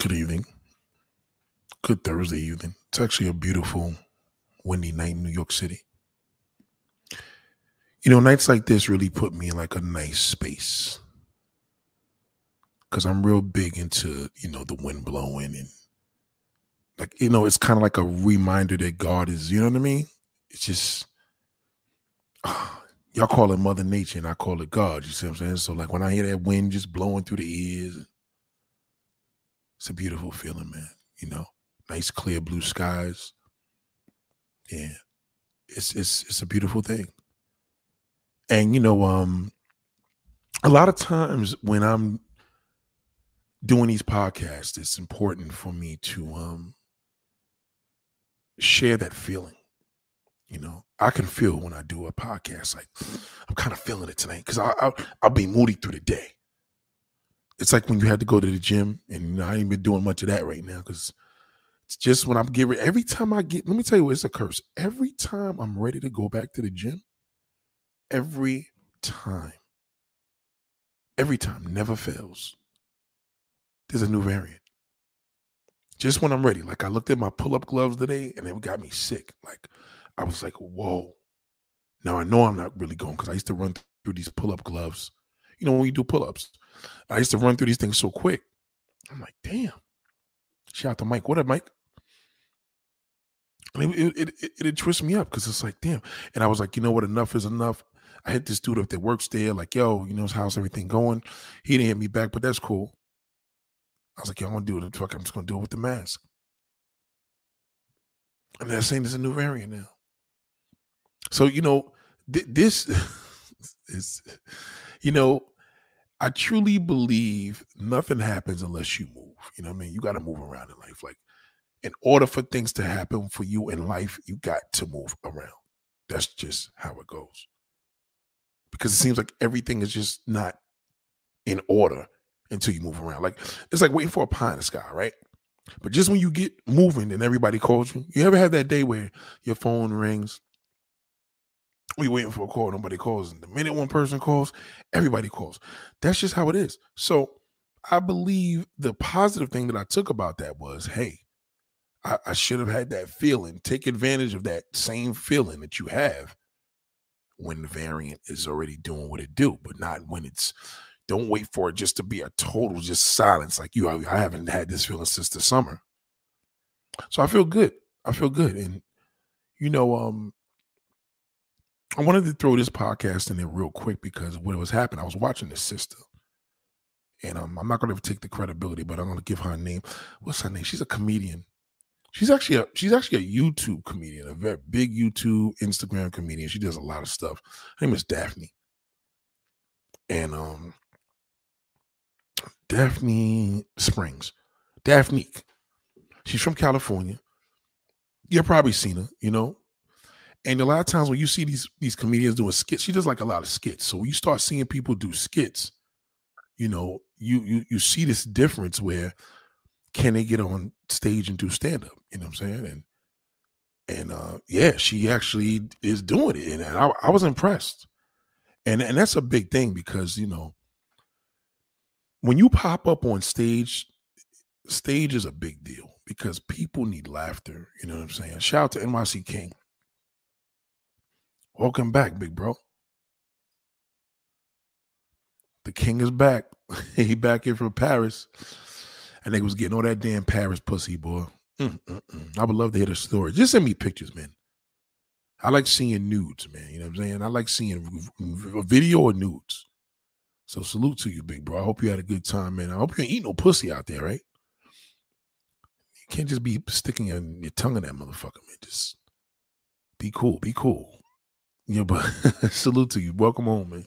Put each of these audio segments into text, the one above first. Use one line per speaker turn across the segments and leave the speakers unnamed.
Good evening. Good Thursday evening. It's actually a beautiful, windy night in New York City. You know, nights like this really put me in like a nice space. Cause I'm real big into, you know, the wind blowing and like, you know, it's kind of like a reminder that God is, you know what I mean? It's just y'all call it Mother Nature and I call it God. You see what I'm saying? So like when I hear that wind just blowing through the ears, it's a beautiful feeling, man. You know, nice clear blue skies. Yeah, it's it's it's a beautiful thing. And you know, um, a lot of times when I'm doing these podcasts, it's important for me to um share that feeling you know, I can feel when I do a podcast, like I'm kind of feeling it tonight because I, I I'll be moody through the day. It's like when you had to go to the gym, and you know, I ain't been doing much of that right now because it's just when I'm getting every time I get. Let me tell you, it's a curse. Every time I'm ready to go back to the gym, every time, every time, never fails. There's a new variant. Just when I'm ready, like I looked at my pull-up gloves today, and it got me sick. Like I was like, whoa. Now I know I'm not really going because I used to run through these pull up gloves. You know, when you do pull ups, I used to run through these things so quick. I'm like, damn. Shout out to Mike. What up, Mike? And it, it, it, it, it twists me up because it's like, damn. And I was like, you know what? Enough is enough. I hit this dude up that works there, like, yo, you know, how's everything going? He didn't hit me back, but that's cool. I was like, yo, I'm gonna do it. Fuck, I'm just gonna do it with the mask. And they're saying there's a new variant now. So you know, th- this is, you know, I truly believe nothing happens unless you move. You know, what I mean, you got to move around in life. Like, in order for things to happen for you in life, you got to move around. That's just how it goes. Because it seems like everything is just not in order until you move around. Like it's like waiting for a pie in the sky, right? But just when you get moving and everybody calls you, you ever have that day where your phone rings we waiting for a call, nobody calls. And the minute one person calls, everybody calls. That's just how it is. So I believe the positive thing that I took about that was, hey, I, I should have had that feeling. Take advantage of that same feeling that you have when the variant is already doing what it do, but not when it's don't wait for it just to be a total just silence like you I haven't had this feeling since the summer. So I feel good. I feel good. And you know, um, I wanted to throw this podcast in there real quick because what was happening, I was watching this sister. And um, I'm not going to take the credibility, but I'm going to give her a name. What's her name? She's a comedian. She's actually a she's actually a YouTube comedian, a very big YouTube, Instagram comedian. She does a lot of stuff. Her name is Daphne. And um Daphne Springs. Daphne. She's from California. You've probably seen her, you know. And a lot of times when you see these these comedians doing skits, she does like a lot of skits. So when you start seeing people do skits, you know, you you you see this difference where can they get on stage and do stand up? You know what I'm saying? And and uh yeah, she actually is doing it, and I, I was impressed. And and that's a big thing because you know when you pop up on stage, stage is a big deal because people need laughter. You know what I'm saying? Shout out to NYC King. Welcome back, big bro. The king is back. he back here from Paris. And they was getting all that damn Paris pussy, boy. Mm, mm, mm. I would love to hear the story. Just send me pictures, man. I like seeing nudes, man. You know what I'm saying? I like seeing a video or nudes. So salute to you, big bro. I hope you had a good time, man. I hope you ain't eat no pussy out there, right? You can't just be sticking your, your tongue in that motherfucker, man. Just be cool. Be cool. Yeah, but salute to you. Welcome home, man.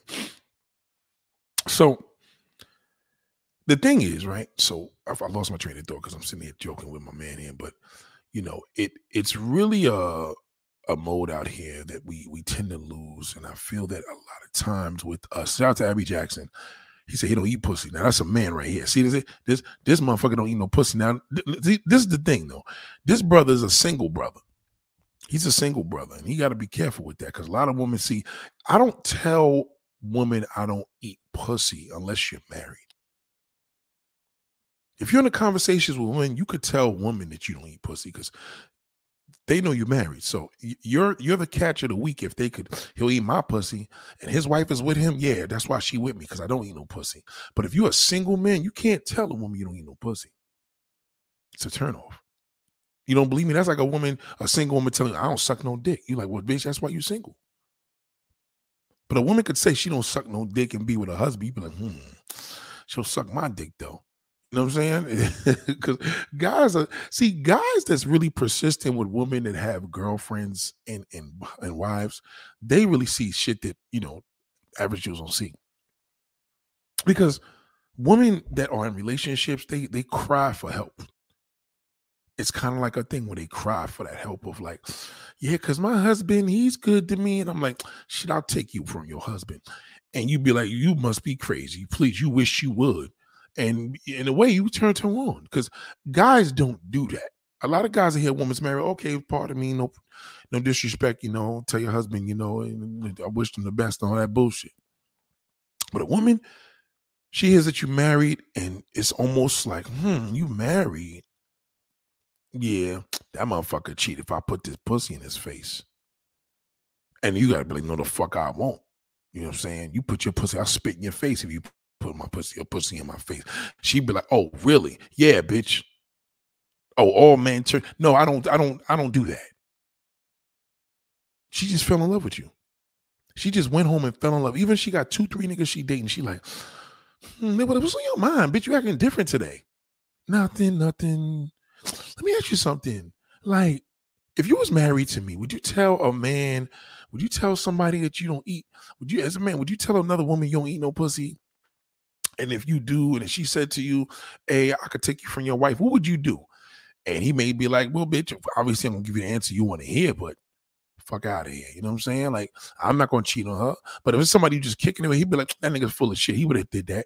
So the thing is, right? So I, I lost my train of thought because I'm sitting here joking with my man here, but you know, it it's really a a mode out here that we we tend to lose, and I feel that a lot of times with us. Shout out to Abby Jackson. He said he don't eat pussy. Now that's a man right here. See this this this motherfucker don't eat no pussy. Now this is the thing though. This brother is a single brother he's a single brother and he got to be careful with that because a lot of women see i don't tell women i don't eat pussy unless you're married If you're in a conversations with women, you could tell women that you don't eat pussy because they know you're married. So you're you're the catch of the week. If they could, he'll eat my pussy, and his wife is with him. Yeah, that's why she with me because I don't eat no pussy. But if you're a single man, you can't tell a woman you don't eat no pussy. It's a turnoff. You don't believe me? That's like a woman, a single woman telling you, I don't suck no dick. You're like, well, bitch, that's why you're single. But a woman could say she don't suck no dick and be with a husband. You be like, hmm, she'll suck my dick though. You know what I'm saying? Because guys are see guys that's really persistent with women that have girlfriends and and and wives, they really see shit that you know average Jews don't see. Because women that are in relationships, they they cry for help it's kind of like a thing where they cry for that help of like, yeah, because my husband, he's good to me. And I'm like, shit, I'll take you from your husband. And you'd be like, you must be crazy. Please, you wish you would. And in a way, you turn to on because guys don't do that. A lot of guys hear woman's married. Okay, pardon me, no, no disrespect, you know, tell your husband, you know, I wish them the best and all that bullshit. But a woman, she hears that you married, and it's almost like, hmm, you married yeah, that motherfucker cheat if I put this pussy in his face. And you gotta be like, no, the fuck I won't. You know what I'm saying? You put your pussy, I'll spit in your face if you put my pussy, your pussy in my face. She'd be like, oh, really? Yeah, bitch. Oh, all men turn. No, I don't, I don't, I don't do that. She just fell in love with you. She just went home and fell in love. Even she got two, three niggas she dating. She like, hmm, what's on your mind, bitch? You acting different today. Nothing, nothing. Let me ask you something. Like, if you was married to me, would you tell a man, would you tell somebody that you don't eat? Would you, as a man, would you tell another woman you don't eat no pussy? And if you do, and if she said to you, Hey, I could take you from your wife, what would you do? And he may be like, Well, bitch, obviously I'm gonna give you the answer you want to hear, but fuck out of here. You know what I'm saying? Like, I'm not gonna cheat on her. But if it's somebody just kicking him, he'd be like, That nigga's full of shit. He would have did that.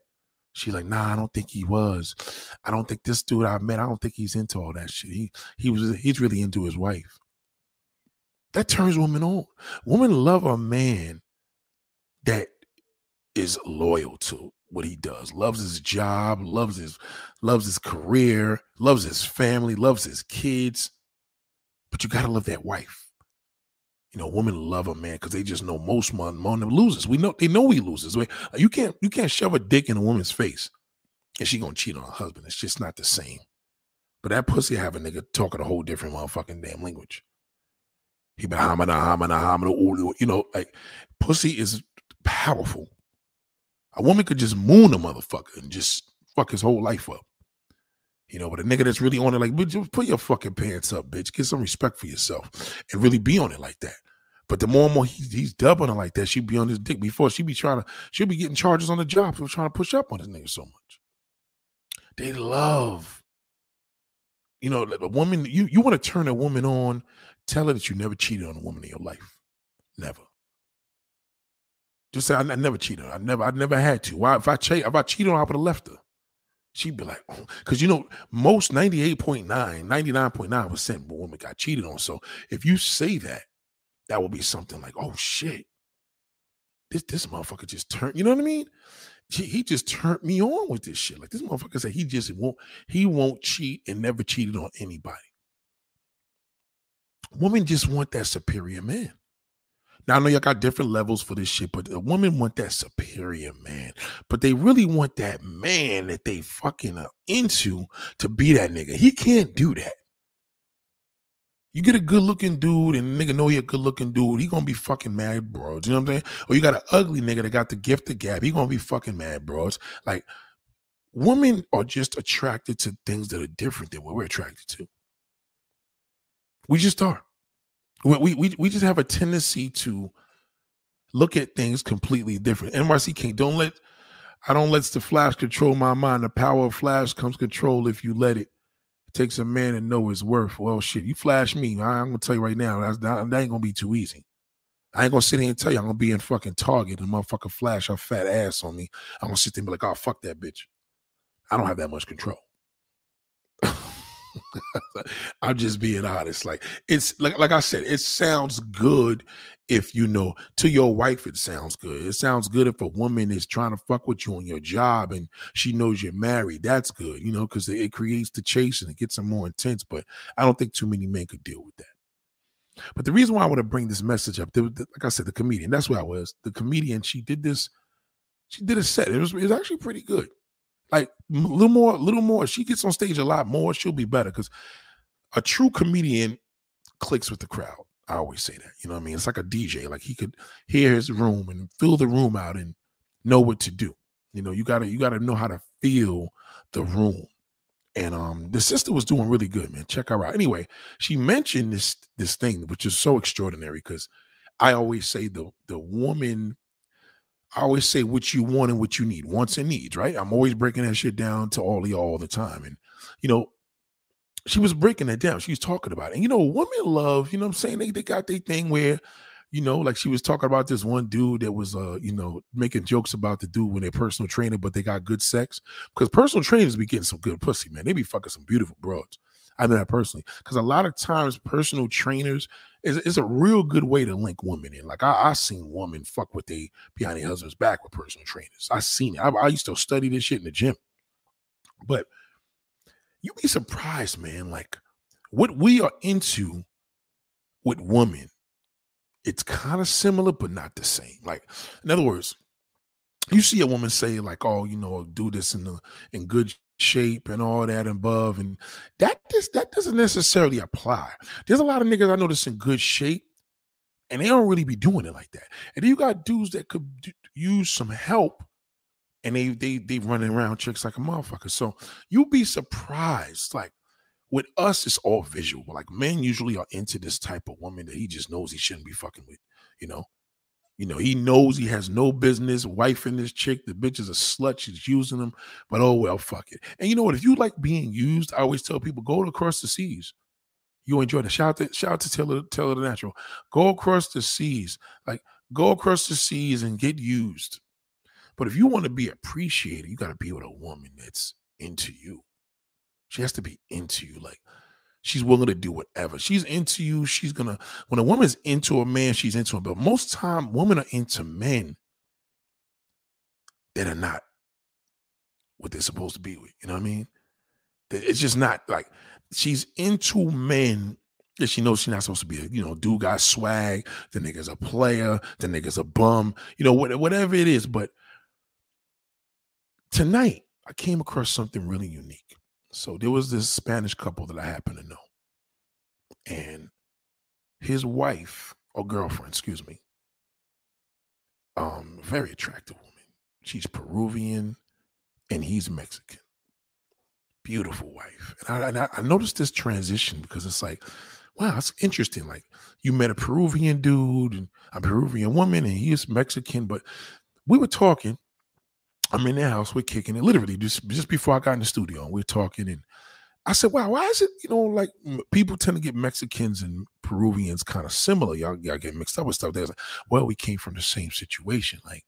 She's like, nah, I don't think he was. I don't think this dude I met, I don't think he's into all that shit. He he was he's really into his wife. That turns women on. Women love a man that is loyal to what he does, loves his job, loves his loves his career, loves his family, loves his kids. But you gotta love that wife. You know, women love a man because they just know most men, men loses. We know they know he loses. You can't you can't shove a dick in a woman's face and she gonna cheat on her husband. It's just not the same. But that pussy have a nigga talking a whole different motherfucking damn language. He been hamana hamana hamana. You know, like pussy is powerful. A woman could just moon a motherfucker and just fuck his whole life up. You know, but a nigga that's really on it, like, put your fucking pants up, bitch. Get some respect for yourself and really be on it like that. But the more and more he's, he's doubling her like that, she'd be on his dick before she'd be trying to, she'd be getting charges on the job for trying to push up on this nigga so much. They love, you know, a woman, you, you want to turn a woman on, tell her that you never cheated on a woman in your life. Never. Just say, I, I never cheated. I never, I never had to. Why? If I, che- if I cheated on her, I would have left her. She'd be like, because oh, you know, most 98.9, 99.9% of women got cheated on. So if you say that, that would be something like, oh shit, this this motherfucker just turned. You know what I mean? He, he just turned me on with this shit. Like this motherfucker said, he just won't he won't cheat and never cheated on anybody. Women just want that superior man. Now I know y'all got different levels for this shit, but the women want that superior man. But they really want that man that they fucking into to be that nigga. He can't do that. You get a good looking dude and nigga know he a good looking dude, he gonna be fucking mad, bro. You know what I'm saying? Or you got an ugly nigga that got the gift of gab, he gonna be fucking mad, bros. Like women are just attracted to things that are different than what we're attracted to. We just are. We we we just have a tendency to look at things completely different. NYC King, don't let I don't let the flash control my mind. The power of flash comes control if you let it. It takes a man to know his worth. Well, shit, you flash me. I, am gonna tell you right now, that, that ain't gonna be too easy. I ain't gonna sit here and tell you I'm gonna be in fucking Target and motherfucker flash her fat ass on me. I'm gonna sit there and be like, oh fuck that bitch. I don't have that much control. I'm just being honest. Like it's like like I said, it sounds good if you know to your wife it sounds good. It sounds good if a woman is trying to fuck with you on your job and she knows you're married. That's good, you know, because it creates the chase and it gets them more intense. But I don't think too many men could deal with that. But the reason why I want to bring this message up, like I said, the comedian, that's where I was. The comedian, she did this, she did a set. It was, it was actually pretty good. Like a little more, a little more. She gets on stage a lot more, she'll be better. Because a true comedian clicks with the crowd. I always say that. You know what I mean? It's like a DJ. Like he could hear his room and fill the room out and know what to do. You know, you gotta you gotta know how to feel the room. And um the sister was doing really good, man. Check her out. Anyway, she mentioned this this thing, which is so extraordinary because I always say the the woman I always say what you want and what you need, wants and needs, right? I'm always breaking that shit down to all of y'all all the time. And, you know, she was breaking it down. She was talking about it. And, you know, women love, you know I'm saying? They, they got their thing where, you know, like she was talking about this one dude that was, uh, you know, making jokes about the dude when they're personal trainer, but they got good sex. Because personal trainers be getting some good pussy, man. They be fucking some beautiful broads. I know that personally. Because a lot of times personal trainers, is, is a real good way to link women in. Like I, I seen women fuck with they behind their husband's back with personal trainers. I seen it. I, I used to study this shit in the gym. But you'd be surprised, man. Like what we are into with women, it's kind of similar, but not the same. Like, in other words, you see a woman say, like, oh, you know, do this in the in good shape and all that above. And that just that doesn't necessarily apply. There's a lot of niggas I notice in good shape, and they don't really be doing it like that. And you got dudes that could d- use some help, and they they they running around chicks like a motherfucker. So you'll be surprised. Like with us, it's all visual. Like men usually are into this type of woman that he just knows he shouldn't be fucking with, you know. You know, he knows he has no business wifing this chick. The bitch is a slut. She's using him, but oh well, fuck it. And you know what? If you like being used, I always tell people go across the seas. You enjoy the shout out to shout out to Taylor Taylor the Natural. Go across the seas, like go across the seas and get used. But if you want to be appreciated, you got to be with a woman that's into you. She has to be into you. Like She's willing to do whatever. She's into you. She's gonna when a woman's into a man, she's into him. But most time, women are into men that are not what they're supposed to be with. You know what I mean? It's just not like she's into men that she knows she's not supposed to be. A, you know, dude got swag. The nigga's a player. The nigga's a bum. You know, whatever it is. But tonight, I came across something really unique. So there was this Spanish couple that I happen to know. And his wife or girlfriend, excuse me, um, very attractive woman. She's Peruvian and he's Mexican. Beautiful wife. And I, and I, noticed this transition because it's like, wow, it's interesting. Like you met a Peruvian dude and a Peruvian woman, and he's Mexican. But we were talking, I'm in their house, we're kicking it literally just just before I got in the studio. and We're talking, and I said, "Wow, why is it you know like people tend to get Mexicans and Peruvians kind of similar? Y'all, y'all get mixed up with stuff." There's like, well, we came from the same situation, like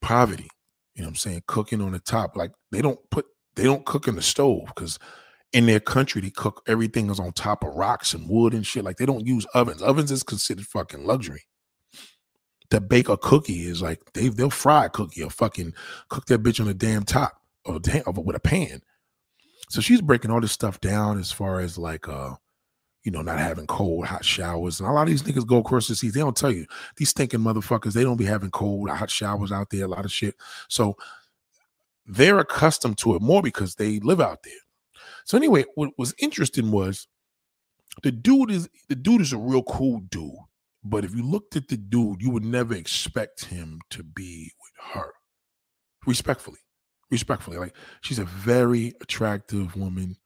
poverty. You know what I'm saying? Cooking on the top, like they don't put they don't cook in the stove because in their country they cook everything is on top of rocks and wood and shit. Like they don't use ovens. Ovens is considered fucking luxury to bake a cookie is like they they'll fry a cookie or fucking cook that bitch on the damn top or damn with a pan. So she's breaking all this stuff down as far as like uh you know, not having cold, hot showers. And a lot of these niggas go across the seas. They don't tell you. These stinking motherfuckers, they don't be having cold, hot showers out there, a lot of shit. So they're accustomed to it more because they live out there. So anyway, what was interesting was the dude is the dude is a real cool dude. But if you looked at the dude, you would never expect him to be with her. Respectfully. Respectfully. Like she's a very attractive woman.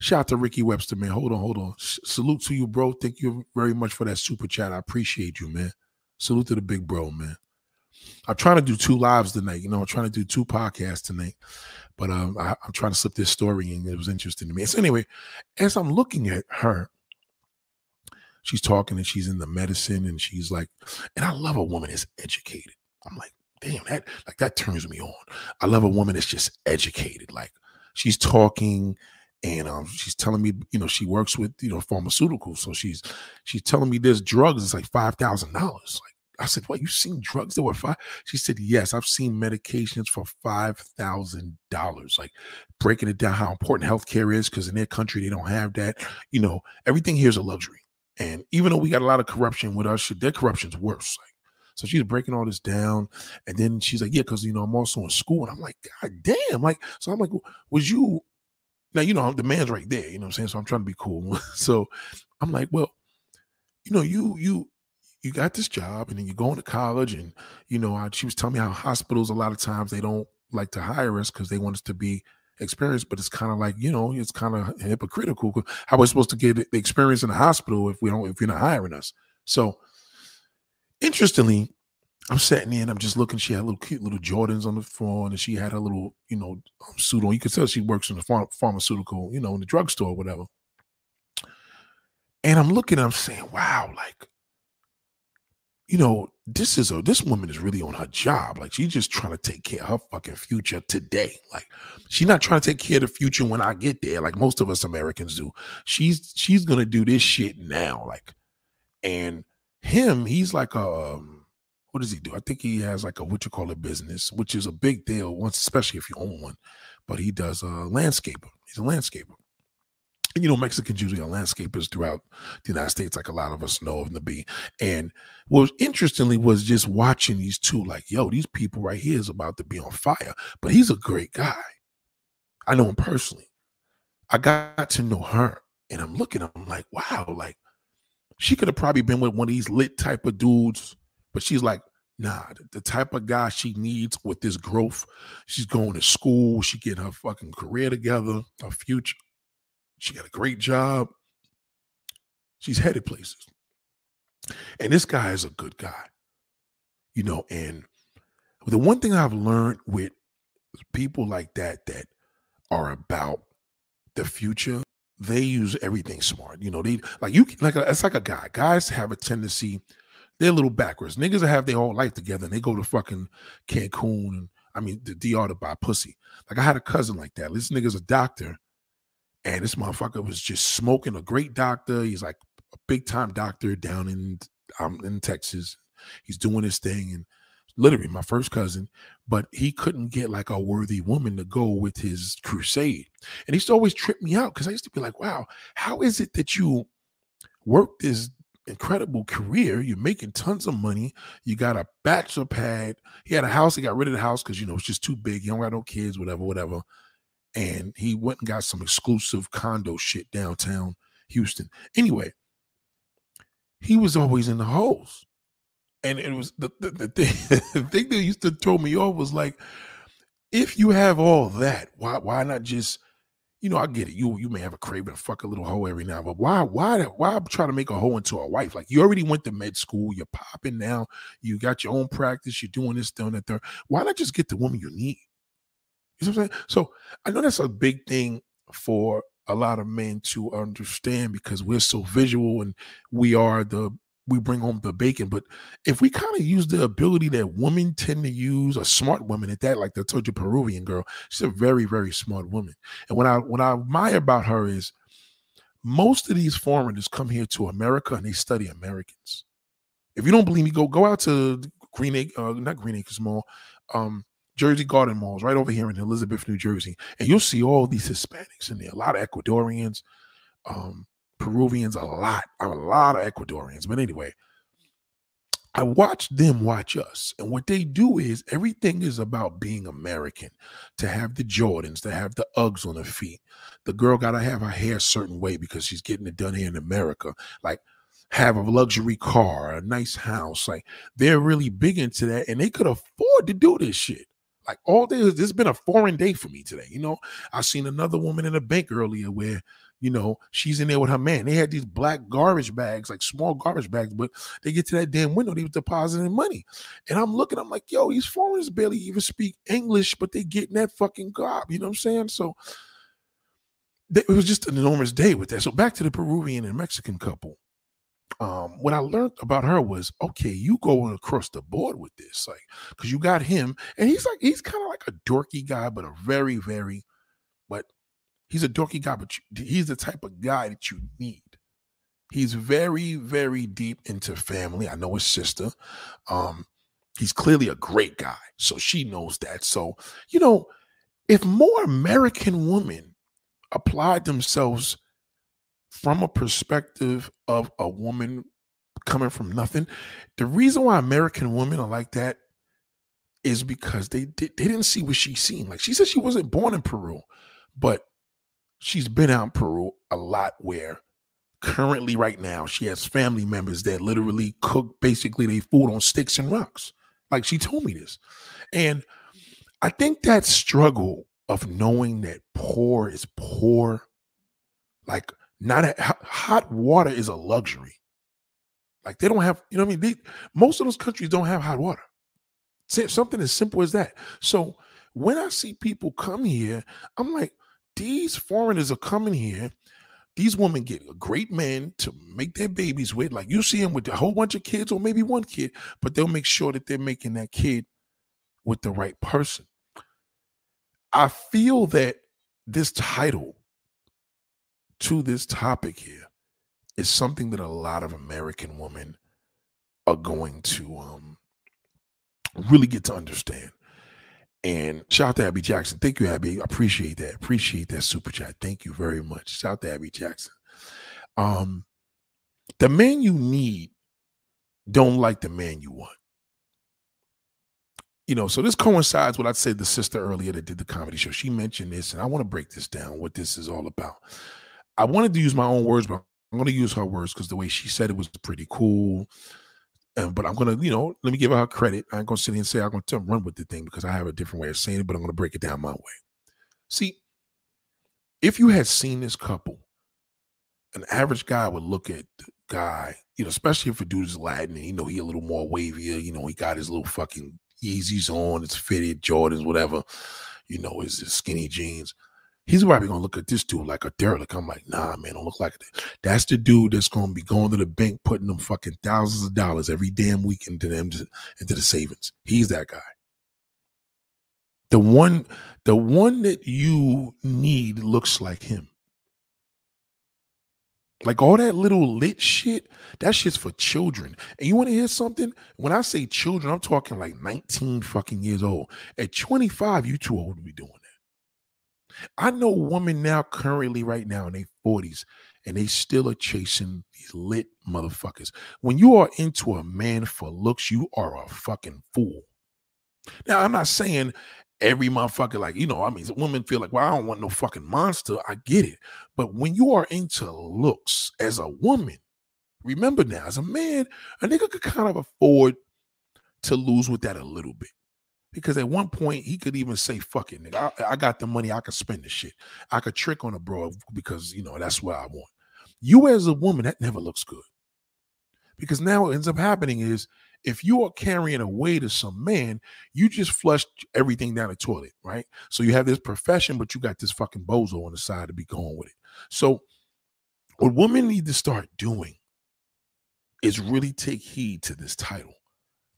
Shout out to Ricky Webster, man. Hold on, hold on. Salute to you, bro. Thank you very much for that super chat. I appreciate you, man. Salute to the big bro, man. I'm trying to do two lives tonight. You know, I'm trying to do two podcasts tonight, but um, I, am trying to slip this story in. It was interesting to me. So anyway, as I'm looking at her, she's talking and she's in the medicine and she's like, and I love a woman that's educated. I'm like, damn, that like that turns me on. I love a woman that's just educated. Like she's talking and um, she's telling me, you know, she works with you know pharmaceuticals, so she's she's telling me there's drugs. It's like five thousand dollars. Like I said, what you seen drugs that were five? She said, yes, I've seen medications for five thousand dollars. Like breaking it down how important healthcare is because in their country they don't have that. You know, everything here is a luxury, and even though we got a lot of corruption with us, their corruption's worse. Like so she's breaking all this down. And then she's like, Yeah, because you know, I'm also in school. And I'm like, God damn. Like, so I'm like, was you now, you know, the man's right there, you know what I'm saying? So I'm trying to be cool. so I'm like, well, you know, you you you got this job and then you're going to college and you know, I, she was telling me how hospitals a lot of times they don't like to hire us because they want us to be experienced, but it's kind of like, you know, it's kind of hypocritical. How are we supposed to get the experience in the hospital if we don't if you're not hiring us? So interestingly, I'm sitting in. I'm just looking. She had little cute little Jordans on the phone, and she had a little, you know, um, suit on. You could tell she works in the ph- pharmaceutical, you know, in the drugstore or whatever. And I'm looking, I'm saying, wow, like, you know, this is a this woman is really on her job. Like she's just trying to take care of her fucking future today. Like she's not trying to take care of the future when I get there, like most of us Americans do. She's she's gonna do this shit now. Like, and him, he's like a um, what does he do? I think he has like a what you call a business, which is a big deal once, especially if you own one. But he does a landscaper. He's a landscaper. You know, Mexicans usually are landscapers throughout the United States, like a lot of us know of the be. And what was interestingly was just watching these two, like, yo, these people right here is about to be on fire. But he's a great guy. I know him personally. I got to know her, and I'm looking, I'm like, wow, like she could have probably been with one of these lit type of dudes but she's like, nah, the type of guy she needs with this growth. She's going to school. She getting her fucking career together, her future. She got a great job. She's headed places. And this guy is a good guy. You know, and the one thing I've learned with people like that that are about the future, they use everything smart. You know, they like you like it's like a guy. Guys have a tendency they're a little backwards. Niggas have their whole life together and they go to fucking Cancun and I mean the DR to buy pussy. Like I had a cousin like that. This nigga's a doctor, and this motherfucker was just smoking a great doctor. He's like a big time doctor down in um in Texas. He's doing his thing and literally my first cousin, but he couldn't get like a worthy woman to go with his crusade. And he used to always trip me out because I used to be like, wow, how is it that you work this incredible career. You're making tons of money. You got a bachelor pad. He had a house. He got rid of the house because you know it's just too big. He don't got no kids, whatever, whatever. And he went and got some exclusive condo shit downtown Houston. Anyway, he was always in the holes. And it was the, the, the thing, the thing that used to throw me off was like, if you have all that, why why not just you know, I get it. You you may have a craving to fuck a little hoe every now, but why why why try to make a hoe into a wife? Like you already went to med school, you're popping now, you got your own practice, you're doing this, doing that, third. Why not just get the woman you need? You know what I'm saying? So I know that's a big thing for a lot of men to understand because we're so visual and we are the we bring home the bacon. But if we kind of use the ability that women tend to use, a smart woman at that, like the told you Peruvian girl, she's a very, very smart woman. And what I what I admire about her is most of these foreigners come here to America and they study Americans. If you don't believe me, go go out to Green Acres, uh, not Green Acres Mall, um, Jersey Garden Malls, right over here in Elizabeth, New Jersey, and you'll see all these Hispanics in there, a lot of Ecuadorians, um, Peruvians a lot. A lot of Ecuadorians. But anyway, I watch them watch us. And what they do is everything is about being American. To have the Jordans, to have the Uggs on her feet. The girl got to have her hair a certain way because she's getting it done here in America. Like, have a luxury car, a nice house. Like, they're really big into that. And they could afford to do this shit. Like, all day, this has been a foreign day for me today. You know, I seen another woman in a bank earlier where you know, she's in there with her man. They had these black garbage bags, like small garbage bags, but they get to that damn window, they were depositing money. And I'm looking, I'm like, yo, these foreigners barely even speak English, but they getting that fucking gob. You know what I'm saying? So it was just an enormous day with that. So back to the Peruvian and Mexican couple. Um, what I learned about her was okay, you going across the board with this, like, because you got him, and he's like, he's kind of like a dorky guy, but a very, very, but He's a dorky guy, but you, he's the type of guy that you need. He's very, very deep into family. I know his sister. Um, he's clearly a great guy. So she knows that. So, you know, if more American women applied themselves from a perspective of a woman coming from nothing, the reason why American women are like that is because they, they, they didn't see what she seen. Like she said she wasn't born in Peru, but she's been out in Peru a lot where currently right now she has family members that literally cook basically their food on sticks and rocks. Like she told me this. And I think that struggle of knowing that poor is poor, like not a, hot water is a luxury. Like they don't have, you know what I mean? They, most of those countries don't have hot water. Something as simple as that. So when I see people come here, I'm like, these foreigners are coming here. These women get a great man to make their babies with. Like you see them with a whole bunch of kids, or maybe one kid, but they'll make sure that they're making that kid with the right person. I feel that this title to this topic here is something that a lot of American women are going to um, really get to understand. And shout out to Abby Jackson. Thank you, Abby. I appreciate that. Appreciate that super chat. Thank you very much. Shout out to Abby Jackson. Um, the man you need don't like the man you want. You know, so this coincides with I said the sister earlier that did the comedy show. She mentioned this, and I want to break this down, what this is all about. I wanted to use my own words, but I'm going to use her words because the way she said it was pretty cool. Um, but I'm gonna, you know, let me give her credit. I ain't gonna sit here and say I'm gonna run with the thing because I have a different way of saying it, but I'm gonna break it down my way. See, if you had seen this couple, an average guy would look at the guy, you know, especially if a dude is Latin and you know he a little more wavier, you know, he got his little fucking Yeezys on, it's fitted, Jordans, whatever, you know, his, his skinny jeans. He's probably gonna look at this dude like a derelict. I'm like, nah, man, don't look like that. That's the dude that's gonna be going to the bank, putting them fucking thousands of dollars every damn week into them into the savings. He's that guy. The one, the one that you need looks like him. Like all that little lit shit, that shit's for children. And you want to hear something? When I say children, I'm talking like 19 fucking years old. At 25, you too old to be doing I know women now, currently, right now in their 40s, and they still are chasing these lit motherfuckers. When you are into a man for looks, you are a fucking fool. Now, I'm not saying every motherfucker, like, you know, I mean, women feel like, well, I don't want no fucking monster. I get it. But when you are into looks as a woman, remember now, as a man, a nigga could kind of afford to lose with that a little bit. Because at one point he could even say, fuck it, nigga. I, I got the money, I could spend the shit. I could trick on a bro because you know that's what I want. You as a woman, that never looks good. Because now what ends up happening is if you are carrying away to some man, you just flushed everything down the toilet, right? So you have this profession, but you got this fucking bozo on the side to be going with it. So what women need to start doing is really take heed to this title.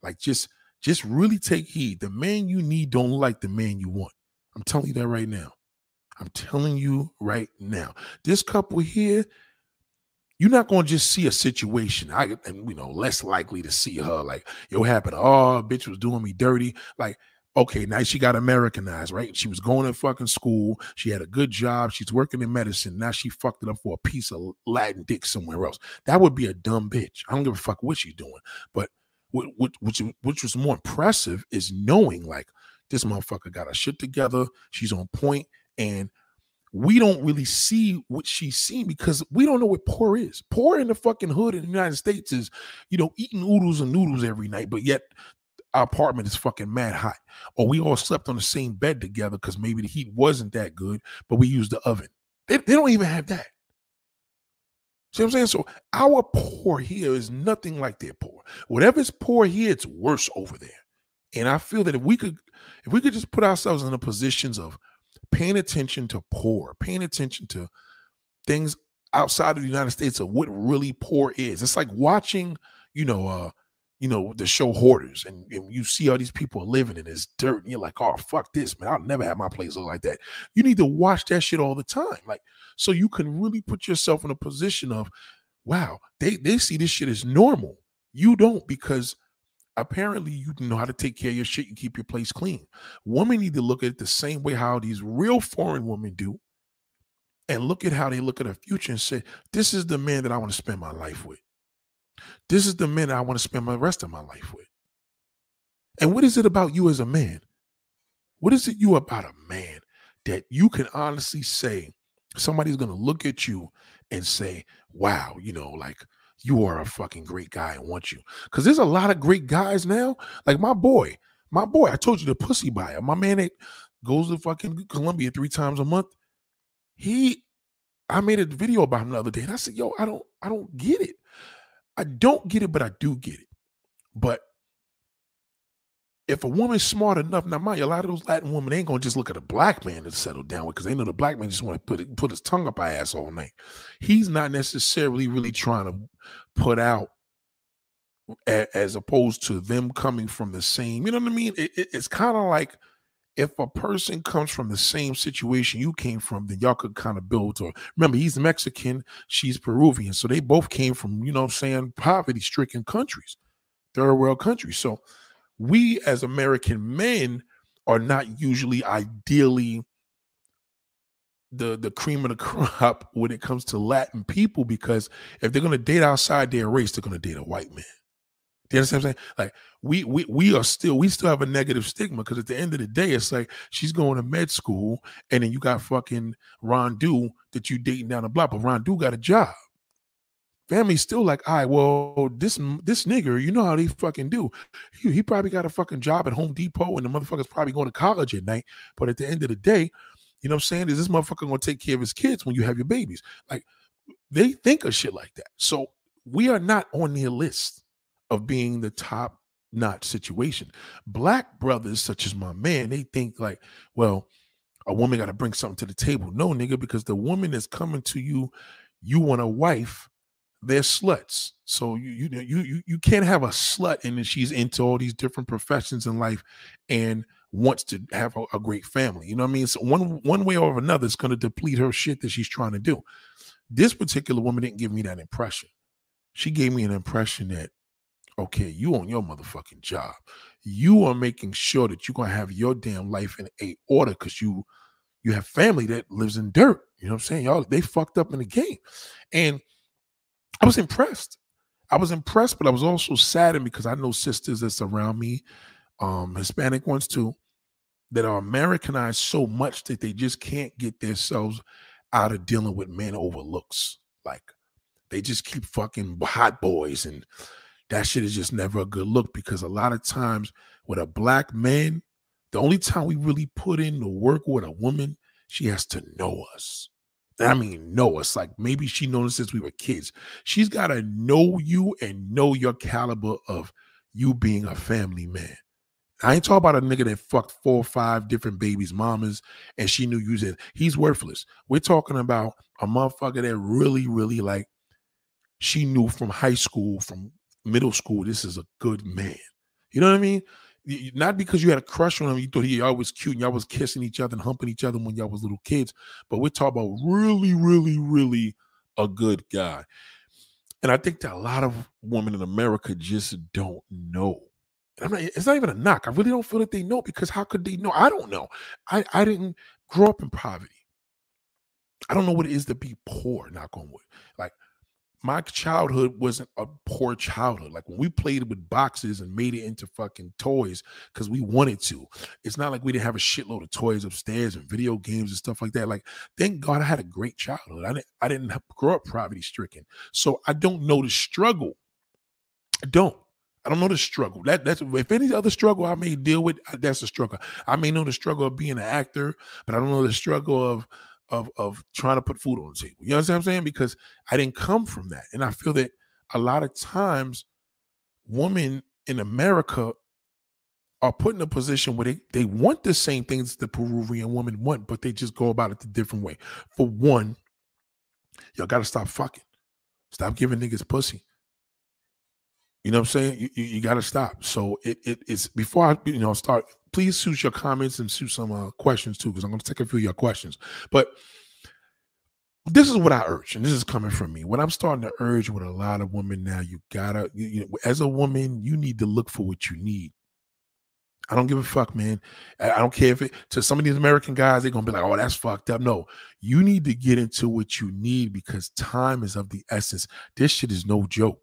Like just just really take heed. The man you need don't like the man you want. I'm telling you that right now. I'm telling you right now. This couple here, you're not gonna just see a situation. I and you know, less likely to see her like, yo, happened. Oh, bitch was doing me dirty. Like, okay, now she got Americanized, right? She was going to fucking school. She had a good job. She's working in medicine. Now she fucked it up for a piece of Latin dick somewhere else. That would be a dumb bitch. I don't give a fuck what she's doing. But which, which which was more impressive is knowing like this motherfucker got her shit together. She's on point, and we don't really see what she's seen because we don't know what poor is. Poor in the fucking hood in the United States is, you know, eating oodles and noodles every night, but yet our apartment is fucking mad hot. Or we all slept on the same bed together because maybe the heat wasn't that good, but we used the oven. They, they don't even have that. See what I'm saying? So our poor here is nothing like their poor. Whatever's poor here, it's worse over there. And I feel that if we could, if we could just put ourselves in the positions of paying attention to poor, paying attention to things outside of the United States of what really poor is. It's like watching, you know, uh, you know, the show hoarders, and, and, you see all these people living in this dirt, and you're like, oh fuck this, man. I'll never have my place look like that. You need to watch that shit all the time. Like, so you can really put yourself in a position of, wow, they they see this shit as normal. You don't because apparently you know how to take care of your shit and keep your place clean. Women need to look at it the same way how these real foreign women do, and look at how they look at the future and say, This is the man that I want to spend my life with. This is the man I want to spend the rest of my life with. And what is it about you as a man? What is it you about a man that you can honestly say somebody's going to look at you and say, wow, you know, like you are a fucking great guy and want you. Because there's a lot of great guys now. Like my boy, my boy, I told you the pussy buyer, my man that goes to fucking Colombia three times a month. He, I made a video about him the other day and I said, yo, I don't, I don't get it. I don't get it, but I do get it. But if a woman's smart enough, now mind you, a lot of those Latin women ain't gonna just look at a black man to settle down with because they know the black man just want to put it, put his tongue up our ass all night. He's not necessarily really trying to put out as opposed to them coming from the same. You know what I mean? It, it, it's kind of like if a person comes from the same situation you came from, then y'all could kind of build or remember he's Mexican, she's Peruvian. So they both came from, you know I'm saying, poverty stricken countries, third world countries. So we as American men are not usually ideally the the cream of the crop when it comes to Latin people because if they're gonna date outside their race, they're gonna date a white man. You understand what I'm saying? Like we we we are still we still have a negative stigma because at the end of the day, it's like she's going to med school, and then you got fucking Rondu that you dating down the block, but Rondu got a job. Family's still like, all right, well, this this nigger, you know how they fucking do. He, he probably got a fucking job at Home Depot, and the motherfucker's probably going to college at night. But at the end of the day, you know what I'm saying? Is this motherfucker gonna take care of his kids when you have your babies? Like they think of shit like that. So we are not on their list of being the top notch situation. Black brothers, such as my man, they think like, well, a woman got to bring something to the table. No, nigga, because the woman is coming to you, you want a wife, they're sluts. So you you you you can't have a slut and then she's into all these different professions in life and wants to have a, a great family. You know what I mean? So one one way or another, it's going to deplete her shit that she's trying to do. This particular woman didn't give me that impression. She gave me an impression that okay, you on your motherfucking job. You are making sure that you're gonna have your damn life in a order because you you have family that lives in dirt. You know what I'm saying? Y'all they fucked up in the game. And I was impressed. I was impressed, but I was also saddened because I know sisters that's around me, um, Hispanic ones too, that are Americanized so much that they just can't get themselves out of dealing with men over looks. Like they just keep fucking hot boys and that shit is just never a good look because a lot of times with a black man, the only time we really put in the work with a woman, she has to know us. I mean, know us. Like maybe she known us since we were kids. She's got to know you and know your caliber of you being a family man. I ain't talking about a nigga that fucked four or five different babies' mamas and she knew you said he's worthless. We're talking about a motherfucker that really, really like she knew from high school, from middle school, this is a good man. You know what I mean? Not because you had a crush on him, you thought he y'all was cute and y'all was kissing each other and humping each other when y'all was little kids, but we're talking about really, really, really a good guy. And I think that a lot of women in America just don't know. And I'm not, it's not even a knock. I really don't feel that they know because how could they know? I don't know. I, I didn't grow up in poverty. I don't know what it is to be poor, knock on wood. Like my childhood wasn't a poor childhood. Like when we played with boxes and made it into fucking toys because we wanted to. It's not like we didn't have a shitload of toys upstairs and video games and stuff like that. Like, thank God I had a great childhood. I didn't I didn't grow up poverty stricken. So I don't know the struggle. I don't. I don't know the struggle. That that's if any other struggle I may deal with, that's a struggle. I may know the struggle of being an actor, but I don't know the struggle of of of trying to put food on the table. You know what I'm saying? Because I didn't come from that. And I feel that a lot of times women in America are put in a position where they, they want the same things the Peruvian woman want, but they just go about it the different way. For one, y'all gotta stop fucking. Stop giving niggas pussy. You know what I'm saying? You, you, you got to stop. So it, it it's before I you know start. Please shoot your comments and shoot some uh, questions too, because I'm going to take a few of your questions. But this is what I urge, and this is coming from me. What I'm starting to urge with a lot of women now, you gotta, you, you know, as a woman, you need to look for what you need. I don't give a fuck, man. I don't care if it to some of these American guys, they're gonna be like, oh, that's fucked up. No, you need to get into what you need because time is of the essence. This shit is no joke.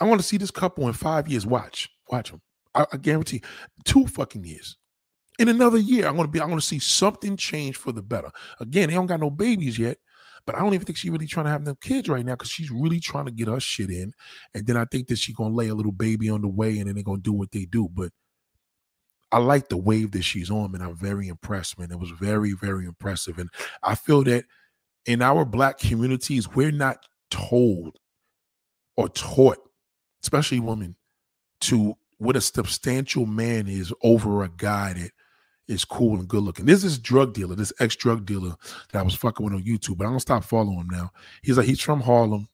I want to see this couple in five years. Watch, watch them. I, I guarantee two fucking years in another year, I'm gonna be, I'm gonna see something change for the better. Again, they don't got no babies yet, but I don't even think she's really trying to have them kids right now because she's really trying to get her shit in. And then I think that she's gonna lay a little baby on the way and then they're gonna do what they do. But I like the wave that she's on, man. I'm very impressed, man. It was very, very impressive. And I feel that in our black communities, we're not told or taught, especially women, to what a substantial man is over a guy that is cool and good looking. There's this drug dealer, this ex drug dealer that I was fucking with on YouTube, but I'm gonna stop following him now. He's like, he's from Harlem.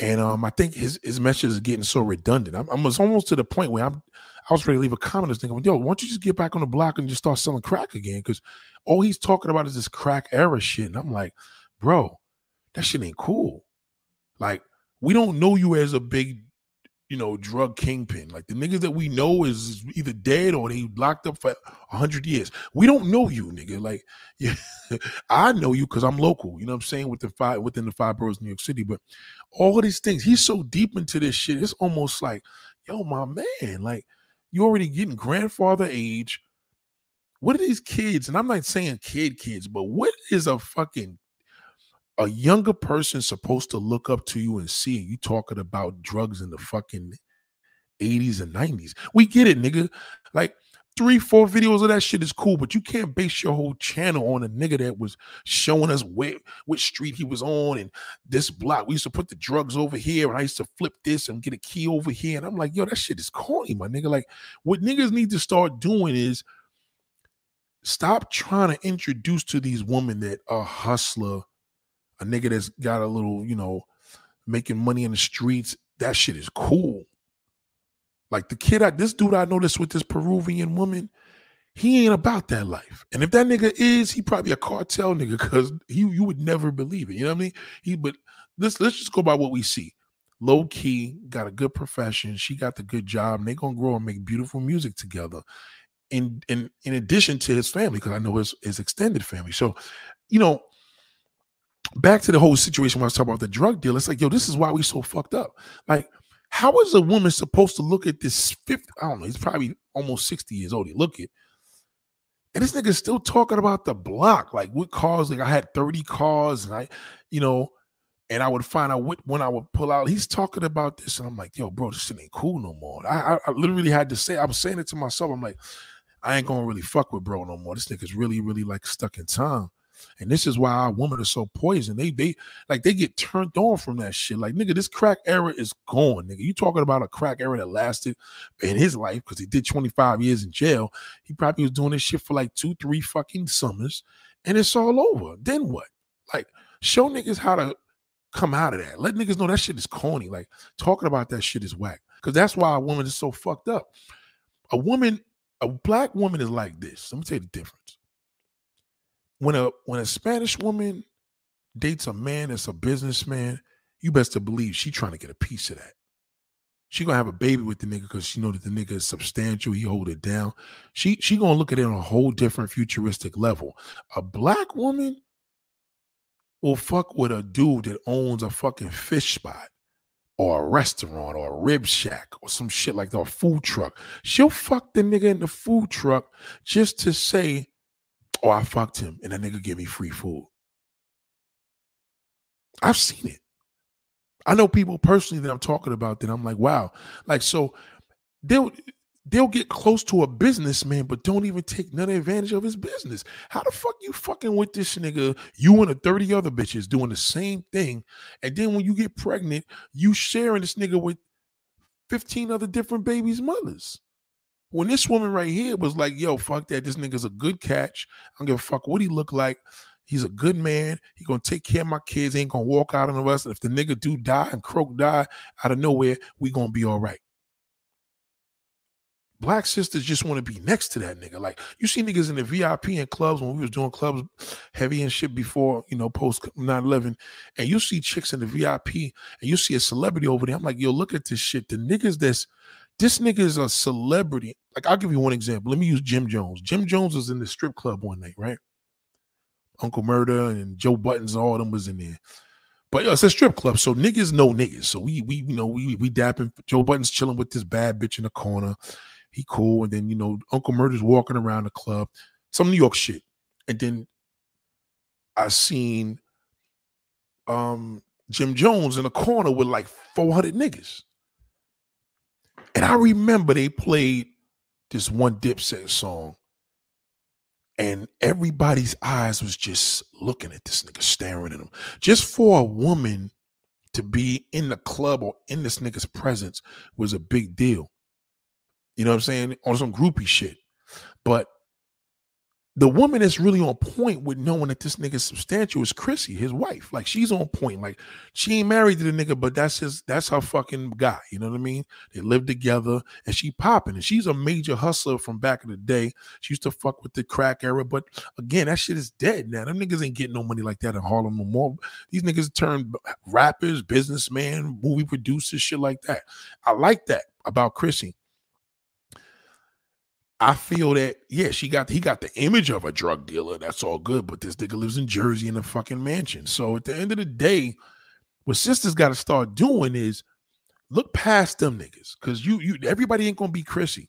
And um, I think his his message is getting so redundant. I'm, I'm almost to the point where I'm I was ready to leave a comment I was thinking, yo, why don't you just get back on the block and just start selling crack again? Because all he's talking about is this crack era shit. And I'm like, bro, that shit ain't cool. Like, we don't know you as a big you know, drug kingpin. Like the niggas that we know is either dead or they locked up for hundred years. We don't know you, nigga. Like, yeah, I know you because I'm local. You know what I'm saying? Within five within the five boroughs of New York City. But all of these things, he's so deep into this shit. It's almost like, yo, my man, like you already getting grandfather age. What are these kids? And I'm not saying kid kids, but what is a fucking a younger person supposed to look up to you and see you talking about drugs in the fucking 80s and 90s. We get it, nigga. Like three, four videos of that shit is cool, but you can't base your whole channel on a nigga that was showing us where which street he was on and this block. We used to put the drugs over here, and I used to flip this and get a key over here. And I'm like, yo, that shit is corny, my nigga. Like, what niggas need to start doing is stop trying to introduce to these women that a hustler a nigga that's got a little, you know, making money in the streets, that shit is cool. Like the kid, I this dude I noticed with this Peruvian woman, he ain't about that life. And if that nigga is, he probably a cartel nigga because he you would never believe it. You know what I mean? He but let's let's just go by what we see. Low key, got a good profession. She got the good job. And they gonna grow and make beautiful music together. In in in addition to his family, because I know his his extended family. So, you know, back to the whole situation when I was talking about the drug deal, it's like, yo, this is why we so fucked up. Like, how is a woman supposed to look at this fifth? I don't know, he's probably almost 60 years old. He look it. And this nigga's still talking about the block. Like what cars, like I had 30 cars, and I, you know, and I would find out what when I would pull out. He's talking about this, and I'm like, yo, bro, this shit ain't cool no more. I, I, I literally had to say, I was saying it to myself. I'm like, I ain't gonna really fuck with bro no more. This nigga's really, really like stuck in time. And this is why our women are so poisoned. They they like they get turned on from that shit. Like nigga, this crack era is gone, nigga. You talking about a crack era that lasted in his life because he did 25 years in jail. He probably was doing this shit for like two, three fucking summers, and it's all over. Then what? Like, show niggas how to come out of that. Let niggas know that shit is corny. Like talking about that shit is whack. Because that's why a woman is so fucked up. A woman, a black woman is like this. Let me tell you the difference when a when a Spanish woman dates a man that's a businessman, you best to believe she trying to get a piece of that. She gonna have a baby with the nigga because she know that the nigga is substantial. He hold it down. She she gonna look at it on a whole different futuristic level. A black woman will fuck with a dude that owns a fucking fish spot or a restaurant or a rib shack or some shit like that, a food truck. She'll fuck the nigga in the food truck just to say Oh, I fucked him and that nigga give me free food. I've seen it. I know people personally that I'm talking about that I'm like, wow. Like, so they'll they'll get close to a businessman, but don't even take none advantage of his business. How the fuck you fucking with this nigga? You and a 30 other bitches doing the same thing. And then when you get pregnant, you sharing this nigga with 15 other different babies' mothers. When this woman right here was like, yo, fuck that. This nigga's a good catch. I don't give a fuck what he look like. He's a good man. He gonna take care of my kids. He ain't gonna walk out on us. And if the nigga do die and croak die out of nowhere, we gonna be all right. Black sisters just want to be next to that nigga. Like you see niggas in the VIP and clubs when we was doing clubs heavy and shit before, you know, post 9-11, and you see chicks in the VIP and you see a celebrity over there. I'm like, yo, look at this shit. The niggas that's this nigga is a celebrity. Like, I'll give you one example. Let me use Jim Jones. Jim Jones was in the strip club one night, right? Uncle Murda and Joe Buttons, all of them was in there. But it's a strip club, so niggas know niggas. So we we you know we we dapping Joe Buttons chilling with this bad bitch in the corner. He cool, and then you know Uncle Murda's walking around the club, some New York shit, and then I seen um Jim Jones in the corner with like 400 niggas. And I remember they played this one Dipset song, and everybody's eyes was just looking at this nigga, staring at him. Just for a woman to be in the club or in this nigga's presence was a big deal. You know what I'm saying? On some groupie shit. But the woman that's really on point with knowing that this nigga's substantial is Chrissy, his wife. Like she's on point. Like she ain't married to the nigga, but that's his that's her fucking guy. You know what I mean? They live together and she popping. And she's a major hustler from back in the day. She used to fuck with the crack era. But again, that shit is dead now. Them niggas ain't getting no money like that in Harlem no more. These niggas turned rappers, businessmen, movie producers, shit like that. I like that about Chrissy. I feel that yeah, she got he got the image of a drug dealer. That's all good, but this nigga lives in Jersey in a fucking mansion. So at the end of the day, what sisters got to start doing is look past them niggas, because you you everybody ain't gonna be Chrissy.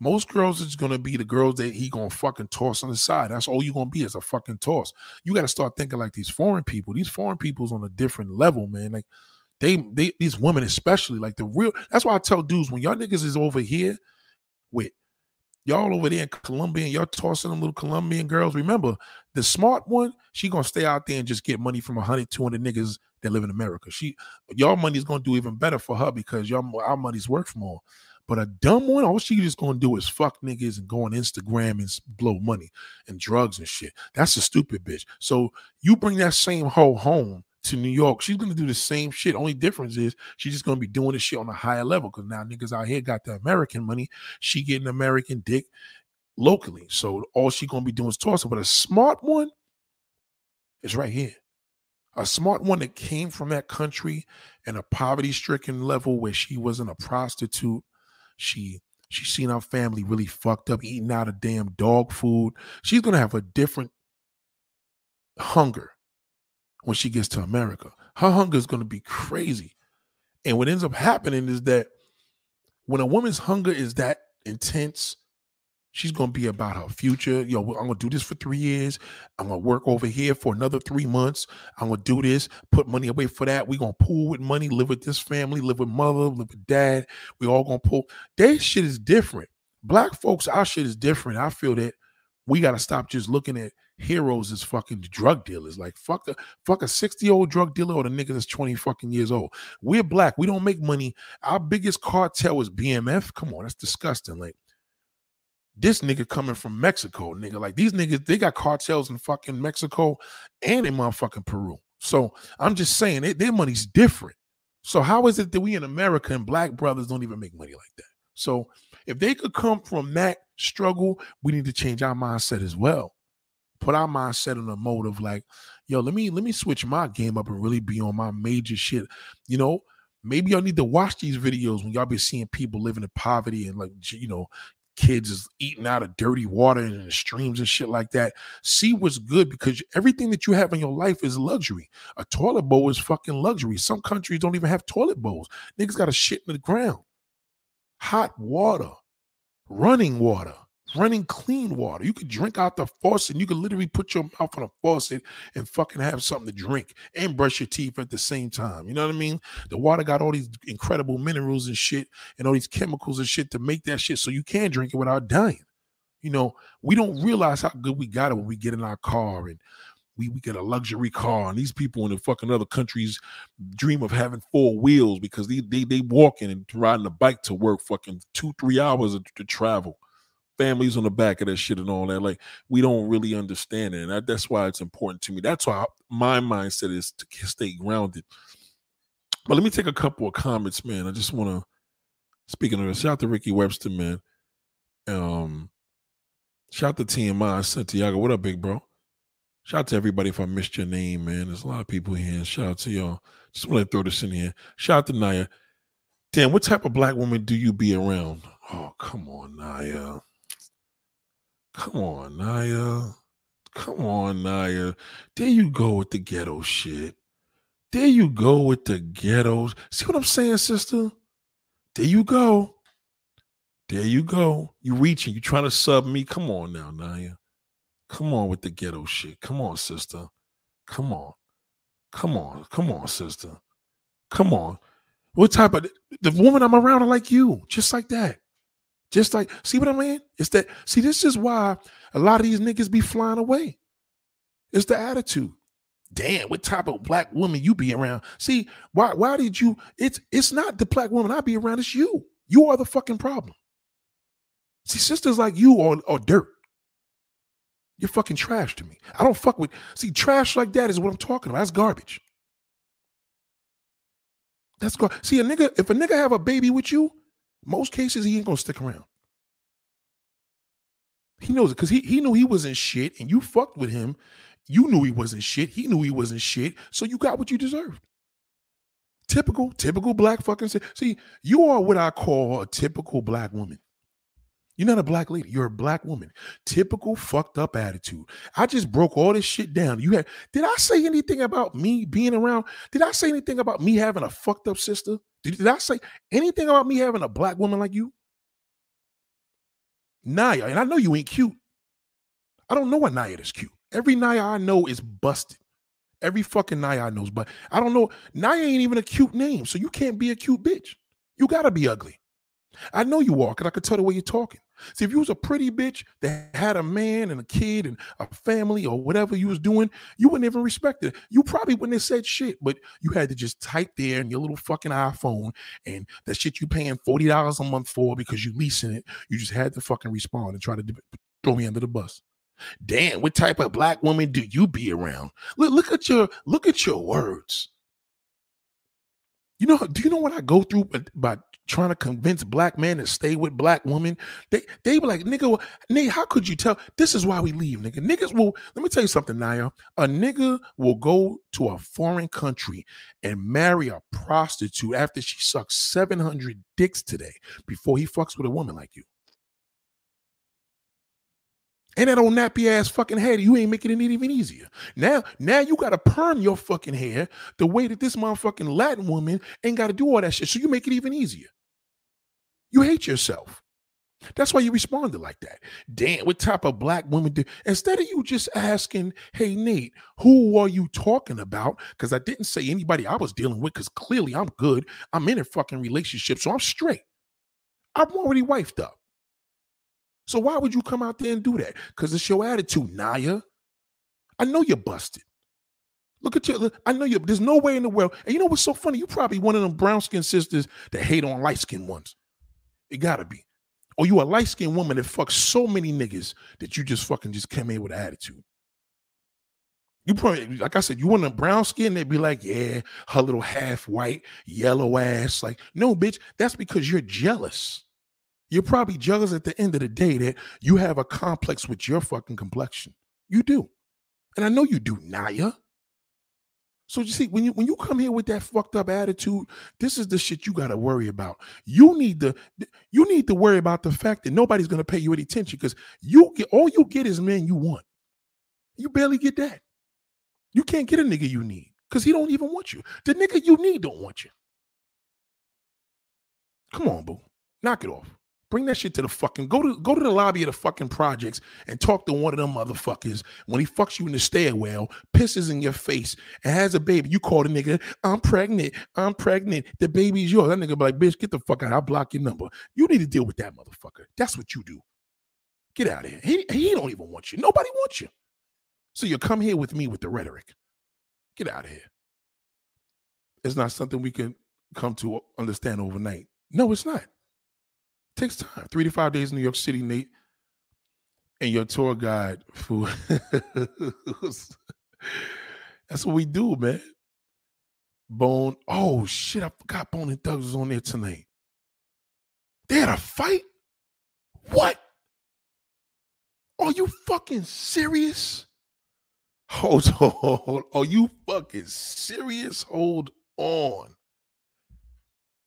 Most girls is gonna be the girls that he gonna fucking toss on the side. That's all you gonna be is a fucking toss. You got to start thinking like these foreign people. These foreign people's on a different level, man. Like they they these women especially like the real. That's why I tell dudes when y'all niggas is over here with y'all over there in Colombia y'all tossing them little Colombian girls. Remember, the smart one, she gonna stay out there and just get money from 100, 200 niggas that live in America. She, y'all money's gonna do even better for her because y'all our money's worth more. But a dumb one, all she just gonna do is fuck niggas and go on Instagram and blow money and drugs and shit. That's a stupid bitch. So you bring that same hoe home to New York, she's gonna do the same shit. Only difference is she's just gonna be doing this shit on a higher level because now niggas out here got the American money. She getting American dick locally. So all she gonna be doing is tossing. But a smart one is right here. A smart one that came from that country and a poverty-stricken level where she wasn't a prostitute. She she seen her family really fucked up, eating out of damn dog food. She's gonna have a different hunger when she gets to America. Her hunger is going to be crazy. And what ends up happening is that when a woman's hunger is that intense, she's going to be about her future. Yo, I'm going to do this for three years. I'm going to work over here for another three months. I'm going to do this, put money away for that. We're going to pool with money, live with this family, live with mother, live with dad. We all going to pull. Their shit is different. Black folks, our shit is different. I feel that we got to stop just looking at heroes is fucking drug dealers. Like fuck a fuck a 60 year old drug dealer or the nigga that's 20 fucking years old. We're black. We don't make money. Our biggest cartel is BMF. Come on, that's disgusting. Like this nigga coming from Mexico, nigga. Like these niggas, they got cartels in fucking Mexico and in motherfucking Peru. So I'm just saying, they, their money's different. So how is it that we in America and black brothers don't even make money like that? So if they could come from that struggle, we need to change our mindset as well. Put our mindset in a mode of like, yo, let me let me switch my game up and really be on my major shit. You know, maybe y'all need to watch these videos when y'all be seeing people living in poverty and like you know kids is eating out of dirty water and streams and shit like that. See what's good because everything that you have in your life is luxury. A toilet bowl is fucking luxury. Some countries don't even have toilet bowls. Niggas got a shit in the ground. Hot water running water, running clean water. You could drink out the faucet. You could literally put your mouth on a faucet and fucking have something to drink and brush your teeth at the same time. You know what I mean? The water got all these incredible minerals and shit and all these chemicals and shit to make that shit so you can drink it without dying. You know, we don't realize how good we got it when we get in our car and we, we get a luxury car, and these people in the fucking other countries dream of having four wheels because they they they walking and riding a bike to work fucking two three hours to, to travel. Families on the back of that shit and all that. Like we don't really understand it, and that, that's why it's important to me. That's why my mindset is to stay grounded. But let me take a couple of comments, man. I just want to. Speaking of this, shout out to Ricky Webster, man. Um, shout out to TMI Santiago. What up, big bro? Shout out to everybody if I missed your name, man. There's a lot of people here. Shout out to y'all. Just want to throw this in here. Shout out to Naya. Damn, what type of black woman do you be around? Oh, come on, Naya. Come on, Naya. Come on, Naya. There you go with the ghetto shit. There you go with the ghettos. See what I'm saying, sister? There you go. There you go. You reaching. You trying to sub me. Come on now, Naya. Come on with the ghetto shit. Come on, sister. Come on. Come on. Come on, sister. Come on. What type of the woman I'm around are like you, just like that. Just like, see what I mean? It's that, see, this is why a lot of these niggas be flying away. It's the attitude. Damn, what type of black woman you be around? See, why why did you? It's it's not the black woman I be around, it's you. You are the fucking problem. See, sisters like you are, are dirt. You're fucking trash to me. I don't fuck with see, trash like that is what I'm talking about. That's garbage. That's gar- see a nigga, if a nigga have a baby with you, most cases he ain't gonna stick around. He knows it because he, he knew he wasn't shit and you fucked with him. You knew he wasn't shit. He knew he wasn't shit. So you got what you deserved. Typical, typical black fucking. See, you are what I call a typical black woman. You're not a black lady. You're a black woman. Typical fucked up attitude. I just broke all this shit down. You had did I say anything about me being around? Did I say anything about me having a fucked up sister? Did, did I say anything about me having a black woman like you? Naya, and I know you ain't cute. I don't know why Naya is cute. Every Naya I know is busted. Every fucking Naya I knows, but I don't know. Naya ain't even a cute name, so you can't be a cute bitch. You gotta be ugly. I know you are, because I could tell the way you're talking. See, if you was a pretty bitch that had a man and a kid and a family or whatever you was doing, you wouldn't even respect it. You probably wouldn't have said shit, but you had to just type there in your little fucking iPhone and that shit you paying $40 a month for because you leasing it. You just had to fucking respond and try to throw me under the bus. Damn, what type of black woman do you be around? Look, look at your look at your words. You know, do you know what I go through by trying to convince black men to stay with black women? They they were like, nigga, nigga, how could you tell? This is why we leave, nigga. Niggas will let me tell you something, Naya. A nigga will go to a foreign country and marry a prostitute after she sucks 700 dicks today before he fucks with a woman like you. And that old nappy ass fucking head, you ain't making it even easier. Now, now you gotta perm your fucking hair the way that this motherfucking Latin woman ain't gotta do all that shit. So you make it even easier. You hate yourself. That's why you responded like that. Damn, what type of black woman do instead of you just asking, hey Nate, who are you talking about? Because I didn't say anybody I was dealing with, because clearly I'm good. I'm in a fucking relationship, so I'm straight. I'm already wifed up. So why would you come out there and do that? Because it's your attitude, Naya. I know you're busted. Look at you. I know you. There's no way in the world. And you know what's so funny? You probably one of them brown skinned sisters that hate on light skinned ones. It gotta be. Or you a light skinned woman that fucks so many niggas that you just fucking just came in with an attitude. You probably, like I said, you want a brown skin, they'd be like, yeah, her little half white, yellow ass. Like, no, bitch, that's because you're jealous. You're probably jealous at the end of the day that you have a complex with your fucking complexion. You do. And I know you do, Naya. So you see, when you when you come here with that fucked up attitude, this is the shit you gotta worry about. You need to you need to worry about the fact that nobody's gonna pay you any attention because you get all you get is men you want. You barely get that. You can't get a nigga you need because he don't even want you. The nigga you need don't want you. Come on, boo. Knock it off. Bring that shit to the fucking go to go to the lobby of the fucking projects and talk to one of them motherfuckers when he fucks you in the stairwell, pisses in your face, and has a baby. You call the nigga, I'm pregnant, I'm pregnant. The baby's yours. That nigga be like, bitch, get the fuck out. I'll block your number. You need to deal with that motherfucker. That's what you do. Get out of here. He, he don't even want you. Nobody wants you. So you come here with me with the rhetoric. Get out of here. It's not something we can come to understand overnight. No, it's not takes time. Three to five days in New York City, Nate. and your tour guide food. That's what we do, man. Bone. Oh shit, I forgot Bone and Thugs was on there tonight. They had a fight? What? Are you fucking serious? Hold on. Are you fucking serious? Hold on.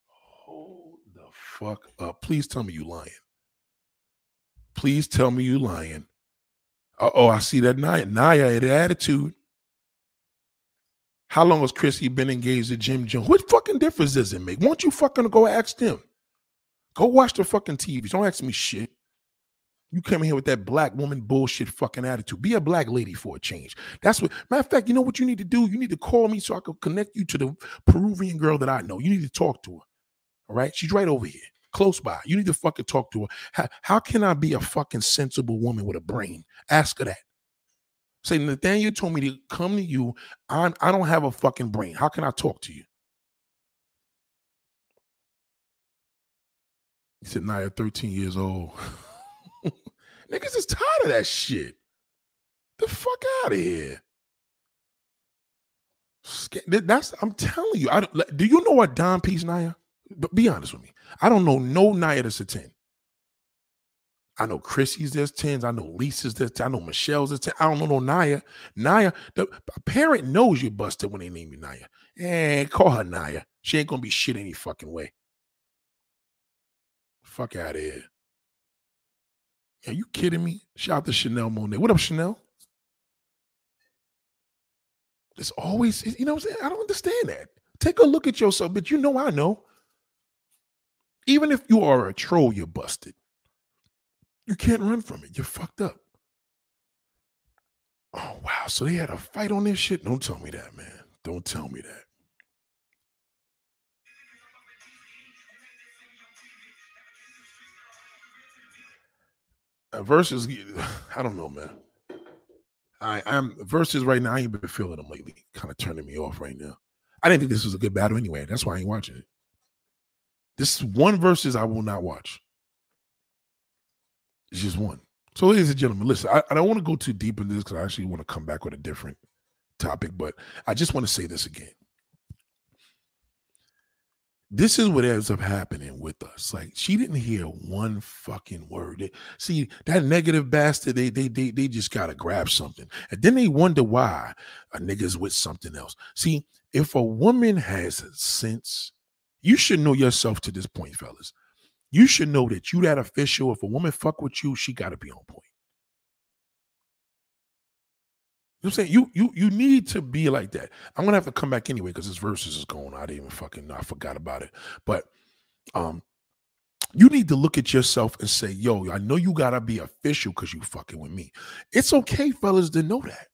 Hold the fuck up. Please tell me you lying. Please tell me you lying. oh, I see that Nia. Nia had attitude. How long has Chrissy been engaged to Jim Jones? What fucking difference does it make? Won't you fucking go ask them? Go watch the fucking TV. Don't ask me shit. You come here with that black woman bullshit fucking attitude. Be a black lady for a change. That's what, matter of fact, you know what you need to do? You need to call me so I can connect you to the Peruvian girl that I know. You need to talk to her. All right. She's right over here, close by. You need to fucking talk to her. How, how can I be a fucking sensible woman with a brain? Ask her that. Say, Nathaniel told me to come to you. I'm, I don't have a fucking brain. How can I talk to you? He said, Naya, 13 years old. Niggas is tired of that shit. The fuck out of here. That's I'm telling you. I do you know what Don Piece Naya? But be honest with me. I don't know no Nia that's a 10. I know Chrissy's there's 10s. I know Lisa's there's 10. I know Michelle's there's 10. I don't know no Nia. Naya, the parent knows you're busted when they name you Naya. Eh, call her Nia. She ain't gonna be shit any fucking way. Fuck out of here. Are you kidding me? Shout out to Chanel Monet. What up, Chanel? It's always, you know what I'm saying? I don't understand that. Take a look at yourself, but you know I know. Even if you are a troll, you're busted. You can't run from it. You're fucked up. Oh, wow. So they had a fight on this shit? Don't tell me that, man. Don't tell me that. Uh, Verzuz, I don't know, man. I, I'm Verzuz right now. I ain't been feeling them lately. Kind of turning me off right now. I didn't think this was a good battle anyway. That's why I ain't watching it. This is one Verzuz I will not watch. It's just one. So, ladies and gentlemen, listen, I, I don't want to go too deep into this because I actually want to come back with a different topic, but I just want to say this again this is what ends up happening with us. Like she didn't hear one fucking word. see that negative bastard. They they they they just gotta grab something, and then they wonder why a nigga's with something else. See, if a woman has sense, you should know yourself to this point, fellas. You should know that you that official. If a woman fuck with you, she gotta be on point. You know I'm saying? You you you need to be like that. I'm gonna have to come back anyway because this Verzuz is going. I didn't even fucking know. I forgot about it. But um you need to look at yourself and say, yo, I know you gotta be official because you fucking with me. It's okay, fellas, to know that.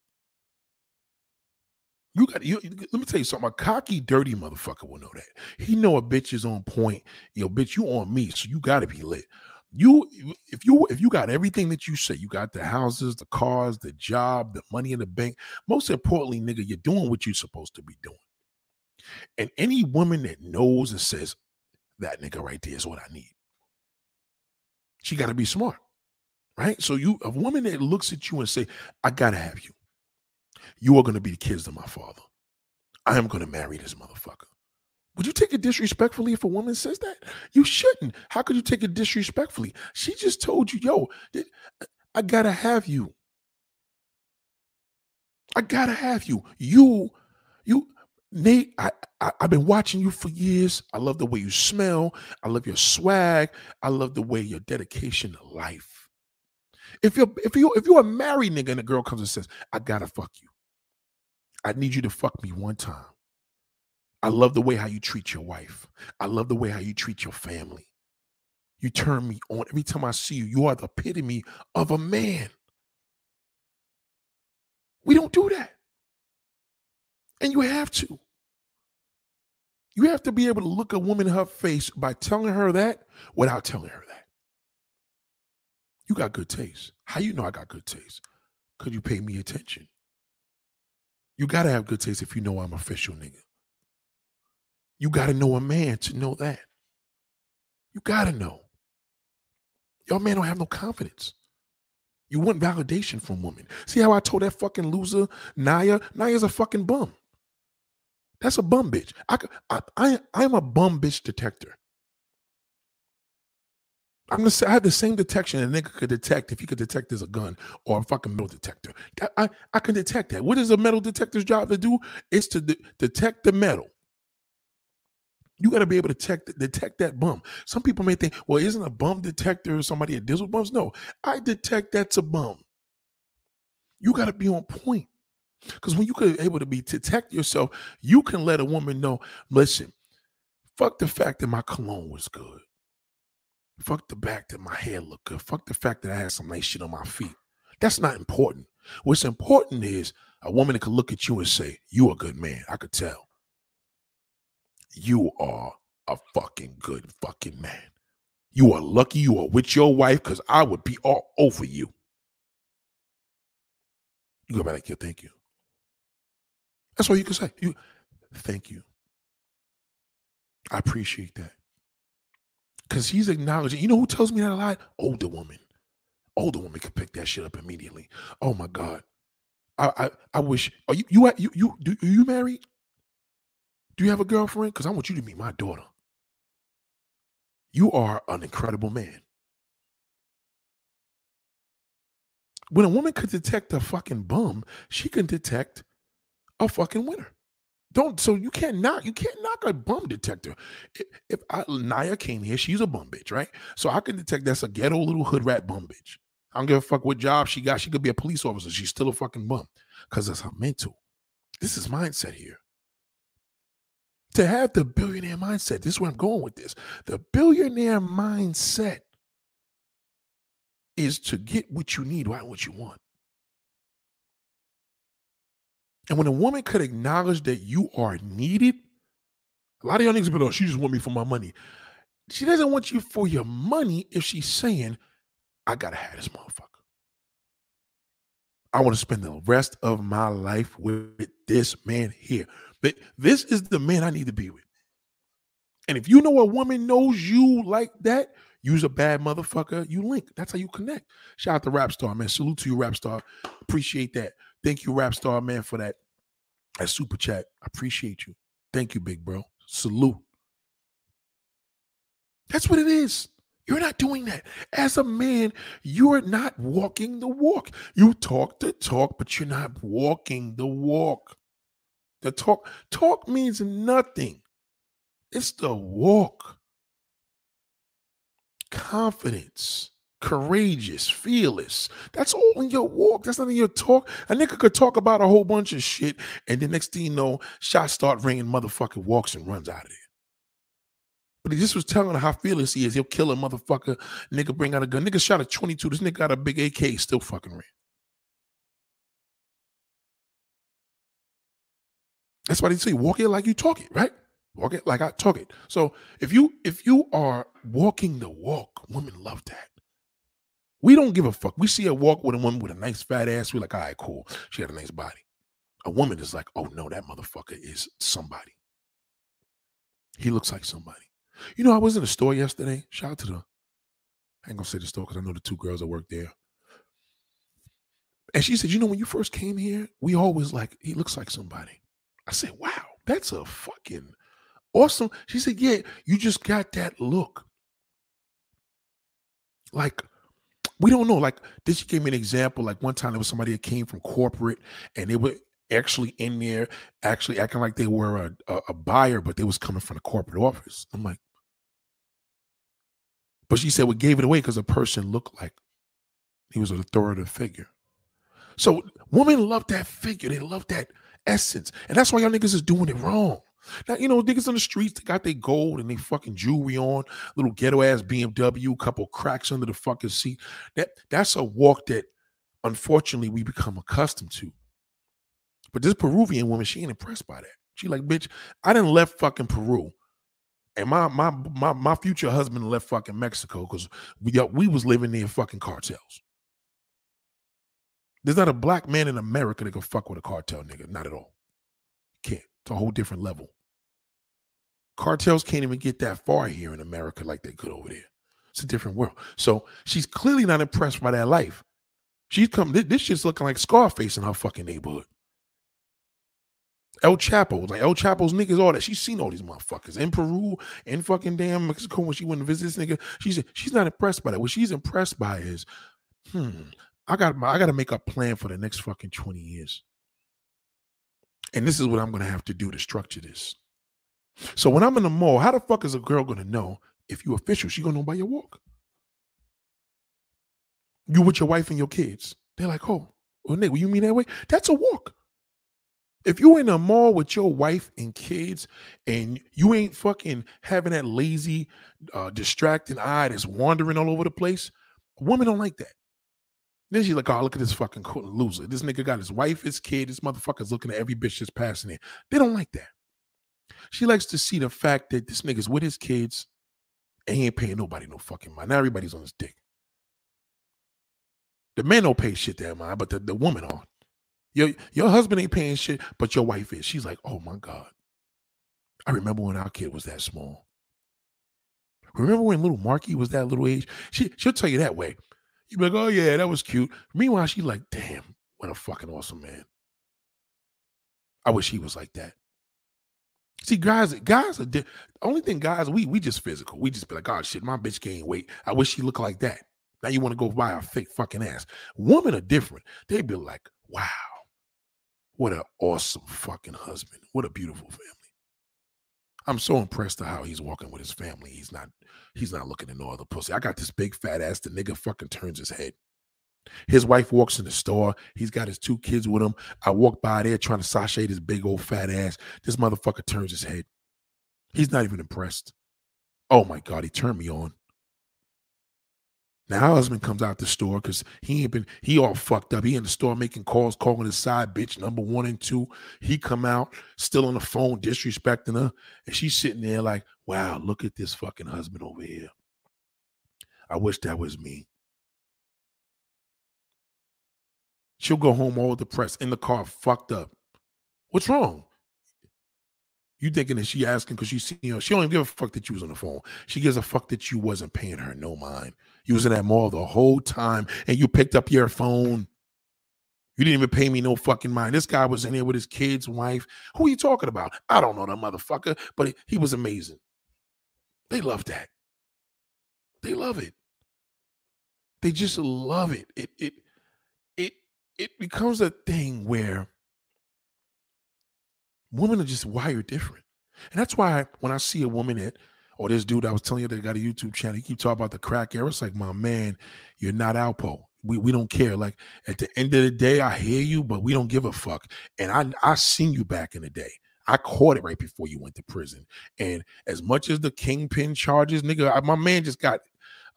You got you let me tell you something. A cocky, dirty motherfucker will know that. He know a bitch is on point. Yo, bitch, you on me, so you gotta be lit you if you if you got everything that you say, you got the houses, the cars, the job, the money in the bank. Most importantly, nigga, you're doing what you're supposed to be doing. And any woman that knows and says that nigga right there is what I need, she got to be smart, right? So you a woman that looks at you and say, "I gotta have you. You are going to be the kids of my father. I am going to marry this motherfucker." Would you take it disrespectfully if a woman says that? You shouldn't. How could you take it disrespectfully? She just told you, yo, I gotta have you. I gotta have you. You, you, Nate, I, I have been watching you for years. I love the way you smell. I love your swag. I love the way your dedication to life. If you're if you if you're a married nigga and a girl comes and says, I gotta fuck you. I need you to fuck me one time. I love the way how you treat your wife. I love the way how you treat your family. You turn me on every time I see you. You are the epitome of a man. We don't do that. And you have to. You have to be able to look a woman in her face by telling her that without telling her that. You got good taste. How you know I got good taste? Because you pay me attention. You got to have good taste if you know I'm official nigga. You got to know a man to know that. You got to know. Your man don't have no confidence. You want validation from women. See how I told that fucking loser Naya? Naya's a fucking bum. That's a bum bitch. I, I, I, I'm a bum bitch detector. I'm gonna say I have the same detection a nigga could detect if he could detect as a gun or a fucking metal detector. I, I can detect that. What is a metal detector's job to do? It's to de- detect the metal. You got to be able to detect, detect that bump. Some people may think, well, isn't a bump detector somebody that deals with bumps? No, I detect that's a bump. You got to be on point. Because when you could able to be detect yourself, you can let a woman know, listen, fuck the fact that my cologne was good. Fuck the fact that my hair look good. Fuck the fact that I had some nice shit on my feet. That's not important. What's important is a woman that can look at you and say, You a good man. I could tell. You are a fucking good fucking man. You are lucky you are with your wife because I would be all over you. You go back like, yeah, thank you. That's all you can say. You thank you. I appreciate that. Cause he's acknowledging. You know who tells me that a lot? Older woman. Older woman can pick that shit up immediately. Oh my God. I I, I wish are you you you you do are you married? Do you have a girlfriend? Because I want you to meet my daughter. You are an incredible man. When a woman could detect a fucking bum, she can detect a fucking winner. Don't so you can't knock you can't knock a bum detector. If, if I, Naya came here, she's a bum bitch, right? So I can detect that's a ghetto little hood rat bum bitch. I don't give a fuck what job she got. She could be a police officer. She's still a fucking bum because that's her mental. This is mindset here. To have the billionaire mindset, this is where I'm going with this. The billionaire mindset is to get what you need, not what you want. And when a woman could acknowledge that you are needed, a lot of y'all niggas be like, oh, she just want me for my money. She doesn't want you for your money if she's saying, I gotta have this motherfucker. I want to spend the rest of my life with this man here. But this is the man I need to be with. And if you know a woman knows you like that, use a bad motherfucker, you link. That's how you connect. Shout out to Rap Star, man. Salute to you, Rap Star. Appreciate that. Thank you, Rap Star, man, for that, that super chat. I appreciate you. Thank you, big bro. Salute. That's what it is. You're not doing that. As a man, you're not walking the walk. You talk the talk, but you're not walking the walk. The talk talk means nothing. It's the walk. Confidence courageous, fearless. That's all in your walk. That's not in your talk. A nigga could talk about a whole bunch of shit, and the next thing you know, shots start ringing, motherfucker walks and runs out of there. But he just was telling how fearless he is. He'll kill a motherfucker. Nigga bring out a gun. Nigga shot a 22. This nigga got a big AK, still fucking ran. That's why they say walk it like you talk it, right? Walk it like I talk it. So if you if you are walking the walk, women love that. We don't give a fuck. We see a walk with a woman with a nice fat ass. We're like, all right, cool. She had a nice body. A woman is like, oh no, that motherfucker is somebody. He looks like somebody. You know, I was in a store yesterday. Shout out to the, I ain't gonna say the store because I know the two girls that work there. And she said, you know, when you first came here, we always like, he looks like somebody. I said, wow, that's a fucking awesome. She said, yeah, you just got that look. Like we don't know. Like this, gave me an example. Like one time there was somebody that came from corporate and they were actually in there, actually acting like they were a, a, a buyer, but they was coming from the corporate office. I'm like, but she said we gave it away because the person looked like he was an authoritative figure. So women love that figure. They love that essence. And that's why y'all niggas is doing it wrong. Now, you know, niggas on the streets, they got their gold and they fucking jewelry on, little ghetto ass BMW, a couple cracks under the fucking seat. That that's a walk that unfortunately we become accustomed to. But this Peruvian woman, she ain't impressed by that. She like, bitch, I didn't left fucking Peru. And my my my my future husband left fucking Mexico because we we was living near fucking cartels. There's not a black man in America that can fuck with a cartel nigga. Not at all. Can't. It's a whole different level. Cartels can't even get that far here in America like they could over there. It's a different world. So she's clearly not impressed by that life. She's come. This, this shit's looking like Scarface in her fucking neighborhood. El Chapo, like El Chapo's niggas, all that. She's seen all these motherfuckers in Peru, in fucking damn Mexico when she went to visit this nigga. She's she's not impressed by that. What she's impressed by is, hmm, I got I got to make a plan for the next fucking twenty years, and this is what I'm gonna have to do to structure this. So when I'm in the mall, how the fuck is a girl gonna know if you official? She gonna know by your walk. You with your wife and your kids. They're like, oh, well, nigga, you mean that way? That's a walk. If you in a mall with your wife and kids and you ain't fucking having that lazy, uh, distracting eye that's wandering all over the place, women don't like that. Then she's like, oh, look at this fucking loser. This nigga got his wife, his kid, this motherfucker's looking at every bitch that's passing it. They don't like that. She likes to see the fact that this nigga's with his kids and he ain't paying nobody no fucking mind. Now everybody's on his dick. The man don't pay shit that ah, mind, but the, the woman on. Your your husband ain't paying shit, but your wife is. She's like, oh my God. I remember when our kid was that small. Remember when little Marky was that little age? She she'll tell you that way. You be like, oh yeah, that was cute. Meanwhile, she's like, damn, what a fucking awesome man. I wish he was like that. See, guys, guys are di- only thing, guys, we we just physical. We just be like, oh shit, my bitch gained weight. I wish she looked like that. Now you want to go buy a fake fucking ass. Women are different. They be like, wow, what an awesome fucking husband. What a beautiful family. I'm so impressed to how he's walking with his family. He's not, he's not looking at no other pussy. I got this big fat ass. The nigga fucking turns his head. His wife walks in the store. He's got his two kids with him. I walk by there trying to sashay this big old fat ass. This motherfucker turns his head. He's not even impressed. Oh my God, he turned me on. Now her husband comes out the store because he ain't been he all fucked up. He in the store making calls, calling his side bitch number one and two. He come out still on the phone, disrespecting her, and she's sitting there like, "Wow, look at this fucking husband over here." I wish that was me. She'll go home all depressed in the car, fucked up. What's wrong? You thinking that she asking because she you know she don't even give a fuck that you was on the phone. She gives a fuck that you wasn't paying her no mind. You was in that mall the whole time and you picked up your phone. You didn't even pay me no fucking mind. This guy was in here with his kids, wife. Who are you talking about? I don't know that motherfucker, but he was amazing. They love that. They love it. They just love it. It it it becomes a thing where women are just wired different. And that's why when I see a woman that, or this dude I was telling you that got a YouTube channel, he keep talking about the crack era. It's like, my man, you're not Alpo. We, we don't care. Like at the end of the day, I hear you, but we don't give a fuck. And I I seen you back in the day. I caught it right before you went to prison. And as much as the kingpin charges, nigga, I, my man just got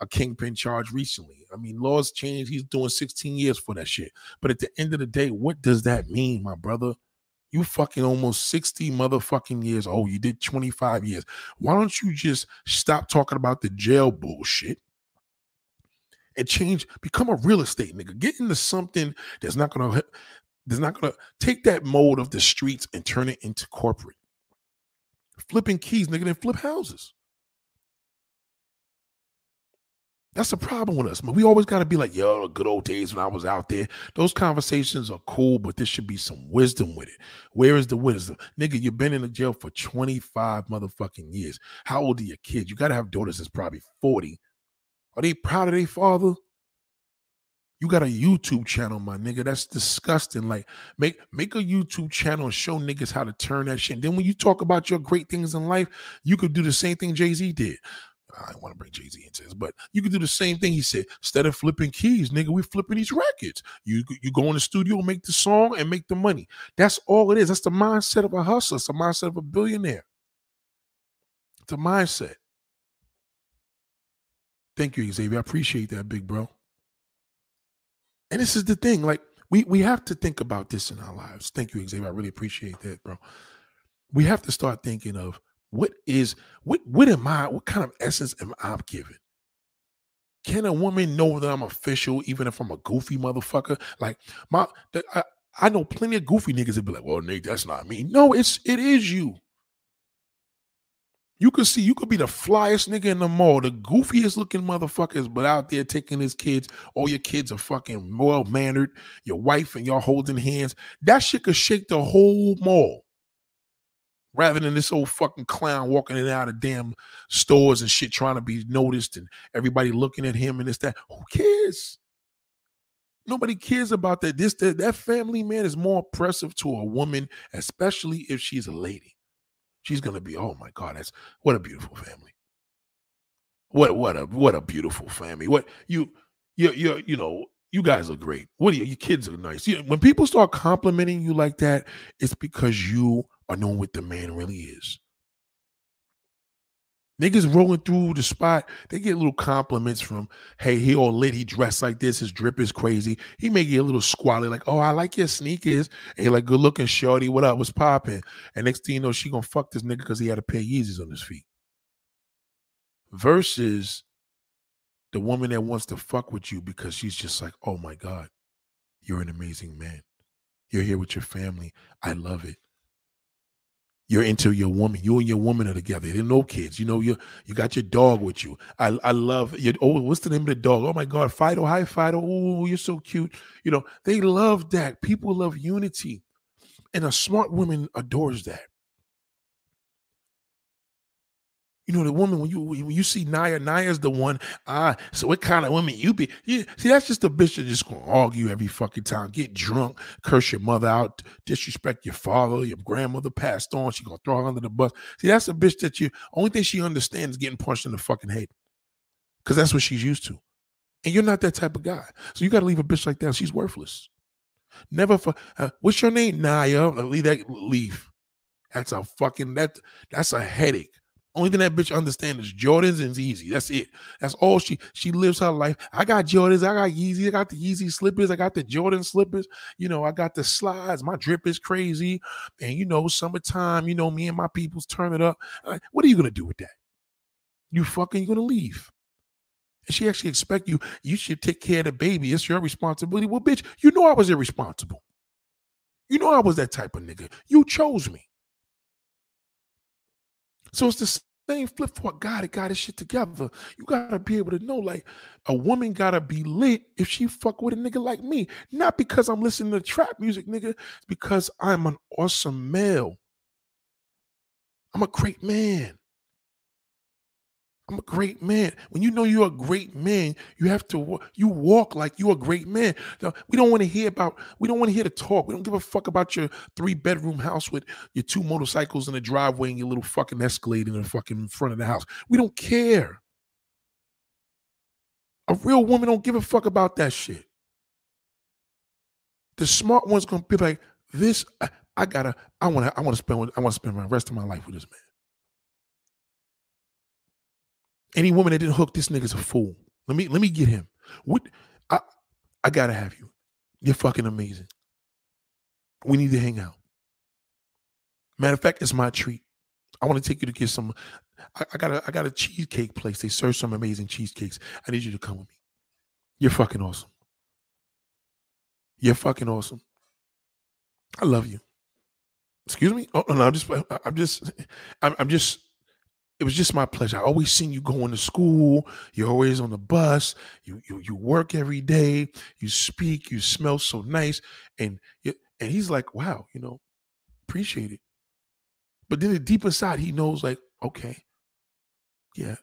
a kingpin charge recently. I mean, laws change. He's doing 16 years for that shit. But at the end of the day, what does that mean, my brother? You fucking almost 60 motherfucking years old. You did 25 years. Why don't you just stop talking about the jail bullshit and change, become a real estate nigga? Get into something that's not gonna that's not gonna take that mold of the streets and turn it into corporate. Flipping keys, nigga, and flip houses. That's the problem with us. Man. We always got to be like, yo, good old days when I was out there. Those conversations are cool, but there should be some wisdom with it. Where is the wisdom? Nigga, you've been in the jail for 25 motherfucking years. How old are your kids? You got to have daughters that's probably 40. Are they proud of their father? You got a YouTube channel, my nigga. That's disgusting. Like, make make a YouTube channel and show niggas how to turn that shit. And then when you talk about your great things in life, you could do the same thing Jay-Z did. I want to bring Jay Z into this, but you can do the same thing. He said, instead of flipping keys, nigga, we flipping these records. You you go in the studio, make the song, and make the money. That's all it is. That's the mindset of a hustler. It's the mindset of a billionaire. It's a mindset. Thank you, Xavier. I appreciate that, big bro. And this is the thing, like we we have to think about this in our lives. Thank you, Xavier. I really appreciate that, bro. We have to start thinking of what is what what am I? What kind of essence am I giving? Can a woman know that I'm official even if I'm a goofy motherfucker? Like my I, I know plenty of goofy niggas that be like, well, Nick, that's not me. No, it's it is you. You could see you could be the flyest nigga in the mall, the goofiest looking motherfuckers, but out there taking his kids. All your kids are fucking well mannered. Your wife and y'all holding hands. That shit could shake the whole mall. Rather than this old fucking clown walking in and out of damn stores and shit trying to be noticed and everybody looking at him and this, that. Who cares? Nobody cares about that. This that, that family man is more oppressive to a woman, especially if she's a lady. She's gonna be, oh my God, that's what a beautiful family. What what a what a beautiful family. What you you you you know you guys are great. What are you? Your kids are nice. You, when people start complimenting you like that, it's because you are knowing what the man really is. Niggas rolling through the spot, they get little compliments from, hey, he all lit, he dressed like this, his drip is crazy. He may get a little squally, like, oh, I like your sneakers. And you're like, good looking, shorty, what up? What's popping? And next thing you know, she gonna fuck this nigga because he had a pair of Yeezys on his feet. Versus the woman that wants to fuck with you because she's just like, oh my God, you're an amazing man. You're here with your family. I love it you're into your woman. You and your woman are together. There no kids. You know, you you got your dog with you. I I love your oh, what's the name of the dog? Oh my God, Fido. Hi, Fido. Oh, you're so cute. You know, they love that. People love unity. And a smart woman adores that. You know, the woman when you when you see Naya, Naya's the one. Ah, so what kind of woman you be? Yeah, see, that's just a bitch that just gonna argue every fucking time, get drunk, curse your mother out, disrespect your father, your grandmother passed on. She gonna throw her under the bus. See, that's a bitch that you only thing she understands is getting punched in the fucking head, because that's what she's used to. And you're not that type of guy, so you got to leave a bitch like that. She's worthless. Never. For, uh, what's your name, Naya? Leave that. Leave. That's a fucking that. That's a headache. Only thing that bitch understands is Jordans and Yeezy. That's it. That's all she she lives her life. I got Jordans, I got Yeezy, I got the Yeezy slippers, I got the Jordan slippers. You know, I got the slides. My drip is crazy, and you know, summertime. You know, me and my people's turn it up. what are you gonna do with that? You fucking gonna leave? And she actually expect you. You should take care of the baby. It's your responsibility. Well, bitch, you know I was irresponsible. You know I was that type of nigga. You chose me. So it's the same flip for a guy that got his shit together. You gotta be able to know, like, a woman gotta be lit if she fuck with a nigga like me. Not because I'm listening to trap music, nigga. Because I'm an awesome male. I'm a great man. I'm a great man. When you know you're a great man, you have to you walk like you're a great man. We don't want to hear about we don't want to hear the talk. We don't give a fuck about your three bedroom house with your two motorcycles in the driveway and your little fucking Escalade in the fucking front of the house. We don't care. A real woman don't give a fuck about that shit. The smart one's gonna be like, this. I, I gotta. I wanna. I wanna spend. I wanna spend my rest of my life with this man. Any woman that didn't hook this nigga's a fool. Let me let me get him. What I I gotta have you. You're fucking amazing. We need to hang out. Matter of fact, it's my treat. I want to take you to get some. I, I, got a I got a cheesecake place. They serve some amazing cheesecakes. I need you to come with me. You're fucking awesome. You're fucking awesome. I love you. Excuse me. Oh no, I'm just I'm just I'm, I'm just it was just my pleasure. I always seen you going to school. You're always on the bus. You you you work every day. You speak. You smell so nice. And and he's like, wow, you know, appreciate it. But then the deep inside, he knows, like, okay, yeah,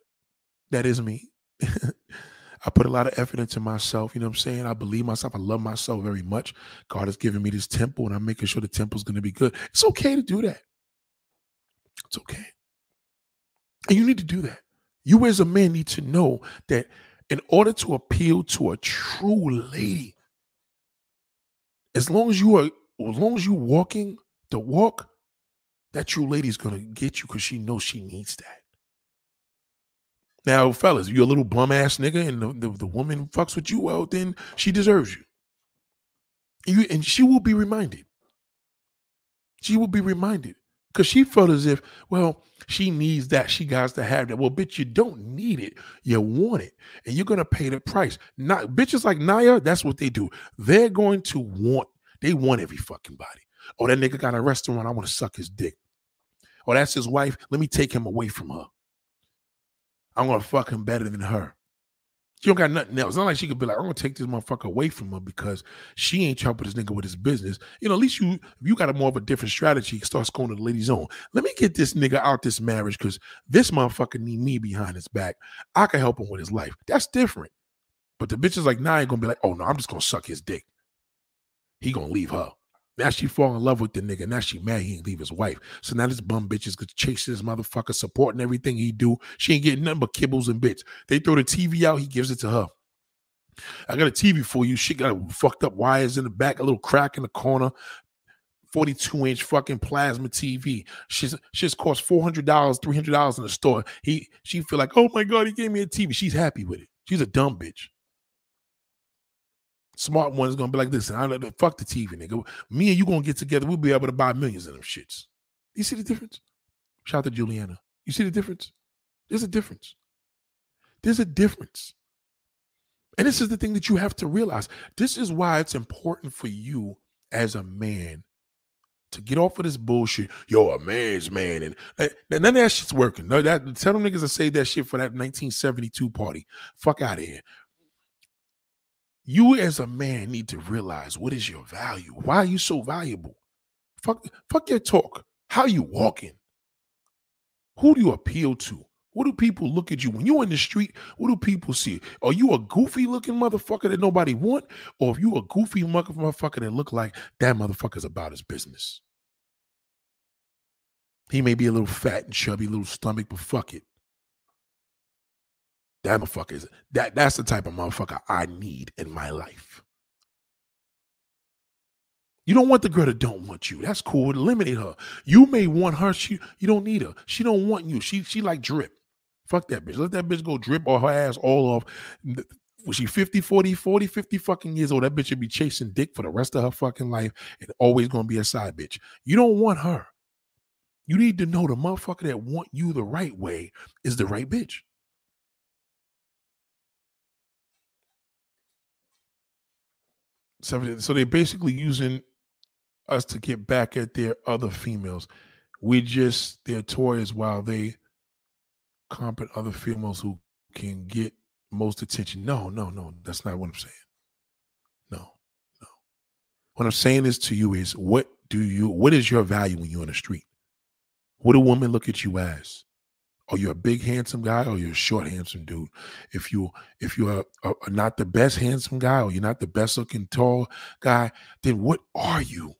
that is me. I put a lot of effort into myself. You know what I'm saying? I believe myself. I love myself very much. God has given me this temple, and I'm making sure the temple's going to be good. It's okay to do that. It's okay. And you need to do that. You, as a man, need to know that in order to appeal to a true lady, as long as you are, as long as you walking the walk, that true lady is gonna get you because she knows she needs that. Now, fellas, you're a little bum ass nigga, and the, the, the woman fucks with you, well, then she deserves you. you. And she will be reminded. She will be reminded because she felt as if, well, she needs that. She got to have that. Well, bitch, you don't need it. You want it. And you're going to pay the price. Not bitches like Naya, that's what they do. They're going to want, they want every fucking body. Oh, that nigga got a restaurant. I want to suck his dick. Oh, that's his wife. Let me take him away from her. I'm gonna fuck him better than her. She don't got nothing else. It's not like she could be like, I'm gonna take this motherfucker away from her because she ain't helping this nigga with his business. You know, at least you you got a more of a different strategy. Starts going to the ladies own. Let me get this nigga out this marriage because this motherfucker need me behind his back. I can help him with his life. That's different. But the bitch is like, nah, I ain't gonna be like, oh no, I'm just gonna suck his dick. He gonna leave her. Now she fall in love with the nigga. Now she mad he ain't leave his wife. So now this bum bitch is chasing this motherfucker, supporting everything he do. She ain't getting nothing but kibbles and bits. They throw the TV out, he gives it to her. I got a TV for you. She got fucked up wires in the back, a little crack in the corner. 42 inch fucking plasma TV. She's she's cost $400, $300 in the store. He she feel like, oh my God, he gave me a TV. She's happy with it. She's a dumb bitch. Smart one's gonna be like, listen, I don't fuck the TV, nigga. Me and you gonna get together. We'll be able to buy millions of them shits. You see the difference? Shout out to Juliana. You see the difference? There's a difference. There's a difference. And this is the thing that you have to realize. This is why it's important for you as a man to get off of this bullshit. Yo, a man's man. And, and none of that shit's working. No, that tell them niggas to say that shit for that 1972 party. Fuck out of here you as a man need to realize what is your value. Why are you so valuable? Fuck, fuck your talk. How you walking? Who do you appeal to? What do people look at you when you're in the street? What do people see? Are you a goofy looking motherfucker that nobody want, or if you a goofy motherfucker that look like that motherfucker's about his business? He may be a little fat and chubby, little stomach, but fuck it. That motherfucker is that that's the type of motherfucker I need in my life. You don't want the girl that don't want you. That's cool. Eliminate her. You may want her. She you don't need her. She don't want you. She she like drip. Fuck that bitch. Let that bitch go drip or her ass all off. Was she 50, 40, 40, 50 fucking years old? That bitch should be chasing dick for the rest of her fucking life and always gonna be a side bitch. You don't want her. You need to know the motherfucker that want you the right way is the right bitch. So, they're basically using us to get back at their other females. We just their toys while they comp other females who can get most attention. No, no, no, that's not what I'm saying. No, no. What I'm saying is to you is what do you what is your value when you're in the street? What do women look at you as? Are you're a big handsome guy or you're a short handsome dude? If you if you are, are not the best handsome guy or you're not the best looking tall guy, then what are you?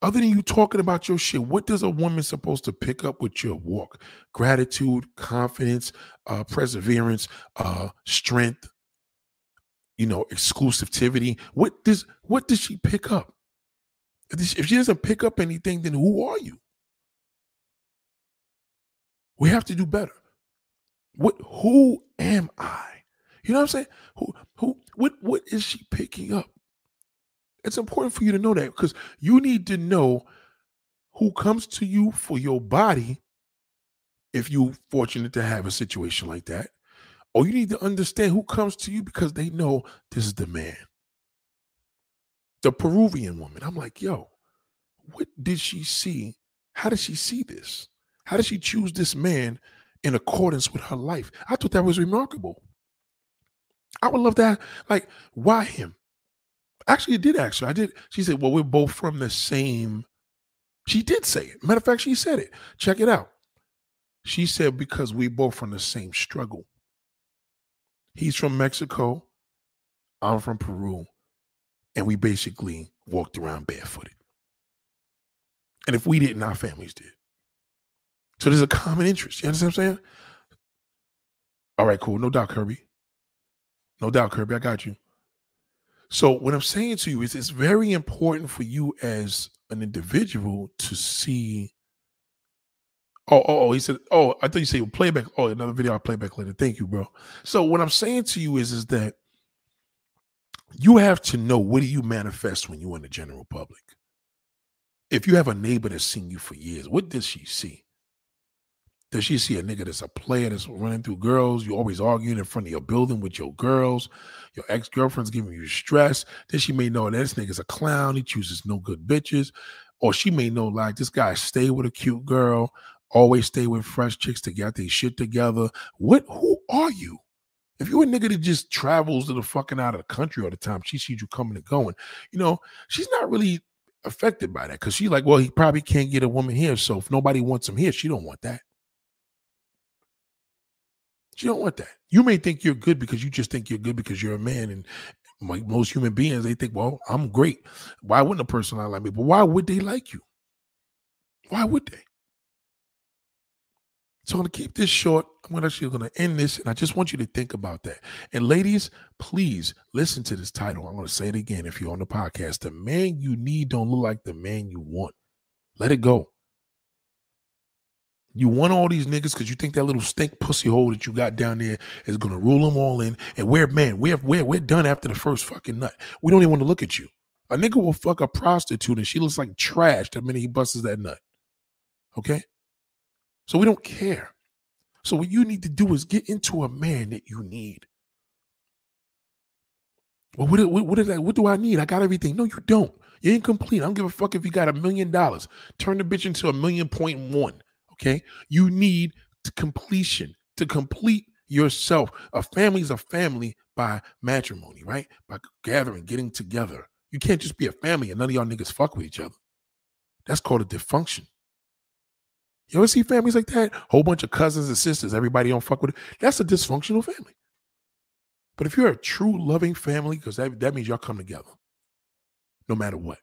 Other than you talking about your shit, what does a woman supposed to pick up with your walk? Gratitude, confidence, uh, perseverance, uh, strength, you know, exclusivity. What does what does she pick up? If she doesn't pick up anything, then who are you? We have to do better. What who am I? You know what I'm saying? Who who what what is she picking up? It's important for you to know that because you need to know who comes to you for your body if you're fortunate to have a situation like that. Or you need to understand who comes to you because they know this is the man. The Peruvian woman. I'm like, yo, what did she see? How did she see this? How did she choose this man in accordance with her life? I thought that was remarkable. I would love that. Like, why him? Actually, it did actually. I did. She said, Well, we're both from the same. She did say it. Matter of fact, she said it. Check it out. She said, Because we both from the same struggle. He's from Mexico. I'm from Peru. And we basically walked around barefooted. And if we didn't, our families did. So there's a common interest. You understand what I'm saying? All right, cool. No doubt, Kirby. No doubt, Kirby. I got you. So what I'm saying to you is it's very important for you as an individual to see. Oh, oh, oh, he said, oh, I thought you said playback. Oh, another video I'll play back later. Thank you, bro. So what I'm saying to you is, is that you have to know what do you manifest when you're in the general public. If you have a neighbor that's seen you for years, what does she see? Does she see a nigga that's a player that's running through girls? You always arguing in front of your building with your girls. Your ex girlfriend's giving you stress. Then she may know that this nigga's a clown. He chooses no good bitches. Or she may know like this guy stay with a cute girl, always stay with fresh chicks to get their shit together. What who are you? If you're a nigga that just travels to the fucking out of the country all the time, she sees you coming and going, you know, she's not really affected by that because she's like, well, he probably can't get a woman here. So if nobody wants him here, she don't want that. She don't want that. You may think you're good because you just think you're good because you're a man. And like most human beings, they think, well, I'm great. Why wouldn't a person like me? But why would they like you? Why would they? So I'm going to keep this short. I'm actually going to end this, and I just want you to think about that. And ladies, please listen to this title. I'm going to say it again if you're on the podcast. The man you need don't look like the man you want. Let it go. You want all these niggas because you think that little stink pussy hole that you got down there is gonna rule them all in. And we're man, we're we're we're done after the first fucking nut. We don't even want to look at you. A nigga will fuck a prostitute and she looks like trash the minute he busts that nut. Okay? So we don't care. So what you need to do is get into a man that you need. Well, what, what, what, is that? what do I need? I got everything. No, you don't. You're incomplete. I don't give a fuck if you got a million dollars. Turn the bitch into a million point one. Okay. You need completion to complete yourself. A family is a family by matrimony, right? By gathering, getting together. You can't just be a family and none of y'all niggas fuck with each other. That's called a dysfunction. You ever see families like that? Whole bunch of cousins and sisters, everybody don't fuck with it. That's a dysfunctional family. But if you're a true loving family, because that, that means y'all come together no matter what.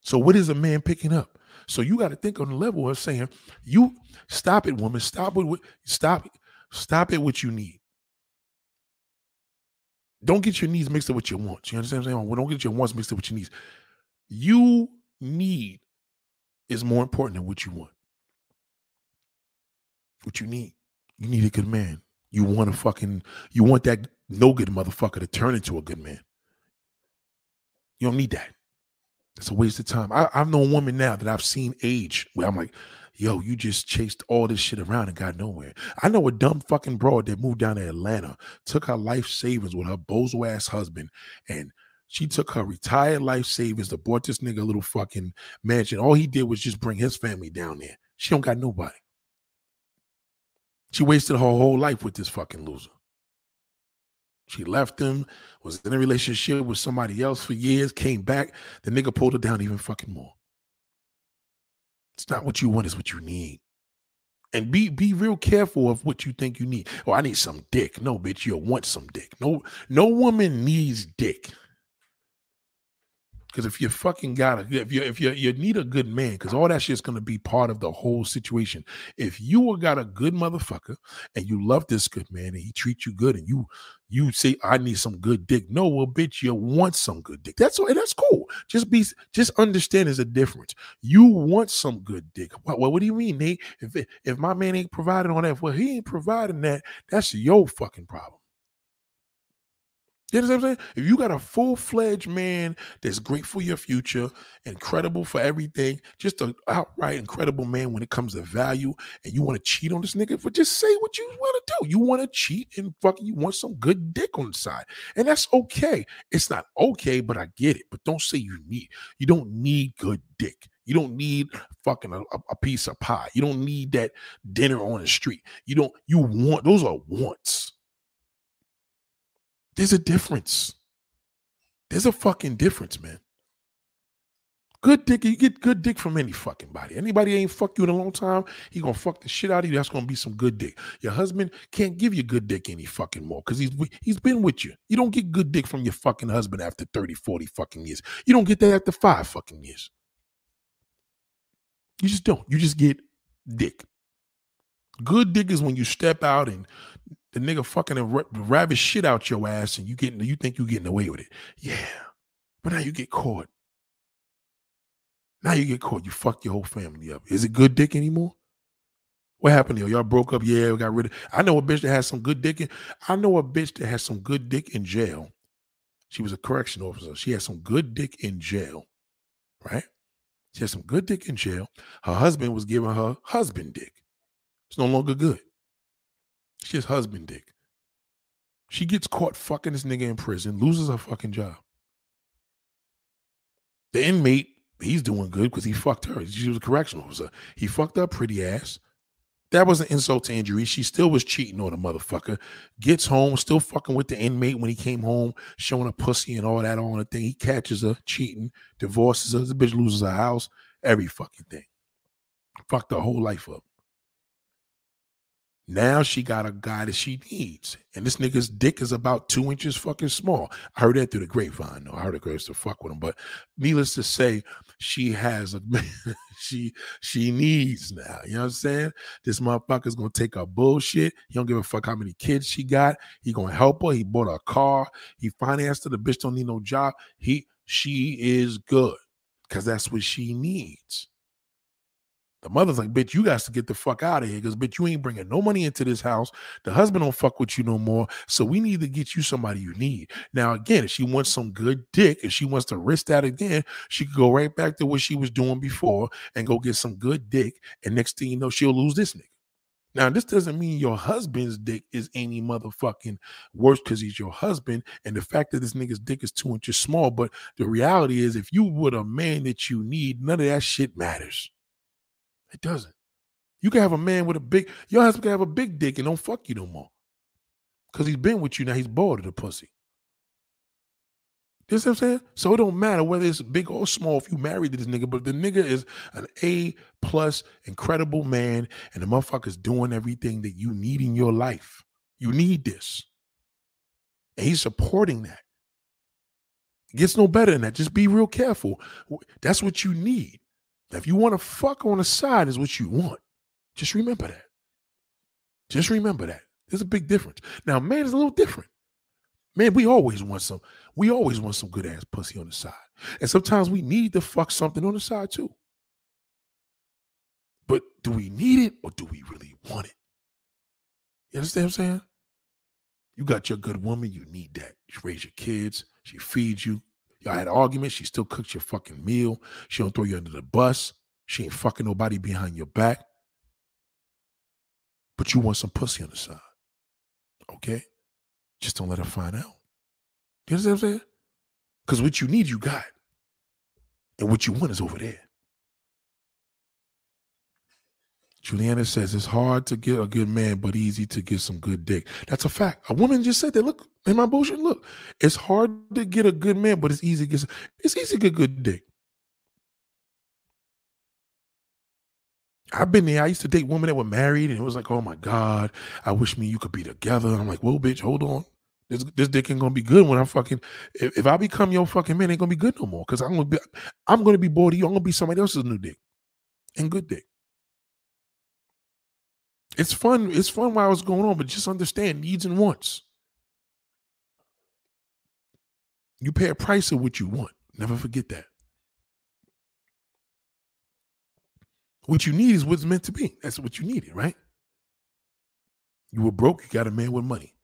So, what is a man picking up? So, you got to think on the level of saying, you stop it, woman. Stop it. stop, stop it what you need. Don't get your needs mixed up with your wants. You understand what I'm saying? Well, don't get your wants mixed up with your needs. You need is more important than what you want what you need. You need a good man. You want a fucking, you want that no good motherfucker to turn into a good man. You don't need that. It's a waste of time. I, I've known women now that I've seen age where I'm like, yo, you just chased all this shit around and got nowhere. I know a dumb fucking broad that moved down to Atlanta, took her life savings with her bozo ass husband, and she took her retired life savings to bought this nigga a little fucking mansion. All he did was just bring his family down there. She don't got nobody. She wasted her whole life with this fucking loser. She left him, was in a relationship with somebody else for years, came back. The nigga pulled her down even fucking more. It's not what you want, it's what you need. And be be real careful of what you think you need. Oh, I need some dick. No, bitch, you'll want some dick. No, no woman needs dick. Because if you fucking got a, if you if you you need a good man, because all that shit's gonna be part of the whole situation. If you got a good motherfucker and you love this good man and he treats you good and you you say I need some good dick, no, well, bitch, you want some good dick. That's that's cool. Just be just understand there's a difference. You want some good dick. Well, what do you mean, Nate? If if my man ain't providing on that, well, he ain't providing that. That's your fucking problem. You know what I'm saying? If you got a full fledged man that's great for your future, incredible for everything, just an outright incredible man when it comes to value, and you want to cheat on this nigga, but just say what you want to do. You want to cheat and fucking you want some good dick on the side, and that's okay. It's not okay, but I get it. But don't say you need. You don't need good dick. You don't need fucking a, a piece of pie. You don't need that dinner on the street. You don't. You want those are wants. There's a difference. There's a fucking difference, man. Good dick, you get good dick from any fucking body. Anybody ain't fucked you in a long time, he gonna fuck the shit out of you. That's gonna be some good dick. Your husband can't give you good dick any fucking more because he's he's been with you. You don't get good dick from your fucking husband after 30, 40 fucking years. You don't get that after five fucking years. You just don't. You just get dick. Good dick is when you step out and the nigga fucking and ravish shit out your ass and you getting you think you getting away with it. Yeah. But now you get caught. Now you get caught. You fuck your whole family up. Is it good dick anymore? What happened to Y'all broke up? Yeah, we got rid of. I know a bitch that has some good dick. In, I know a bitch that has some good dick in jail. She was a correction officer. She had some good dick in jail, right? She had some good dick in jail. Her husband was giving her husband dick. It's no longer good. She's husband dick. She gets caught fucking this nigga in prison, loses her fucking job. The inmate He's doing good because he fucked her. She was a correctional officer. He fucked up pretty ass. That was an insult to injury. She still was cheating on a motherfucker. Gets home, still fucking with the inmate when he came home, showing a pussy and all that on the thing. He catches her cheating, divorces her. The bitch loses her house, every fucking thing. Fucked her whole life up. Now she got a guy that she needs. And this nigga's dick is about two inches fucking small. I heard that through the grapevine. No, I heard the girls to fuck with him. But needless to say, she has a she she needs now. You know what I'm saying? This motherfucker's gonna take her bullshit. He don't give a fuck how many kids she got. He gonna help her. He bought her a car. He financed her. The bitch don't need no job. He she is good because that's what she needs. The mother's like, bitch, you got to get the fuck out of here because, bitch, you ain't bringing no money into this house. The husband don't fuck with you no more. So we need to get you somebody you need. Now, again, if she wants some good dick, if she wants to risk that again, she could go right back to what she was doing before and go get some good dick. And next thing you know, she'll lose this nigga. Now, this doesn't mean your husband's dick is any motherfucking worse because he's your husband. And the fact that this nigga's dick is two inches small. But the reality is, if you were a man that you need, none of that shit matters. It doesn't. You can have a man with a big, your husband can have a big dick and don't fuck you no more. Because he's been with you now, he's bored of the pussy. You what I'm saying? So it don't matter whether it's big or small if you married this nigga, but the nigga is an A plus incredible man, and the motherfucker's doing everything that you need in your life. You need this. And he's supporting that. It gets no better than that. Just be real careful. That's what you need. Now, if you want to fuck on the side, is what you want. Just remember that. Just remember that. There's a big difference. Now, man is a little different. Man, we always want some, we always want some good ass pussy on the side. And sometimes we need to fuck something on the side too. But do we need it or do we really want it? You understand what I'm saying? You got your good woman, you need that. She raise your kids, she feeds you, Y'all had arguments. She still cooks your fucking meal. She don't throw you under the bus. She ain't fucking nobody behind your back. But you want some pussy on the side. Okay? Just don't let her find out. You understand what I'm saying? Because what you need, you got. And what you want is over there. Juliana says it's hard to get a good man, but easy to get some good dick. That's a fact. A woman just said that. Look, in my bullshit, look, it's hard to get a good man, but it's easy to get it's easy to get good dick. I've been there. I used to date women that were married, and it was like, oh my God, I wish me you could be together. I'm like, whoa, bitch, hold on. This, this dick ain't gonna be good when I'm fucking. If, if I become your fucking man, ain't gonna be good no more. Cause I'm gonna be, I'm gonna be bored of you. I'm gonna be somebody else's new dick, and good dick. It's fun. It's fun while it's going on, but just understand needs and wants. You pay a price of what you want. Never forget that. What you need is what's meant to be. That's what you needed, right? You were broke, you got a man with money.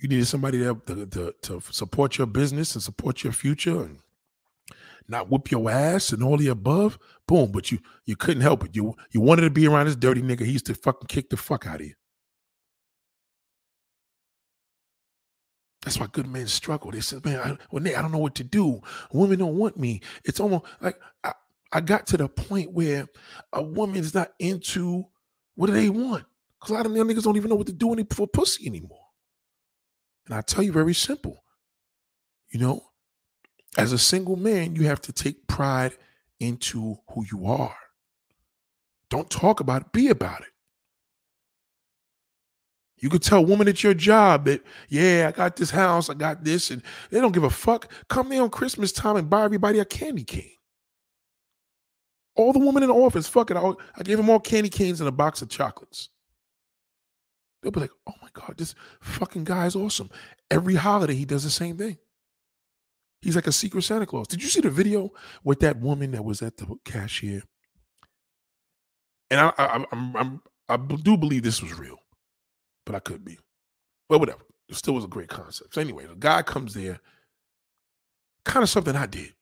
You needed somebody to, to, to, to support your business and support your future and not whoop your ass and all the above. Boom. But you you couldn't help it. You you wanted to be around this dirty nigga. He used to fucking kick the fuck out of you. That's why good men struggle. They said, man, I, well, Nick, I don't know what to do. Women don't want me. It's almost like I, I got to the point where a woman is not into what do they want? Because a lot of them niggas don't even know what to do for pussy anymore. And I tell you very simple. You know, as a single man, you have to take pride into who you are. Don't talk about it, be about it. You could tell a woman at your job that, yeah, I got this house, I got this, and they don't give a fuck. Come there on Christmas time and buy everybody a candy cane. All the women in the office, fuck it. I, I gave them all candy canes and a box of chocolates. They'll be like, oh my God, this fucking guy is awesome. Every holiday, he does the same thing. He's like a secret Santa Claus. Did you see the video with that woman that was at the cashier? And I, I, I'm, I'm, I do believe this was real, but I could be. But whatever. It still was a great concept. So anyway, the guy comes there, kind of something I did.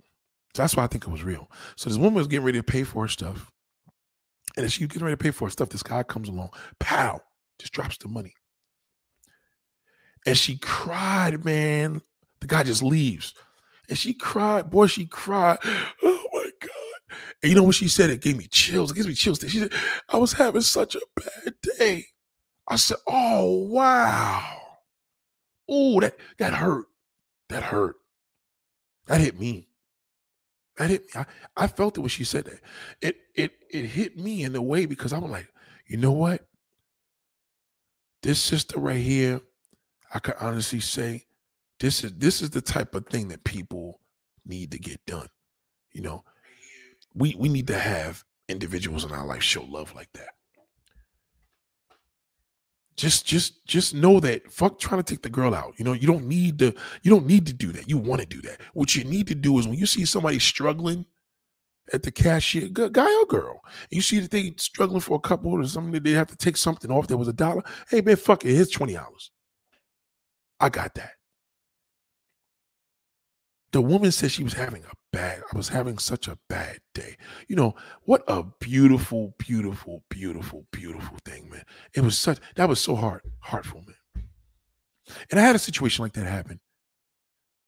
So that's why I think it was real. So this woman was getting ready to pay for her stuff. And as she's getting ready to pay for her stuff, this guy comes along, pow, just drops the money. And she cried, man. The guy just leaves. And she cried, boy, she cried. Oh my God. And you know what she said? It gave me chills. It gives me chills. She said, I was having such a bad day. I said, Oh, wow. Oh, that that hurt. That hurt. That hit me. That hit me. I, I felt it when she said that. It it it hit me in a way because I'm like, you know what? This sister right here, I can honestly say, this is this is the type of thing that people need to get done. You know, we we need to have individuals in our life show love like that. Just just just know that fuck trying to take the girl out. You know, you don't need to you don't need to do that. You want to do that. What you need to do is when you see somebody struggling at the cashier, guy or girl, you see that they struggling for a couple or something that they have to take something off. There was a dollar. Hey man, fuck it. Here's twenty dollars. I got that. The woman said she was having a bad, I was having such a bad day. You know, what a beautiful, beautiful, beautiful, beautiful thing, man. It was such, that was so hard, heartful, man. And I had a situation like that happen.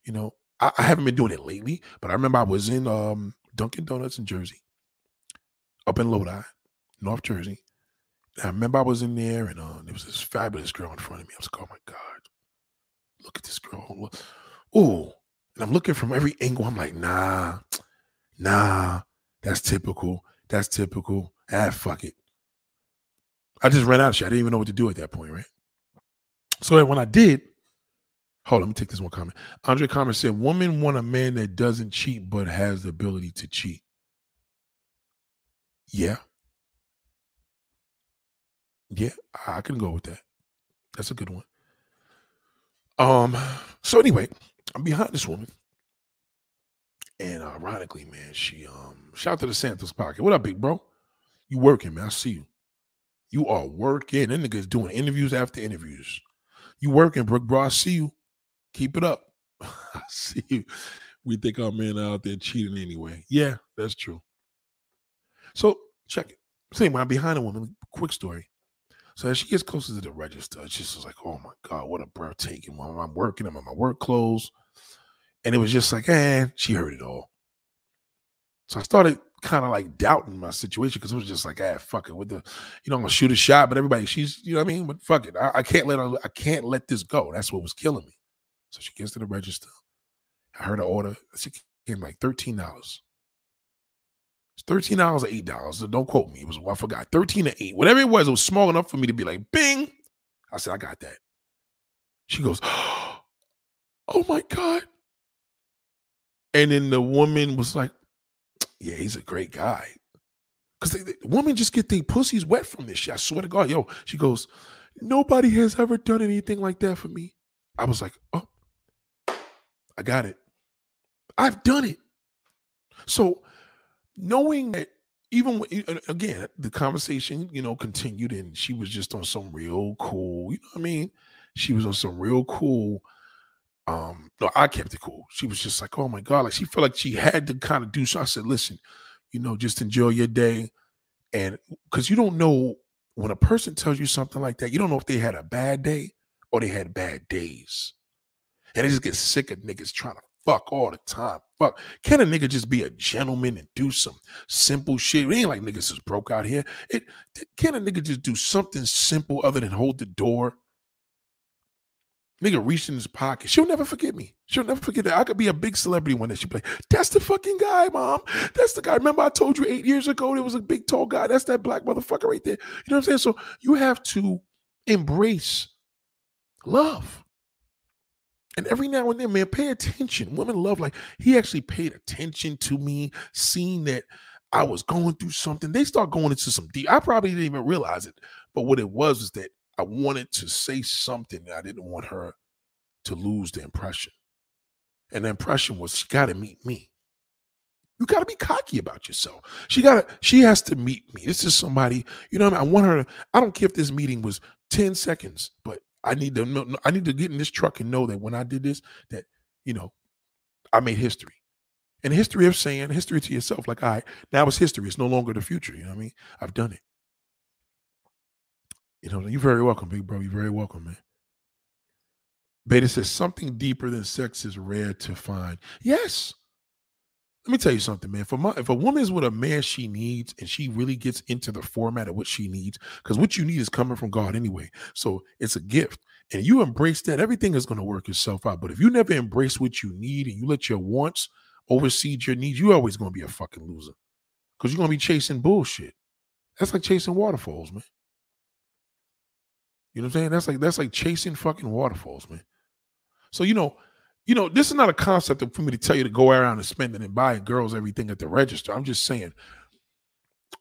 You know, I, I haven't been doing it lately, but I remember I was in um, Dunkin' Donuts in Jersey, up in Lodi, North Jersey. And I remember I was in there and uh, there was this fabulous girl in front of me. I was like, oh my God, look at this girl. Oh, and I'm looking from every angle. I'm like, nah, nah, that's typical. That's typical. Ah, fuck it. I just ran out of shit. I didn't even know what to do at that point, right? So when I did, hold on, let me take this one comment. Andre Comment said, Women want a man that doesn't cheat but has the ability to cheat. Yeah. Yeah, I can go with that. That's a good one. Um, so anyway, I'm behind this woman. And ironically, man, she um shout to the Santos pocket. What up, big bro? You working, man. I see you. You are working. That nigga's doing interviews after interviews. You working, Brooke, bro. I see you. Keep it up. I see you. We think our men are out there cheating anyway. Yeah, that's true. So check it. Same I'm behind a woman, quick story. So as she gets closer to the register, she's just like, oh my God, what a breathtaking one. I'm working, I'm in my work clothes. And it was just like, eh, she heard it all. So I started kind of like doubting my situation because it was just like, ah, fuck it. With the, you know, I'm gonna shoot a shot, but everybody, she's, you know what I mean? But fuck it. I, I can't let her, I can't let this go. That's what was killing me. So she gets to the register. I heard her order. She came like $13. It's $13 or $8. So don't quote me. It was I forgot. 13 or 8. Whatever it was, it was small enough for me to be like, bing. I said, I got that. She goes, Oh my God. And then the woman was like, Yeah, he's a great guy. Because women just get their pussies wet from this shit. I swear to God. Yo, she goes, Nobody has ever done anything like that for me. I was like, Oh, I got it. I've done it. So knowing that even again, the conversation, you know, continued and she was just on some real cool, you know what I mean? She was on some real cool. Um, no, I kept it cool. She was just like, oh my God, like she felt like she had to kind of do so. I said, listen, you know, just enjoy your day. And because you don't know when a person tells you something like that, you don't know if they had a bad day or they had bad days. And they just get sick of niggas trying to fuck all the time. Fuck. Can a nigga just be a gentleman and do some simple shit? It ain't like niggas is broke out here. It can a nigga just do something simple other than hold the door? Nigga reached in his pocket. She'll never forget me. She'll never forget that. I could be a big celebrity one day. She play. That's the fucking guy, mom. That's the guy. Remember, I told you eight years ago there was a big tall guy. That's that black motherfucker right there. You know what I'm saying? So you have to embrace love. And every now and then, man, pay attention. Women love, like, he actually paid attention to me, seeing that I was going through something. They start going into some deep. I probably didn't even realize it. But what it was was that I wanted to say something I didn't want her to lose the impression. And the impression was she got to meet me. You got to be cocky about yourself. She got to, she has to meet me. This is somebody, you know, I, mean? I want her to, I don't care if this meeting was 10 seconds, but I need to know, I need to get in this truck and know that when I did this, that you know, I made history. And history of saying history to yourself, like, all right, now it's history. It's no longer the future. You know what I mean? I've done it. You know, you're very welcome, big bro. You're very welcome, man. Beta says something deeper than sex is rare to find. Yes. Let me tell you something, man. For my, if a woman is with a man she needs and she really gets into the format of what she needs, because what you need is coming from God anyway. So it's a gift. And you embrace that, everything is going to work itself out. But if you never embrace what you need and you let your wants oversee your needs, you're always going to be a fucking loser. Because you're going to be chasing bullshit. That's like chasing waterfalls, man. You know what I'm saying? That's like that's like chasing fucking waterfalls, man. So you know, you know, this is not a concept for me to tell you to go around and spend it and buy girls everything at the register. I'm just saying,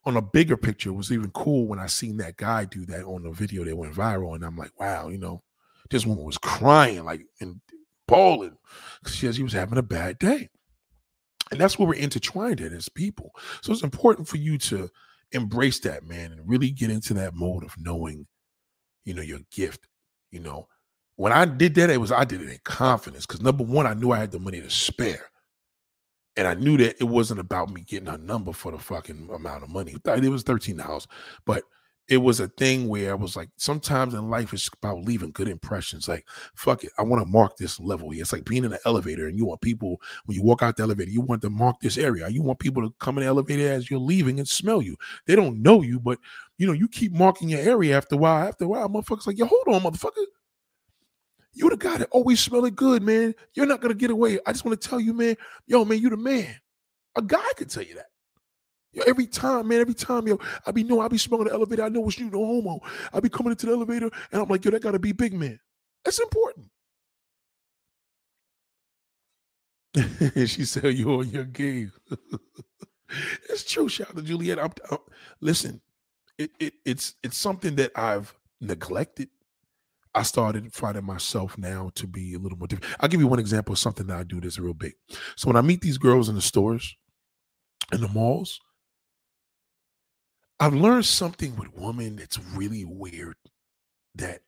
on a bigger picture, it was even cool when I seen that guy do that on the video that went viral, and I'm like, wow, you know, this woman was crying like and bawling because she, was having a bad day, and that's where we're intertwined in as people. So it's important for you to embrace that, man, and really get into that mode of knowing, you know, your gift. You know, when I did that, it was I did it in confidence because number one, I knew I had the money to spare. And I knew that it wasn't about me getting a number for the fucking amount of money. It was $13, but it was a thing where I was like, sometimes in life it's about leaving good impressions. Like, fuck it, I want to mark this level here. It's like being in an elevator and you want people, when you walk out the elevator, you want to mark this area. You want people to come in the elevator as you're leaving and smell you. They don't know you, but you know, you keep marking your area after a while. After a while, motherfuckers like, yo, hold on, motherfucker. You the guy that always smelling good, man. You're not gonna get away. I just want to tell you, man, yo, man, you the man. A guy could tell you that. Yo, every time, man, every time, yo, I be know I be smelling the elevator. I know it's you, no homo. I be coming into the elevator and I'm like, yo, that gotta be big man. That's important. she said, "You on your game." it's true. Shout out to Juliet. I'm, I'm, listen, it, it it's it's something that I've neglected. I started finding myself now to be a little more different. I'll give you one example of something that I do that's real big. So when I meet these girls in the stores, in the malls, I've learned something with women that's really weird. That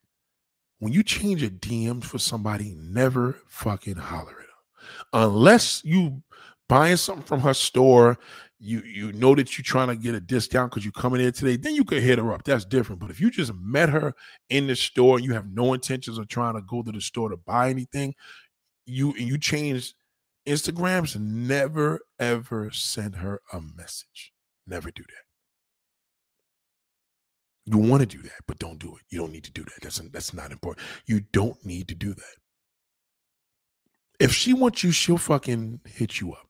when you change a DM for somebody, never fucking holler at them. Unless you buying something from her store, you you know that you're trying to get a discount because you're coming in today, then you could hit her up. That's different. But if you just met her in the store and you have no intentions of trying to go to the store to buy anything, you you change Instagrams, never ever send her a message. Never do that. You want to do that, but don't do it. You don't need to do that. That's that's not important. You don't need to do that. If she wants you, she'll fucking hit you up.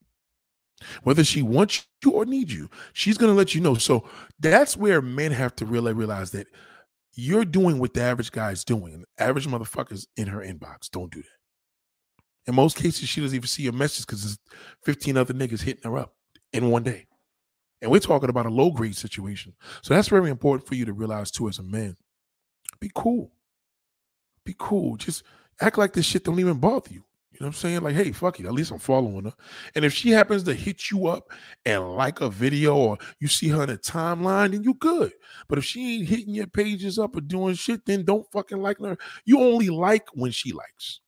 Whether she wants you or needs you, she's gonna let you know. So that's where men have to really realize that you're doing what the average guy is doing. And average motherfuckers in her inbox. Don't do that. In most cases, she doesn't even see your message because there's 15 other niggas hitting her up in one day. And we're talking about a low grade situation. So that's very important for you to realize too as a man. Be cool. Be cool. Just act like this shit don't even bother you. You know what I'm saying? Like, hey, fuck it. At least I'm following her. And if she happens to hit you up and like a video or you see her in a timeline, then you good. But if she ain't hitting your pages up or doing shit, then don't fucking like her. You only like when she likes.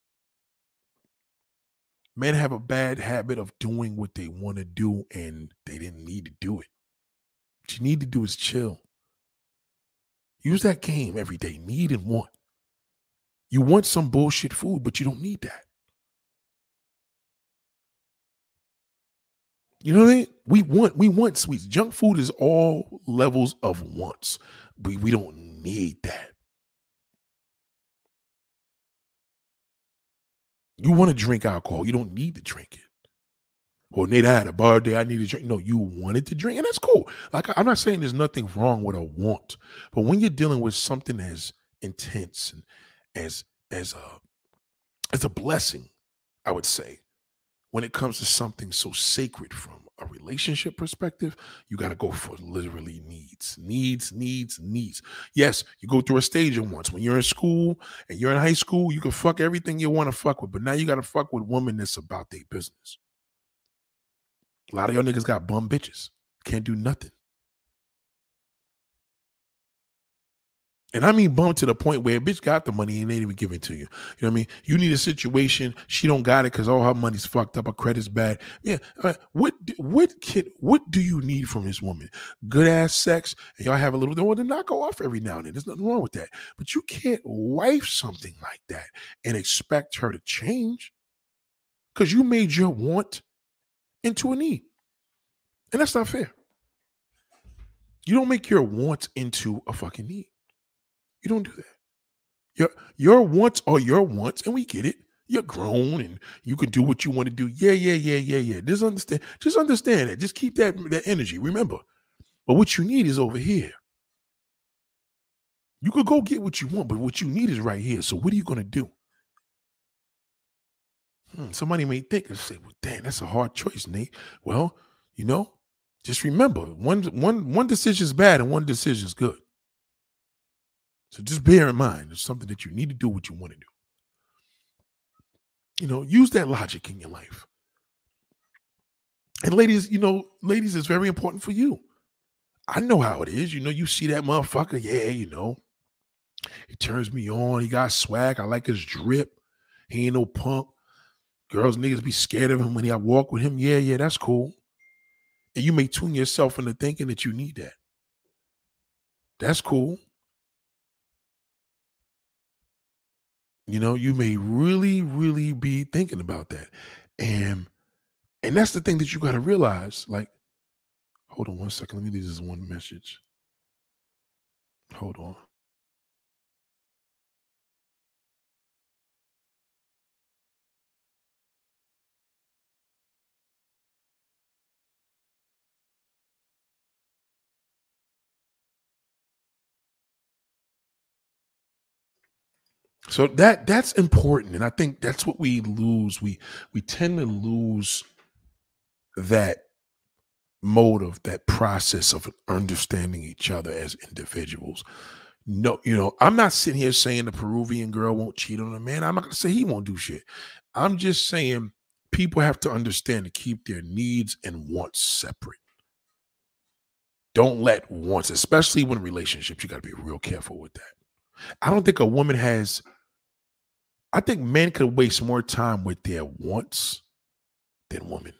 Men have a bad habit of doing what they want to do and they didn't need to do it. What you need to do is chill. Use that game every day. Need and want. You want some bullshit food, but you don't need that. You know what I mean? We want we want sweets. Junk food is all levels of wants. We we don't need that. You want to drink alcohol. You don't need to drink it. Or Nate, I had a bar day. I need to drink. No, you wanted to drink, and that's cool. Like I'm not saying there's nothing wrong with a want, but when you're dealing with something as intense and as as a as a blessing, I would say, when it comes to something so sacred from a relationship perspective, you got to go for literally needs, needs, needs, needs. Yes, you go through a stage at once when you're in school and you're in high school, you can fuck everything you want to fuck with, but now you got to fuck with women that's about their business. A lot of y'all niggas got bum bitches, can't do nothing. And I mean bum to the point where a bitch got the money and they ain't even give it to you. You know what I mean? You need a situation, she don't got it because all her money's fucked up, her credit's bad. Yeah. Uh, what what kid what do you need from this woman? Good ass sex, and y'all have a little want to knock her off every now and then. There's nothing wrong with that. But you can't wife something like that and expect her to change. Because you made your want into a need. And that's not fair. You don't make your wants into a fucking need. You don't do that. Your your wants are your wants, and we get it. You're grown and you can do what you want to do. Yeah, yeah, yeah, yeah, yeah. Just understand, just understand it. Just keep that, that energy. Remember. But what you need is over here. You could go get what you want, but what you need is right here. So what are you going to do? Hmm, somebody may think and say, well, damn, that's a hard choice, Nate. Well, you know, just remember one one one decision is bad and one decision is good. So just bear in mind it's something that you need to do what you want to do. You know, use that logic in your life. And ladies, you know, ladies, it's very important for you. I know how it is. You know, you see that motherfucker, yeah, you know, he turns me on. He got swag. I like his drip. He ain't no punk. Girls, niggas be scared of him when I walk with him. Yeah, yeah, that's cool. And you may tune yourself into thinking that you need that. That's cool. You know, you may really, really be thinking about that. And and that's the thing that you got to realize. Like, hold on one second. Let me leave this one message. Hold on. So that that's important, and I think that's what we lose. We we tend to lose that motive, that process of understanding each other as individuals. No, you know, I'm not sitting here saying the Peruvian girl won't cheat on a man. I'm not gonna say he won't do shit. I'm just saying people have to understand to keep their needs and wants separate. Don't let wants, especially when relationships, you got to be real careful with that. I don't think a woman has I think men could waste more time with their wants than women.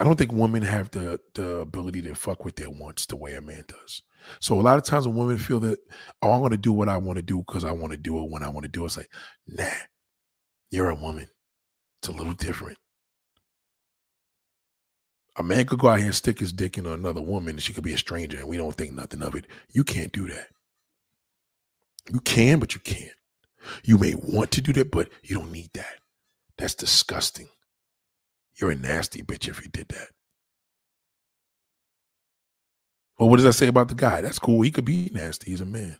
I don't think women have the the ability to fuck with their wants the way a man does. So a lot of times when women feel that, oh, I'm gonna do what I want to do because I want to do it when I want to do it. It's like, nah, you're a woman. It's a little different. A man could go out here and stick his dick in another woman and she could be a stranger and we don't think nothing of it. You can't do that. You can, but you can't. You may want to do that, but you don't need that. That's disgusting. You're a nasty bitch if you did that. Well, what does that say about the guy? That's cool. He could be nasty. He's a man.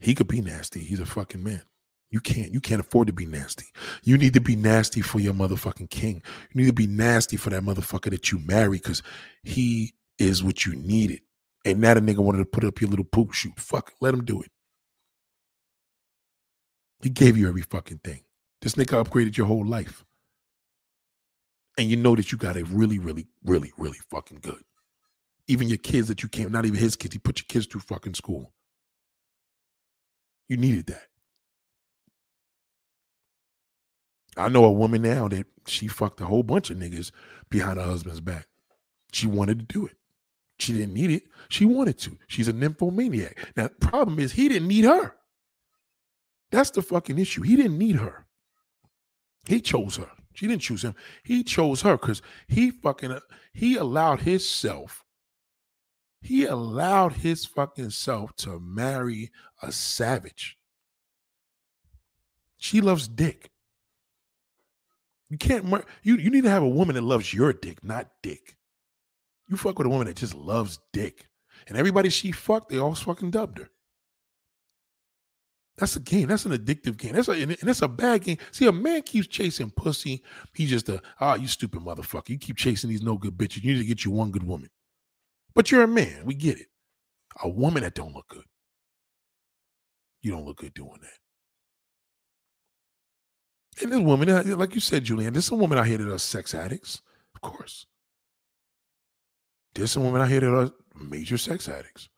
He could be nasty. He's a fucking man. You can't. You can't afford to be nasty. You need to be nasty for your motherfucking king. You need to be nasty for that motherfucker that you marry because he is what you needed. And now the nigga wanted to put up your little poop shoot. Fuck, let him do it. He gave you every fucking thing. This nigga upgraded your whole life. And you know that you got it really, really, really, really fucking good. Even your kids that you can't, not even his kids, he put your kids through fucking school. You needed that. I know a woman now that she fucked a whole bunch of niggas behind her husband's back. She wanted to do it. She didn't need it. She wanted to. She's a nymphomaniac. Now, problem is he didn't need her. That's the fucking issue. He didn't need her. He chose her. She didn't choose him. He chose her because he fucking he allowed himself. He allowed his fucking self to marry a savage. She loves dick. You can't you you need to have a woman that loves your dick, not dick. You fuck with a woman that just loves dick. And everybody she fucked, they all fucking dubbed her. That's a game. That's an addictive game. That's a and that's a bad game. See, a man keeps chasing pussy. He's just a ah, oh, you stupid motherfucker. You keep chasing these no good bitches. You need to get you one good woman. But you're a man. We get it. A woman that don't look good. You don't look good doing that. And this woman, uh, like you said, Julian, there's some woman out here that are sex addicts, of course. There's some women out here that are major sex addicts.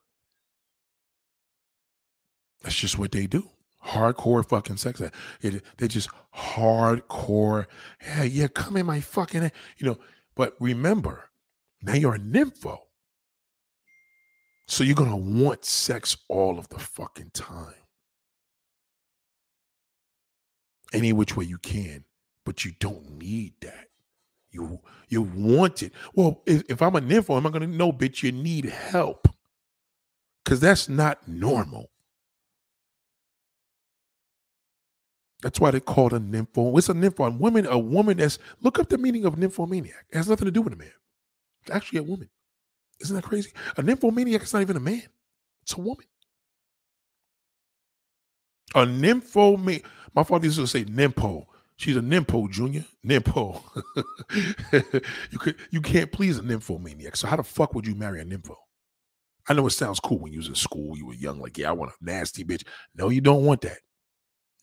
That's just what they do. Hardcore fucking sex. It, they're just hardcore. Yeah, yeah, come in my fucking, you know. But remember, now you're a nympho. So you're going to want sex all of the fucking time. Any which way you can, but you don't need that. You you want it. Well, if, if I'm a nympho, am I gonna know, bitch, you need help? Because that's not normal. That's why they call it a nympho. It's a nympho. A woman, a woman that's look up the meaning of nymphomaniac. It has nothing to do with a man. It's actually a woman. Isn't that crazy? A nymphomaniac is not even a man. It's a woman. A nympho. My father used to say nympho. She's a nympho, Junior. Nympho. you could you can't please a nymphomaniac. So how the fuck would you marry a nympho? I know it sounds cool when you was in school, you were young, like, yeah, I want a nasty bitch. No, you don't want that.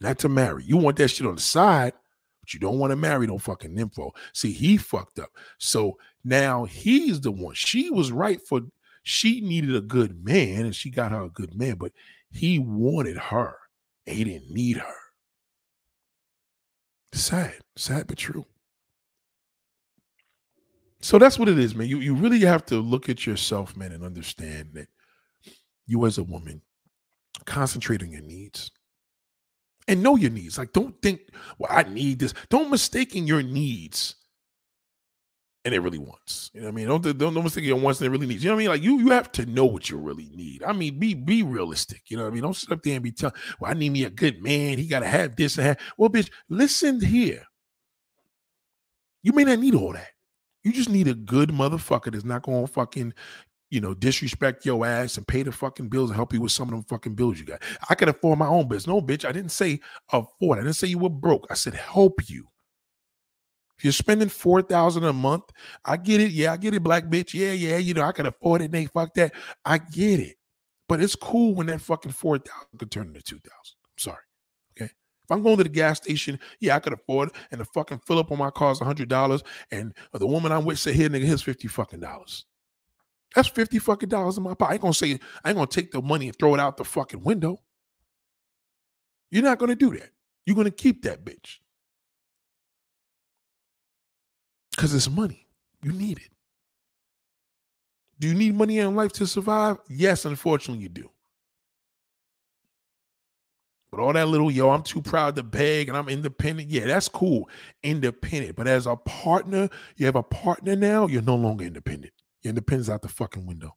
Not to marry. You want that shit on the side, but you don't want to marry no fucking nympho. See, he fucked up. So now he's the one. She was right for she needed a good man and she got her a good man, but he wanted her and he didn't need her. Sad, sad but true. So that's what it is, man. You you really have to look at yourself, man, and understand that you as a woman concentrate on your needs and know your needs. Like, don't think, well, I need this. Don't mistaking your needs and it really wants. You know what I mean? Don't don't, don't mistake your wants and it really needs. You know what I mean? Like you you have to know what you really need. I mean, be be realistic. You know what I mean? Don't sit up there and be telling, well, I need me a good man. He gotta have this and that. Well, bitch, listen here. You may not need all that. You just need a good motherfucker that's not gonna fucking, you know, disrespect your ass and pay the fucking bills and help you with some of them fucking bills you got. I can afford my own business. No, bitch, I didn't say afford. I didn't say you were broke. I said help you. If you're spending four thousand a month, I get it. Yeah, I get it, black bitch. Yeah, yeah, you know, I can afford it. They fuck that. I get it. But it's cool when that fucking four thousand could turn into two thousand. I'm sorry. Okay. If I'm going to the gas station, yeah, I could afford it. And the fucking fill up on my car is hundred dollars. And the woman I'm with say, here, nigga, here's 50 fucking dollars. That's 50 fucking dollars in my pocket. I ain't gonna say I ain't gonna take the money and throw it out the fucking window. You're not gonna do that. You're gonna keep that bitch. Because it's money. You need it. Do you need money in life to survive? Yes, unfortunately, you do. But all that little, yo, I'm too proud to beg and I'm independent. Yeah, that's cool. Independent. But as a partner, you have a partner now, you're no longer independent. Your independence out the fucking window.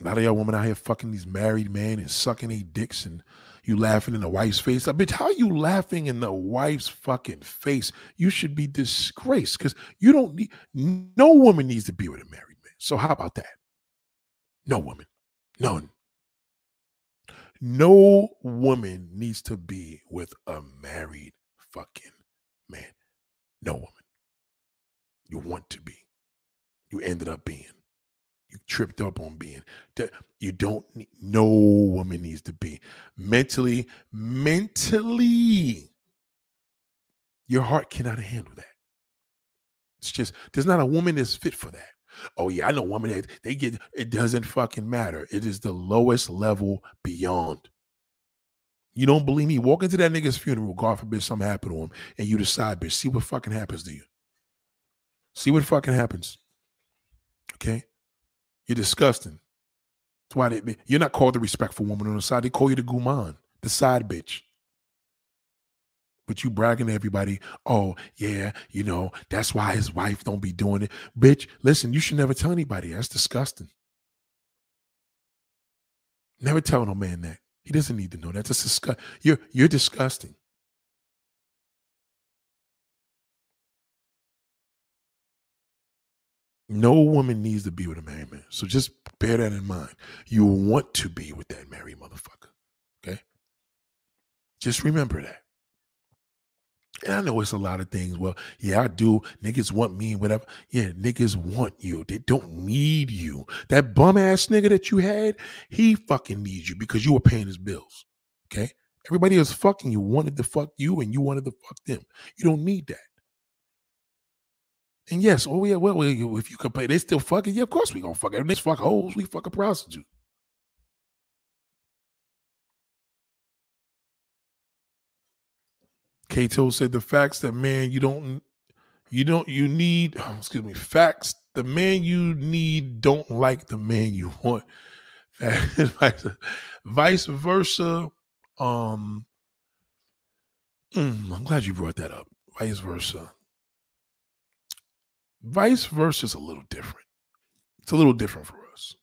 A lot of y'all women out here fucking these married men and sucking a dicks and you laughing in the wife's face. I bitch, how are you laughing in the wife's fucking face? You should be disgraced because you don't need no woman needs to be with a married man. So how about that? No woman. None. No woman needs to be with a married fucking man. No woman. You want to be. You ended up being. You tripped up on being. You don't need, no woman needs to be. Mentally mentally your heart cannot handle that. It's just there's not a woman that's fit for that. Oh yeah i know women that they get it doesn't fucking matter. It is the lowest level beyond you don't believe me walk into that nigga's funeral god forbid something happen to him and you decide bitch see what fucking happens to you see what fucking happens okay you're disgusting. That's why they, you're not called the respectful woman on the side. They call you the guman, the side bitch. But you bragging to everybody, oh, yeah, you know, that's why his wife don't be doing it. Bitch, listen, you should never tell anybody. That's disgusting. Never tell no man that. He doesn't need to know that. That's disgust. You're you're disgusting. No woman needs to be with a married man. So just bear that in mind. You want to be with that married motherfucker. Okay? Just remember that. And I know it's a lot of things. Well, yeah, I do. Niggas want me, whatever. Yeah, niggas want you. They don't need you. That bum ass nigga that you had, he fucking needs you because you were paying his bills. Okay? Everybody else fucking you wanted to fuck you and you wanted to fuck them. You don't need that. And yes, oh yeah, well, if you complain, they still fucking. Yeah, of course we gonna fuck. They fuck hoes, we fuck a prostitute. Cato said the facts that man you don't you don't you need oh, excuse me facts the man you need don't like the man you want vice versa um Mm, I'm glad you brought that up. Vice versa. Vice versa is a little different. It's a little different for us.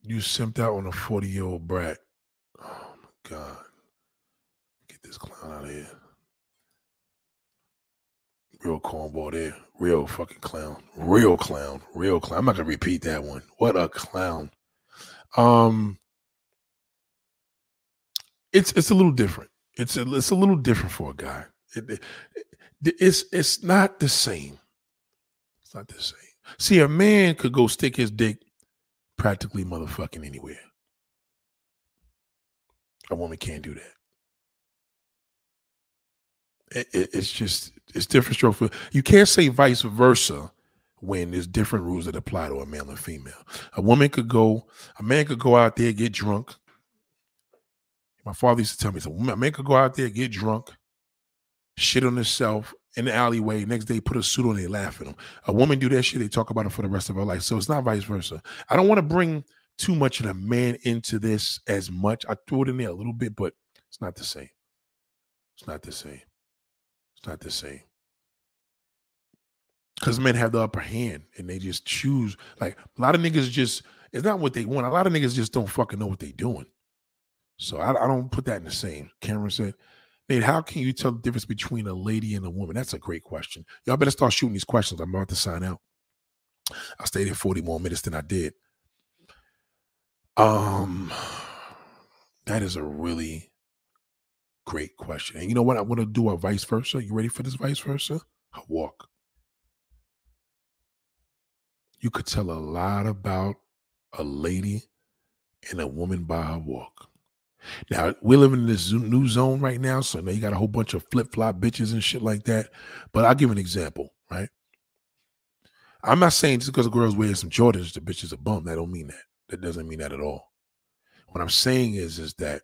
You simped out on a 40 year old brat. God. Get this clown out of here. Real cornball there. Real fucking clown. Real clown. Real clown. I'm not gonna repeat that one. What a clown. Um it's it's a little different. It's a, it's a little different for a guy. It, it, it's it's not the same. It's not the same. See, a man could go stick his dick practically motherfucking anywhere. A woman can't do that. It, it, it's just it's different stroke for you can't say vice versa when there's different rules that apply to a male and female. A woman could go, a man could go out there get drunk. My father used to tell me, so a man could go out there get drunk, shit on himself in the alleyway. Next day, put a suit on, they laugh at him. A woman do that shit, they talk about it for the rest of her life. So it's not vice versa. I don't want to bring too much of the man into this as much. I threw it in there a little bit, but it's not the same. It's not the same. It's not the same. Because men have the upper hand and they just choose. Like a lot of niggas just, it's not what they want. A lot of niggas just don't fucking know what they're doing. So I, I don't put that in the same. Cameron said, Nate, how can you tell the difference between a lady and a woman? That's a great question. Y'all better start shooting these questions. I'm about to sign out. I stayed here 40 more minutes than I did. Um, that is a really great question. And you know what? I want to do a vice versa. You ready for this vice versa? A walk. You could tell a lot about a lady and a woman by her walk. Now we're living in this new zone right now, so now you got a whole bunch of flip flop bitches and shit like that. But I'll give an example, right? I'm not saying just because a girl's wearing some Jordans, the bitch is a bum. That don't mean that. That doesn't mean that at all. What I'm saying is, is that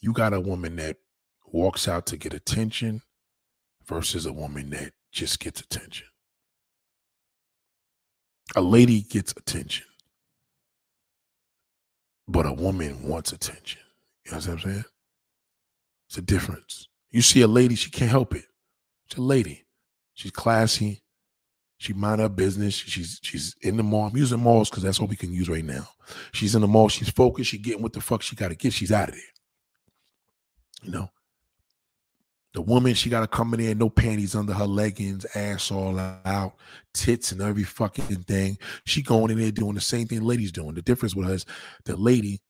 you got a woman that walks out to get attention versus a woman that just gets attention. A lady gets attention but a woman wants attention. You know what I'm saying? It's a difference. You see a lady, she can't help it. She's a lady. She's classy. She mind her business. She's she's in the mall. I'm using malls because that's what we can use right now. She's in the mall. She's focused. She getting what the fuck she got to get. She's out of there. You know, the woman, she got to come in there, no panties under her leggings, ass all out, tits and every fucking thing. She going in there doing the same thing ladies doing. The difference with her is the lady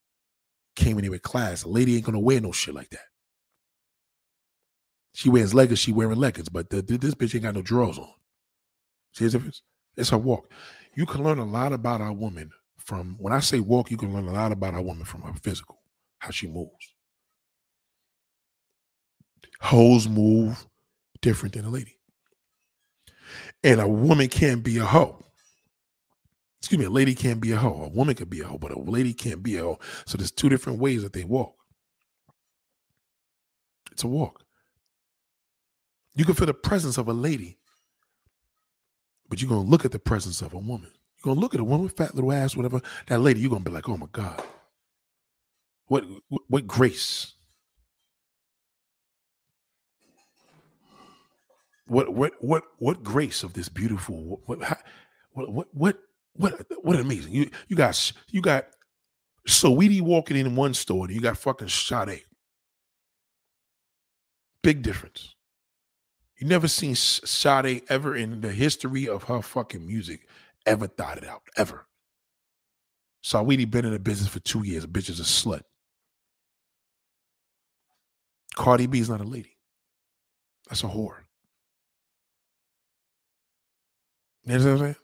came in here with class. A lady ain't gonna wear no shit like that. She wears leggings, she wearing leggings, but the, the, this bitch ain't got no drawers on. See the difference? It's her walk. You can learn a lot about our woman from when I say walk, you can learn a lot about our woman from her physical, how she moves. Hoes move different than a lady. And a woman can't be a hoe. Excuse me, a lady can't be a hoe. A woman could be a hoe, but a lady can't be a hoe. So there's two different ways that they walk. It's a walk. You can feel the presence of a lady, but you're gonna look at the presence of a woman. You're gonna look at a woman, fat little ass, whatever. That lady, you're gonna be like, oh my God. What what grace. What what what what grace of this beautiful what what what what what what amazing you you got you got so Saweetie walking in one store and you got fucking Sade. Big difference. You never seen Sade ever in the history of her fucking music ever thought it out ever. Saweetie been in the business for two years. Bitch is a slut. Cardi B is not a lady. That's a whore. You know what I'm saying?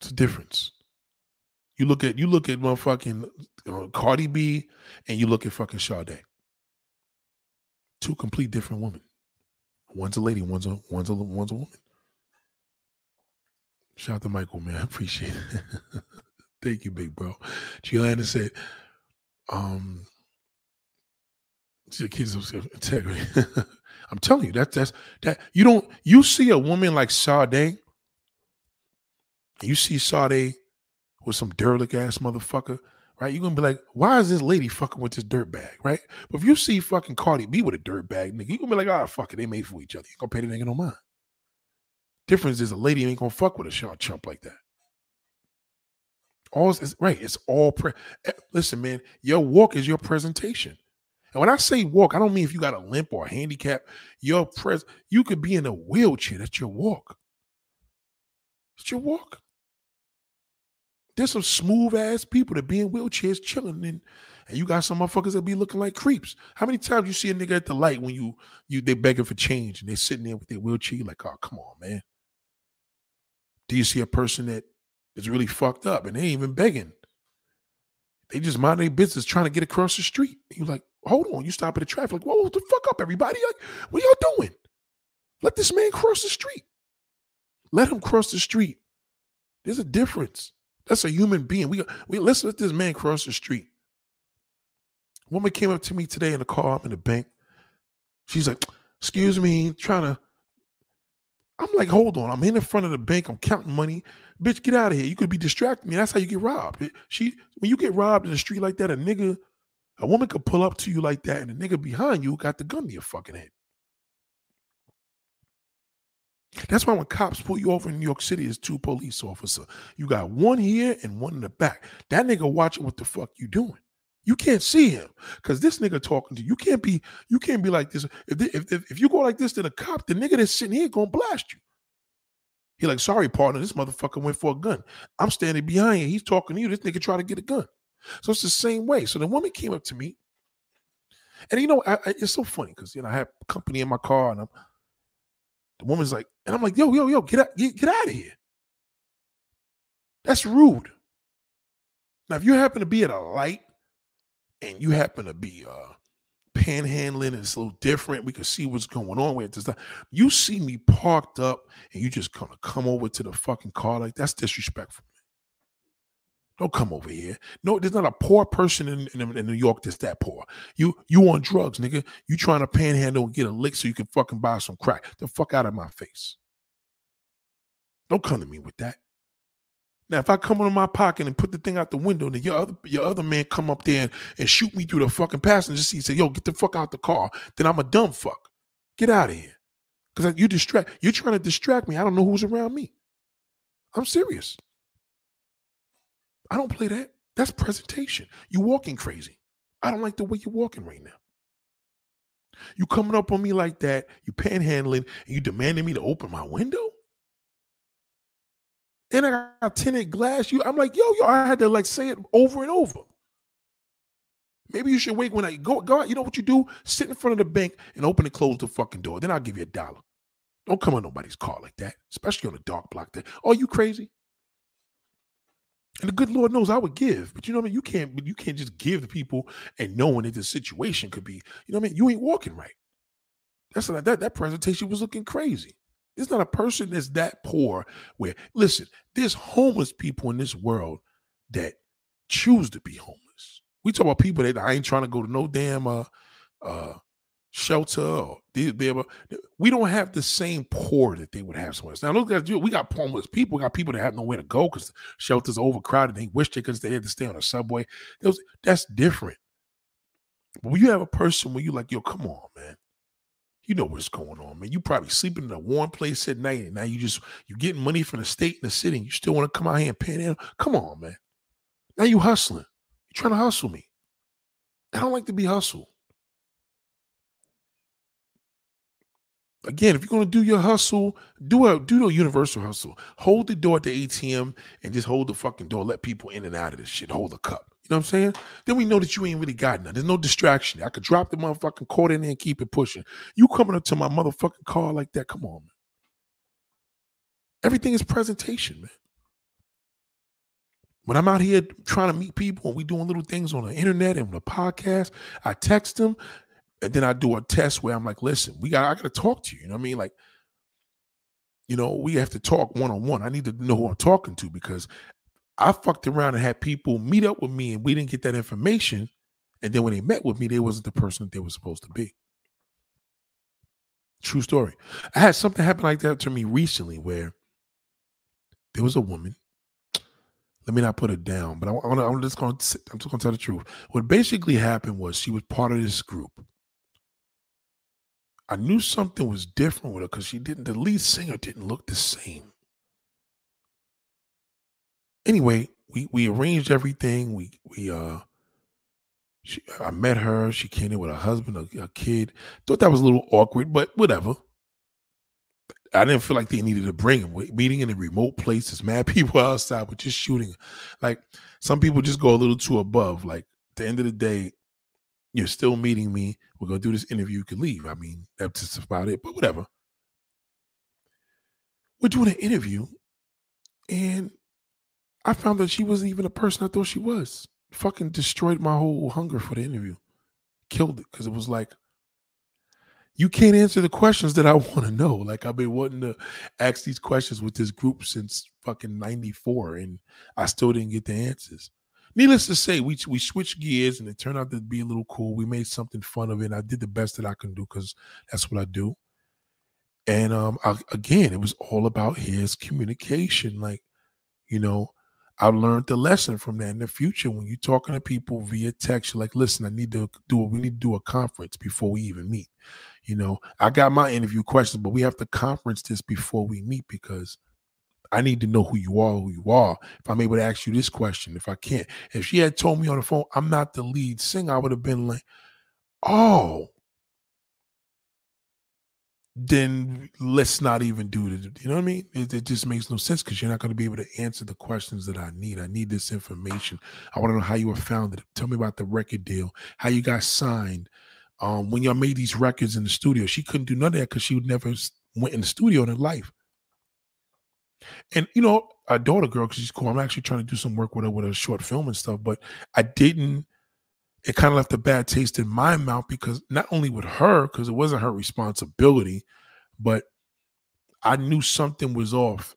It's a difference. You look at you look at motherfucking uh, Cardi B and you look at fucking Sade. Two complete different women. One's a lady, one's a one's a one's a woman. Shout out to Michael, man. I appreciate it. Thank you, big bro. Gianna said, um, the kids of integrity. I'm telling you, that's that's that you don't you see a woman like Sade you see Sade with some derelict ass motherfucker right? You're gonna be like, why is this lady fucking with this dirt bag, right? But if you see fucking Cardi B with a dirt bag, nigga, you gonna be like, ah, oh, fuck it, they made for each other. You gonna pay the nigga no mind. Difference is a lady ain't gonna fuck with a short chump like that. All is right. It's all pre. Eh, listen, man, your walk is your presentation. And when I say walk, I don't mean if you got a limp or a handicap. Your pres, you could be in a wheelchair. That's your walk. It's your walk. There's some smooth ass people that be in wheelchairs chilling, and, and you got some motherfuckers that be looking like creeps. How many times you see a nigga at the light when you you they begging for change and they sitting there with their wheelchair? Like, oh come on, man. Do you see a person that is really fucked up and they ain't even begging? They just mind their business trying to get across the street. You like, hold on, you stop at the traffic, like, whoa, the fuck up, everybody. Like, what y'all doing? Let this man cross the street. Let him cross the street. There's a difference. That's a human being. We we let's let this man cross the street. Woman came up to me today in the car. I'm in the bank. She's like, "Excuse me, trying to." I'm like, "Hold on. I'm in the front of the bank. I'm counting money. Bitch, get out of here. You could be distracting me. That's how you get robbed. She when you get robbed in the street like that, a nigga, a woman could pull up to you like that, and a nigga behind you got the gun to your fucking head. That's why when cops pull you over in New York City, it's two police officers. You got one here and one in the back. That nigga watching what the fuck you doing. You can't see him because this nigga talking to you. You can't be you can't be like this. If, if, if, if you go like this to the cop, the nigga that's sitting here gonna blast you. He like, sorry, partner, this motherfucker went for a gun. I'm standing behind you. He's talking to you. This nigga try to get a gun. So it's the same way. So the woman came up to me, and you know, I, I, it's so funny because you know I have company in my car, and I'm the woman's like, and I'm like, yo, yo, yo, get out, get, get out of here. That's rude. Now, if you happen to be at a light and you happen to be uh panhandling and it's a little different, we can see what's going on with this. You see me parked up and you just gonna come over to the fucking car like that's disrespectful. Don't come over here. No, there's not a poor person in, in, in, New York that's that poor. You you on drugs, nigga. You trying to panhandle and get a lick so you can fucking buy some crack. The fuck out of my face. Don't come to me with that. Now, if I come into my pocket and put the thing out the window, and your other your other man come up there and, and shoot me through the fucking passenger seat, say, "Yo, get the fuck out the car." Then I'm a dumb fuck. Get out of here, because you distract. You're trying to distract me. I don't know who's around me. I'm serious. I don't play that. That's presentation. You walking crazy. I don't like the way you're walking right now. You coming up on me like that, you panhandling, and you demanding me to open my window? And I got tinted glass. You, I'm like, yo, yo, I had to like say it over and over. Maybe you should wait when I go, go out. You know what you do? Sit in front of the bank and open and close the fucking door. Then I'll give you a dollar. Don't come on nobody's car like that, especially on a dark block. There. Oh, you crazy? And the good Lord knows I would give, but you know what I mean. You can't, but you can't just give to people and knowing that the situation could be, you know what I mean. You ain't walking right. That's like that. That presentation was looking crazy. There's not a person that's that poor. Where listen, there's homeless people in this world that choose to be homeless. We talk about people that I ain't trying to go to no damn uh uh shelter or they, they we don't have the same poor that they would have somewhere else. Now look at you, we got homeless people, we got people that have nowhere to go because shelters are overcrowded. They wish they could they had to stay on a subway. Was, that's different. But when you have a person where you like, yo, come on, man. You know what's going on, man. You probably sleeping in a warm place at night, and now you just you getting money from the state and the city. And you still want to come out here and panhandle? Come on, man. Now you hustling. You trying to hustle me. I don't like to be hustled. Again, if you're gonna do your hustle, do a do a universal hustle. Hold the door at the ATM and just hold the fucking door. Let people in and out of this shit. Hold the cup. You know what I'm saying? Then we know that you ain't really got nothing. There's no distraction. I could drop the motherfucking cord in there and keep it pushing. You coming up to my motherfucking car like that? Come on, man. Everything is presentation, man. When I'm out here trying to meet people and we doing little things on the internet and on the podcast, I text them and then I do a test where I'm like, listen, we got I gotta talk to you. You know what I mean? Like, you know, we have to talk one on one. I need to know who I'm talking to because I fucked around and had people meet up with me and we didn't get that information. And then when they met with me, they wasn't the person that they were supposed to be. True story. I had something happen like that to me recently where there was a woman. let me not put it down, but I, I'm just going I'm just going to tell the truth. What basically happened was she was part of this group. I knew something was different with her because she didn't. The lead singer didn't look the same. Anyway, we we arranged everything. We we uh, she, I met her. She came in with her husband, a, a kid. Thought that was a little awkward, but whatever. I didn't feel like they needed to bring him. Meeting in a remote place, there's mad people outside, but just shooting. Like some people just go a little too above. Like the end of the day, you're still meeting me. We're gonna do this interview. You can leave. I mean, that's just about it. But whatever. We're doing an interview, and I found that she wasn't even a person I thought she was. Fucking destroyed my whole hunger for the interview. Killed it because it was like you can't answer the questions that I want to know. Like I've been wanting to ask these questions with this group since fucking 94 and I still didn't get the answers. Needless to say, we we switched gears and it turned out to be a little cool. We made something fun of it. I did the best that I can do because that's what I do. And um I, again, it was all about his communication. Like, you know, I learned the lesson from that in the future. When you're talking to people via text, you're like, listen, I need to do we need to do a conference before we even meet. You know, I got my interview questions, but we have to conference this before we meet because I need to know who you are, who you are. If I'm able to ask you this question, if I can't, if she had told me on the phone, I'm not the lead singer, I would have been like, oh, then let's not even do it. You know what I mean? It, it just makes no sense because you're not going to be able to answer the questions that I need. I need this information. I want to know how you were founded. Tell me about the record deal, how you got signed. Um, when y'all made these records in the studio, she couldn't do none of that because she would never went in the studio in her life. And you know, a daughter girl, because she's cool. I'm actually trying to do some work with her with a short film and stuff, but I didn't it kind of left a bad taste in my mouth because not only with her, because it wasn't her responsibility, but I knew something was off.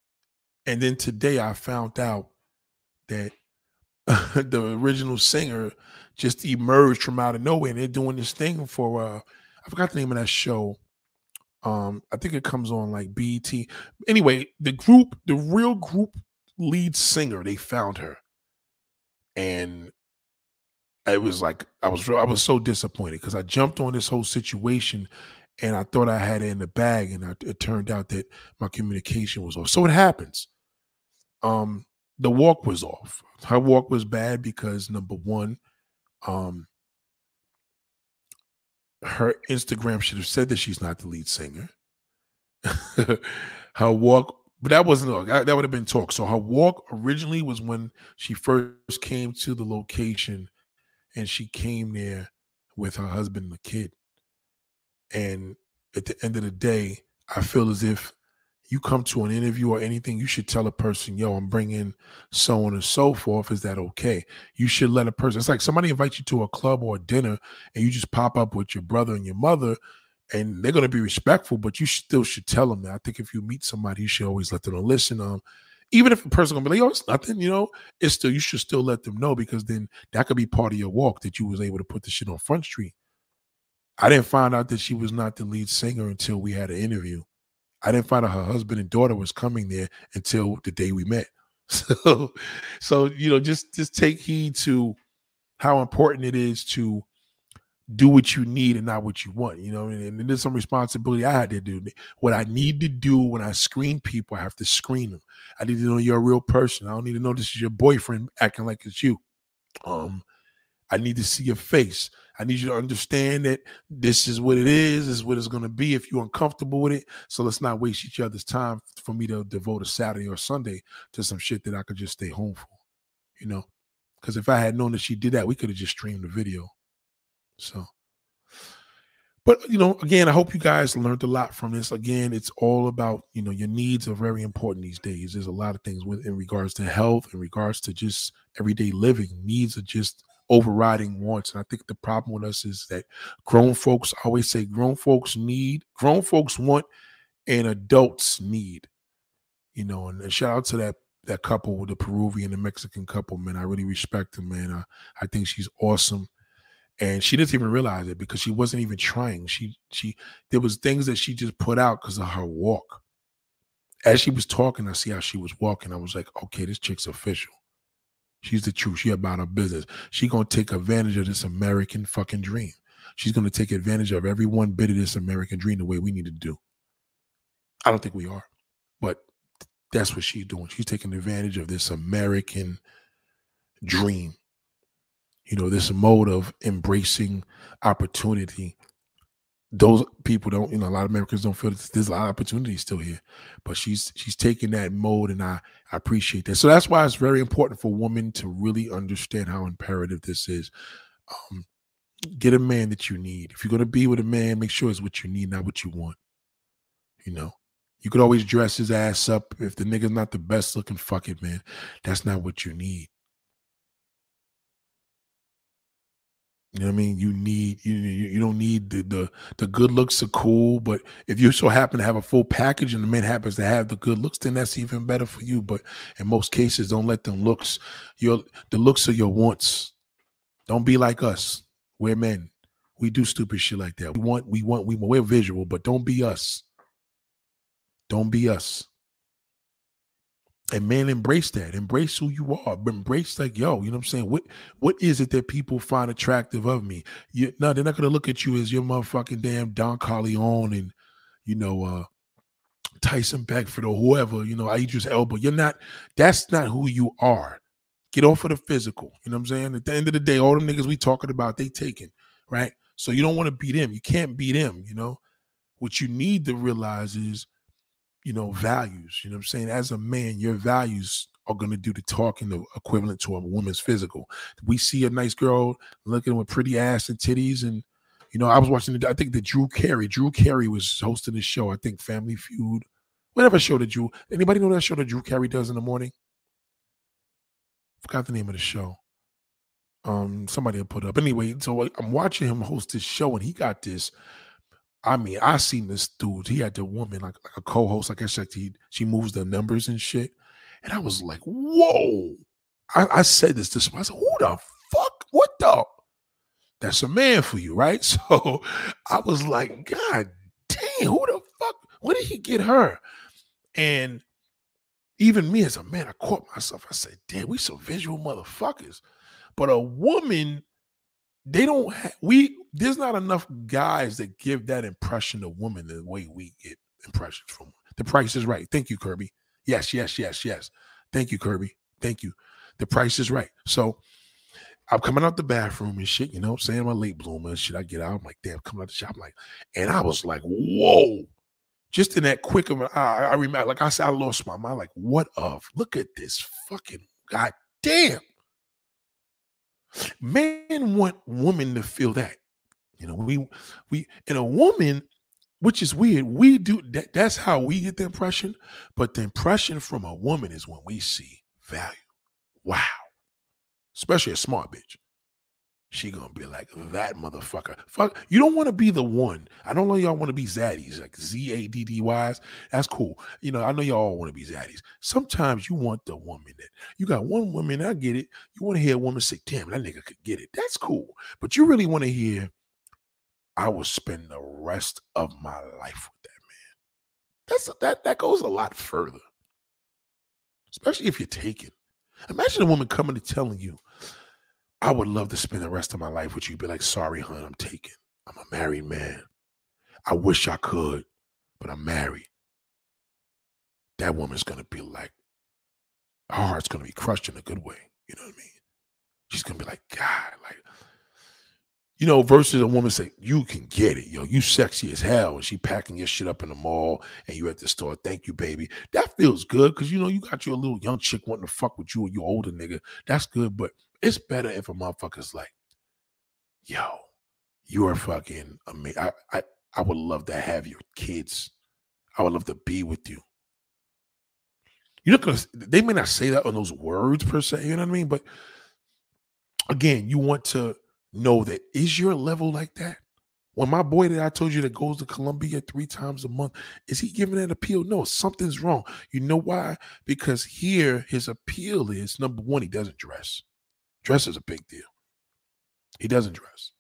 And then today I found out that the original singer just emerged from out of nowhere and they're doing this thing for uh I forgot the name of that show. Um, I think it comes on like BET. Anyway, the group, the real group lead singer, they found her. And it was like I was I was so disappointed because I jumped on this whole situation and I thought I had it in the bag, and I, it turned out that my communication was off. So it happens. Um, the walk was off. Her walk was bad because number one, um, her Instagram should have said that she's not the lead singer. her walk, but that wasn't that would have been talk. So her walk originally was when she first came to the location and she came there with her husband and the kid. And at the end of the day, I feel as if you come to an interview or anything, you should tell a person, yo, I'm bringing so on and so forth. Is that okay? You should let a person, it's like somebody invites you to a club or a dinner and you just pop up with your brother and your mother and they're going to be respectful, but you still should tell them that. I think if you meet somebody, you should always let them know, listen, um, even if a person gonna be like, oh, it's nothing, you know, it's still you should still let them know because then that could be part of your walk that you was able to put the shit on Front Street. I didn't find out that she was not the lead singer until we had an interview. I didn't find out her husband and daughter was coming there until the day we met. So, so you know, just just take heed to how important it is to do what you need and not what you want, you know, and, and there's some responsibility I had to do. What I need to do when I screen people, I have to screen them. I need to know you're a real person. I don't need to know this is your boyfriend acting like it's you. Um, I need to see your face. I need you to understand that this is what it is, this is what it's going to be if you're uncomfortable with it. So let's not waste each other's time for me to devote a Saturday or Sunday to some shit that I could just stay home for, you know? Because if I had known that she did that, we could have just streamed the video. So, but you know, again, I hope you guys learned a lot from this. Again, it's all about you know your needs are very important these days. There's a lot of things with in regards to health, in regards to just everyday living. Needs are just overriding wants, and I think the problem with us is that grown folks I always say grown folks need, grown folks want, and adults need. You know, and, shout out to that that couple, with the Peruvian and Mexican couple, man. I really respect them, man. I, I think she's awesome and she didn't even realize it because she wasn't even trying she she there was things that she just put out because of her walk as she was talking i see how she was walking i was like okay this chick's official She's the truth. She about her business. She gonna take advantage of this American fucking dream. She's gonna take advantage of every one bit of this American dream the way we need to do. I don't think we are, but that's what she's doing. She's taking advantage of this American dream. You know, this mode of embracing opportunity. Those people don't, you know, a lot of Americans don't feel that there's a lot of opportunities still here. But she's she's taking that mode and I, I appreciate that. So that's why it's very important for women to really understand how imperative this is. Um, get a man that you need. If you're gonna be with a man, make sure it's what you need, not what you want. You know, you could always dress his ass up. If the nigga's not the best looking, fuck it, man. That's not what you need. You know what I mean? You need you you don't need the, the the good looks are cool, but if you so happen to have a full package and the man happens to have the good looks, then that's even better for you. But in most cases, don't let them looks your the looks of your wants. Don't be like us. We're men. We do stupid shit like that. We want we want we we're visual, but don't be us. Don't be us. And man, embrace that. Embrace who you are. Embrace like, yo, you know what I'm saying? What what is it that people find attractive of me? You no, they're not gonna look at you as your motherfucking damn Don Corleone and you know uh Tyson Beckford or whoever, you know, Idris Elba. You're not, that's not who you are. Get off of the physical. You know what I'm saying? At the end of the day, all them niggas we talking about, they taken, right? So you don't want to beat them. You can't beat them, you know. What you need to realize is you know, values. You know what I'm saying? As a man, your values are going to do the talking the equivalent to a woman's physical. We see a nice girl looking with pretty ass and titties. And, you know, I was watching, the, I think the Drew Carey, Drew Carey was hosting the show. I think Family Feud, whatever show that Drew, anybody know that show that Drew Carey does in the morning? Forgot the name of the show. Um, somebody will put up. Anyway, so I'm watching him host this show and he got this I mean, I seen this dude. He had the woman like, like a co-host. Like I said, he she moves the numbers and shit. And I was like, whoa. I, I said this this I said, who the fuck? What the? That's a man for you, right? So I was like, God damn, who the fuck? Where did he get her? And even me as a man, I caught myself. I said, damn, we some visual motherfuckers. But a woman they don't ha- we there's not enough guys that give that impression of women the way we get impressions from the price is right. Thank you kirby. Yes yes yes yes. Thank you kirby. Thank you. The price is right. So i'm coming out the bathroom and shit you know i'm saying? My late bloomer shit i get out i'm like damn coming out the shop I'm like and i was like whoa. Just in that quick of an eye i remember like i said i lost my mind like what of? Look at this fucking god damn Men want women to feel that. You know, we we and a woman, which is weird, we do that, that's how we get the impression. But the impression from a woman is when we see value. Wow. Especially a smart bitch she gonna be like that motherfucker. Fuck, you don't want to be the one. I don't know y'all want to be zaddies, like Z A D D Y's. That's cool. You know, I know y'all want to be zaddies. Sometimes you want the woman that you got one woman. I get it. You want to hear a woman say, "Damn, that nigga could get it." That's cool. But you really want to hear, "I will spend the rest of my life with that man." That's that. That goes a lot further, especially if you're taken. Imagine a woman coming to telling you. I would love to spend the rest of my life with you. Be like, sorry, hon, I'm taken. I'm a married man. I wish I could, but I'm married. That woman's gonna be like, her heart's gonna be crushed in a good way. You know what I mean? She's gonna be like, God, like, you know, versus a woman say, you can get it, yo, you sexy as hell, and she packing your shit up in the mall and you at the store. Thank you, baby. That feels good because you know you got your little young chick wanting to fuck with you and you older nigga. That's good, but it's better if a motherfucker's like, yo, you are fucking amazing. I, I, I would love to have your kids. I would love to be with you. You know, because they may not say that on those words per se, you know what I mean? But again, you want to know that is your level like that? When my boy that I told you that goes to Colombia three times a month, is he giving that appeal? No, something's wrong. You know why? Because here his appeal is number one, he doesn't dress. Dress is a big deal. He doesn't dress.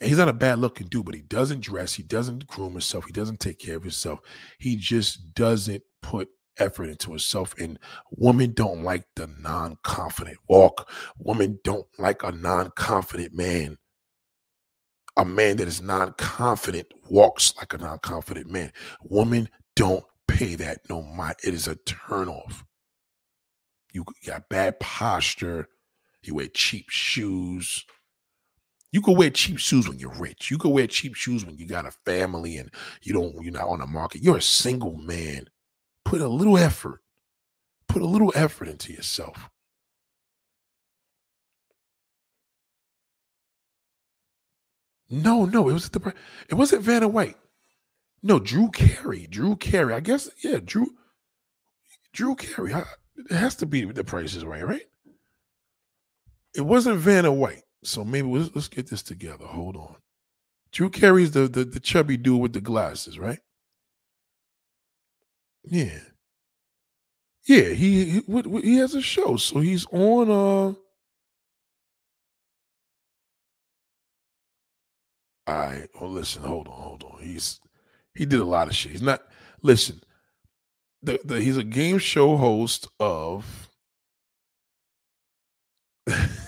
And he's not a bad looking dude, but he doesn't dress. He doesn't groom himself. He doesn't take care of himself. He just doesn't put effort into himself. And women don't like the non confident walk. Women don't like a non confident man. A man that is non confident walks like a non confident man. Women don't pay that no mind. It is a turnoff. You got bad posture. You wear cheap shoes. You can wear cheap shoes when you're rich. You can wear cheap shoes when you got a family and you don't, you're not on the market. You're a single man. Put a little effort. Put a little effort into yourself. No, no, it was the it wasn't Vanna White. No, Drew Carey. Drew Carey. I guess, yeah, Drew. Drew Carey. It has to be the prices right, right? It wasn't Vanna White. So maybe let's, let's get this together. Hold on. Drew Carey's the, the the chubby dude with the glasses, right? Yeah. Yeah, he he, he has a show, so he's on. Uh, all right. Well, listen. Hold on. Hold on. He's he did a lot of shit. He's not. Listen. The, the he's a game show host of.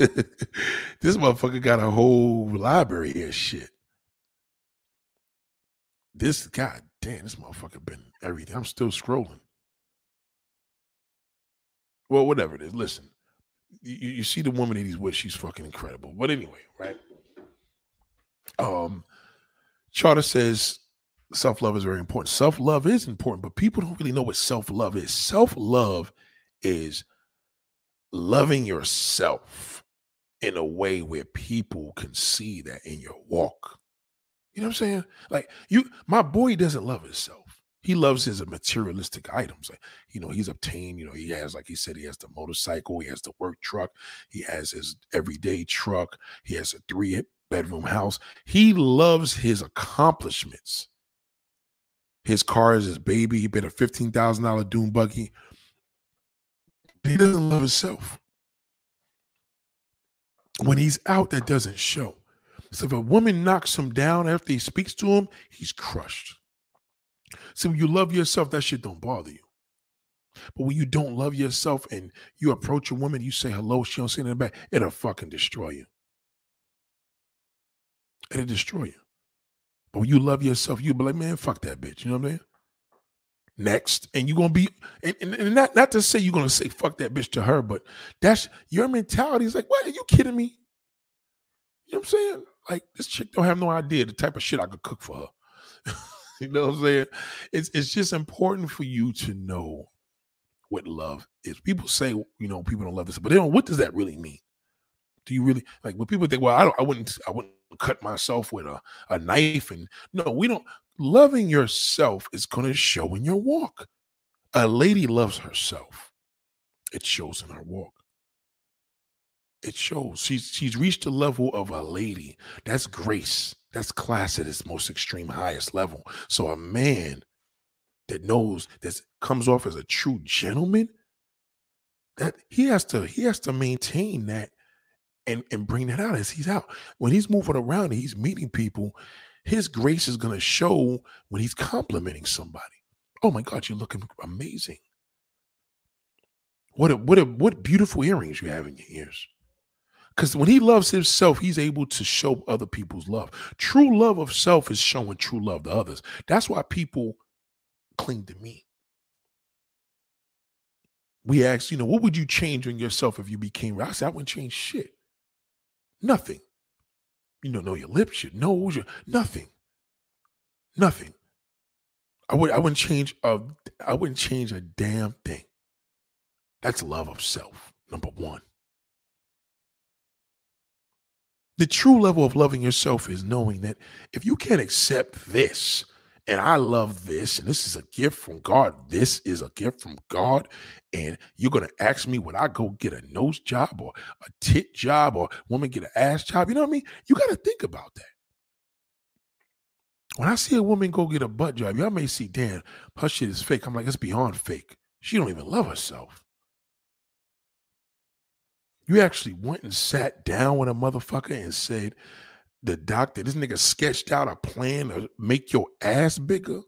this motherfucker got a whole library here. Shit. This god damn, this motherfucker been everything. I'm still scrolling. Well, whatever it is. Listen, you, you see the woman that he's with, she's fucking incredible. But anyway, right? Um, Charter says self-love is very important. Self-love is important, but people don't really know what self-love is. Self-love is loving yourself in a way where people can see that in your walk. You know what I'm saying? Like you, my boy doesn't love himself. He loves his materialistic items. Like, you know, he's obtained, you know, he has, like he said, he has the motorcycle, he has the work truck, he has his everyday truck, he has a three bedroom house. He loves his accomplishments. His car is his baby. He bought a $15,000 dune buggy. He doesn't love himself when he's out, that doesn't show. So if a woman knocks him down after he speaks to him, he's crushed. So when you love yourself, that shit don't bother you. But when you don't love yourself and you approach a woman, you say hello, she don't say anything back, it'll fucking destroy you. It'll destroy you. But when you love yourself, you'll be like, man, fuck that bitch. You know what I'm saying? Next. And you're gonna be and, and, and, not not to say you're gonna say fuck that bitch to her but that's your mentality is like what? Are you kidding me? You know what i'm saying? Like this chick don't have no idea the type of shit i could cook for her. You know what i'm saying? It's it's just important for you to know what love is. People say you know people don't love this but they don't what does that really mean? Do you really like when people think well i don't i wouldn't i wouldn't cut myself with a, a knife and no we don't loving yourself is going to show in your walk. A lady loves herself. It shows in her walk. It shows she's she's reached the level of a lady. That's grace. That's class at its most extreme highest level. So a man that knows that comes off as a true gentleman, that he has to he has to maintain that and and bring that out as he's out. When he's moving around he's meeting people, his grace is going to show when he's complimenting somebody. Oh my God, you're looking amazing. What a, what a, what beautiful earrings you have in your ears. Because when he loves himself, he's able to show other people's love. True love of self is showing true love to others. That's why people cling to me. We ask, you know, what would you change in yourself if you became? I said, I wouldn't change shit. Nothing. You don't know your lips, your nose, your nothing. Nothing. I would I wouldn't change a I wouldn't change a damn thing. That's love of self, number one. The true level of loving yourself is knowing that if you can't accept this, and I love this, and this is a gift from God, this is a gift from God, and you're gonna ask me would I go get a nose job or a tit job or woman get an ass job? You know what I mean? You got to think about that. When I see a woman go get a butt job, y'all may see, Dan, her shit is fake. I'm like, it's beyond fake. She don't even love herself. You actually went and sat down with a motherfucker and said, the doctor, this nigga sketched out a plan to make your ass bigger.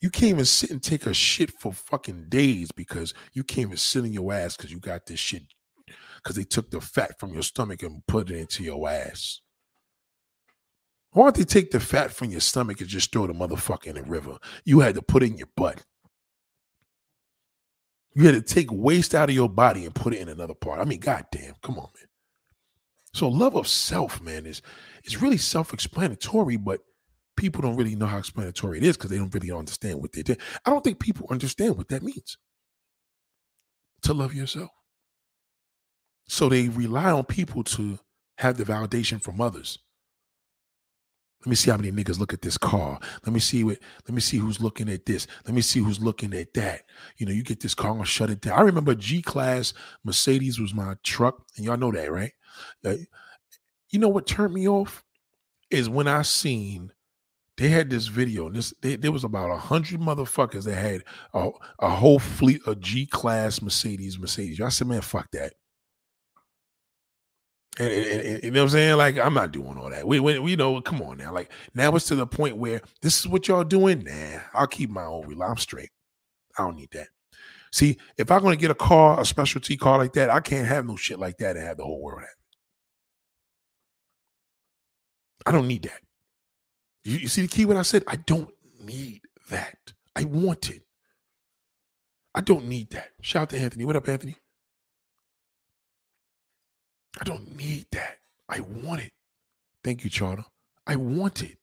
You can't even sit and take a shit for fucking days because you can't even sit in your ass because you got this shit because they took the fat from your stomach and put it into your ass. Why don't they take the fat from your stomach and just throw the motherfucker in the river? You had to put it in your butt. You had to take waste out of your body and put it in another part. I mean, goddamn, come on, man. So love of self, man, is is really self-explanatory, but people don't really know how explanatory it is because they don't really understand what they did. I don't think people understand what that means to love yourself. So they rely on people to have the validation from others. Let me see how many niggas look at this car. Let me see what. Let me see who's looking at this. Let me see who's looking at that. You know, you get this car and shut it down. I remember G class Mercedes was my truck, and y'all know that, right? Uh, you know what turned me off is when I seen they had this video. And This they, there was about a hundred motherfuckers that had a, a whole fleet of G class Mercedes. Mercedes. I said, man, fuck that. And, and, and, you know what I'm saying? Like, I'm not doing all that. We, we, we know, come on now. Like, now it's to the point where this is what y'all doing. Nah, I'll keep my own wheel. I'm straight. I don't need that. See, if I'm going to get a car, a specialty car like that, I can't have no shit like that and have the whole world have it. I don't need that. You, you see the key when I said, I don't need that. I want it. I don't need that. Shout out to Anthony. What up, Anthony? I don't need that. I want it. Thank you, Charter. I want it.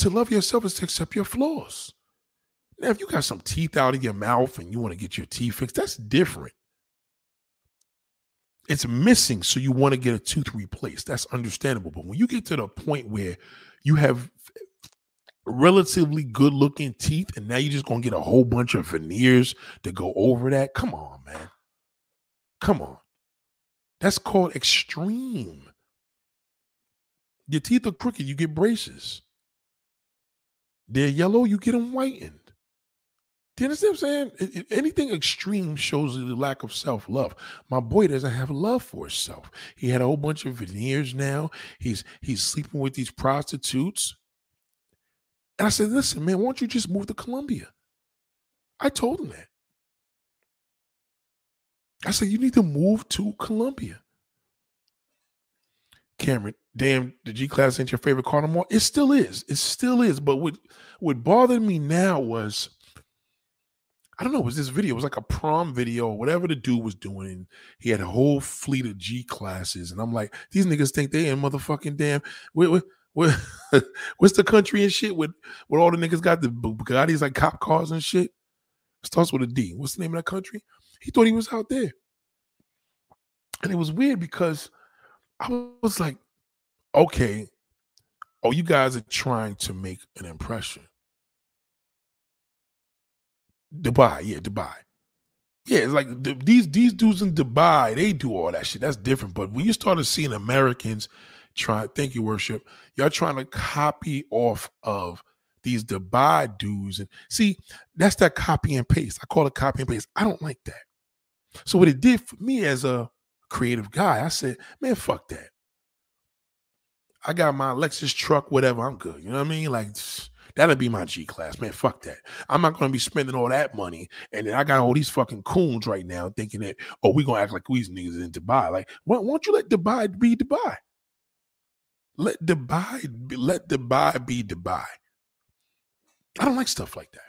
To love yourself is to accept your flaws. Now, if you got some teeth out of your mouth and you want to get your teeth fixed, that's different. It's missing, so you want to get a tooth replaced. That's understandable. But when you get to the point where you have relatively good looking teeth and now you're just going to get a whole bunch of veneers to go over that, come on, man. Come on. That's called extreme. Your teeth are crooked, you get braces. They're yellow, you get them whitened. Do you understand what I'm saying? Anything extreme shows the lack of self love. My boy doesn't have love for himself. He had a whole bunch of veneers now. He's he's sleeping with these prostitutes. And I said, listen, man, why don't you just move to Colombia? I told him that. I said, you need to move to Colombia. Cameron, damn, the G class ain't your favorite car no more. It still is. It still is. But what what bothered me now was I don't know, it was this video. It was like a prom video or whatever the dude was doing. He had a whole fleet of G classes. And I'm like, these niggas think they in motherfucking damn where, where, what's the country and shit with where all the niggas got the Bugattis like cop cars and shit? Starts with a D. What's the name of that country? He thought he was out there. And it was weird because I was like, okay, oh, you guys are trying to make an impression. Dubai, yeah, Dubai. Yeah, it's like the, these these dudes in Dubai, they do all that shit. That's different. But when you started seeing Americans try, thank you, worship, y'all trying to copy off of these Dubai dudes. And see, that's that copy and paste. I call it copy and paste. I don't like that. So what it did for me as a creative guy, I said, man, fuck that. I got my Lexus truck, whatever. I'm good. You know what I mean? Like that'll be my G class, man. Fuck that. I'm not gonna be spending all that money, and then I got all these fucking coons right now thinking that oh, we gonna act like we niggas in Dubai. Like, why, why don't you let Dubai be Dubai? Let Dubai be, let Dubai be Dubai. I don't like stuff like that.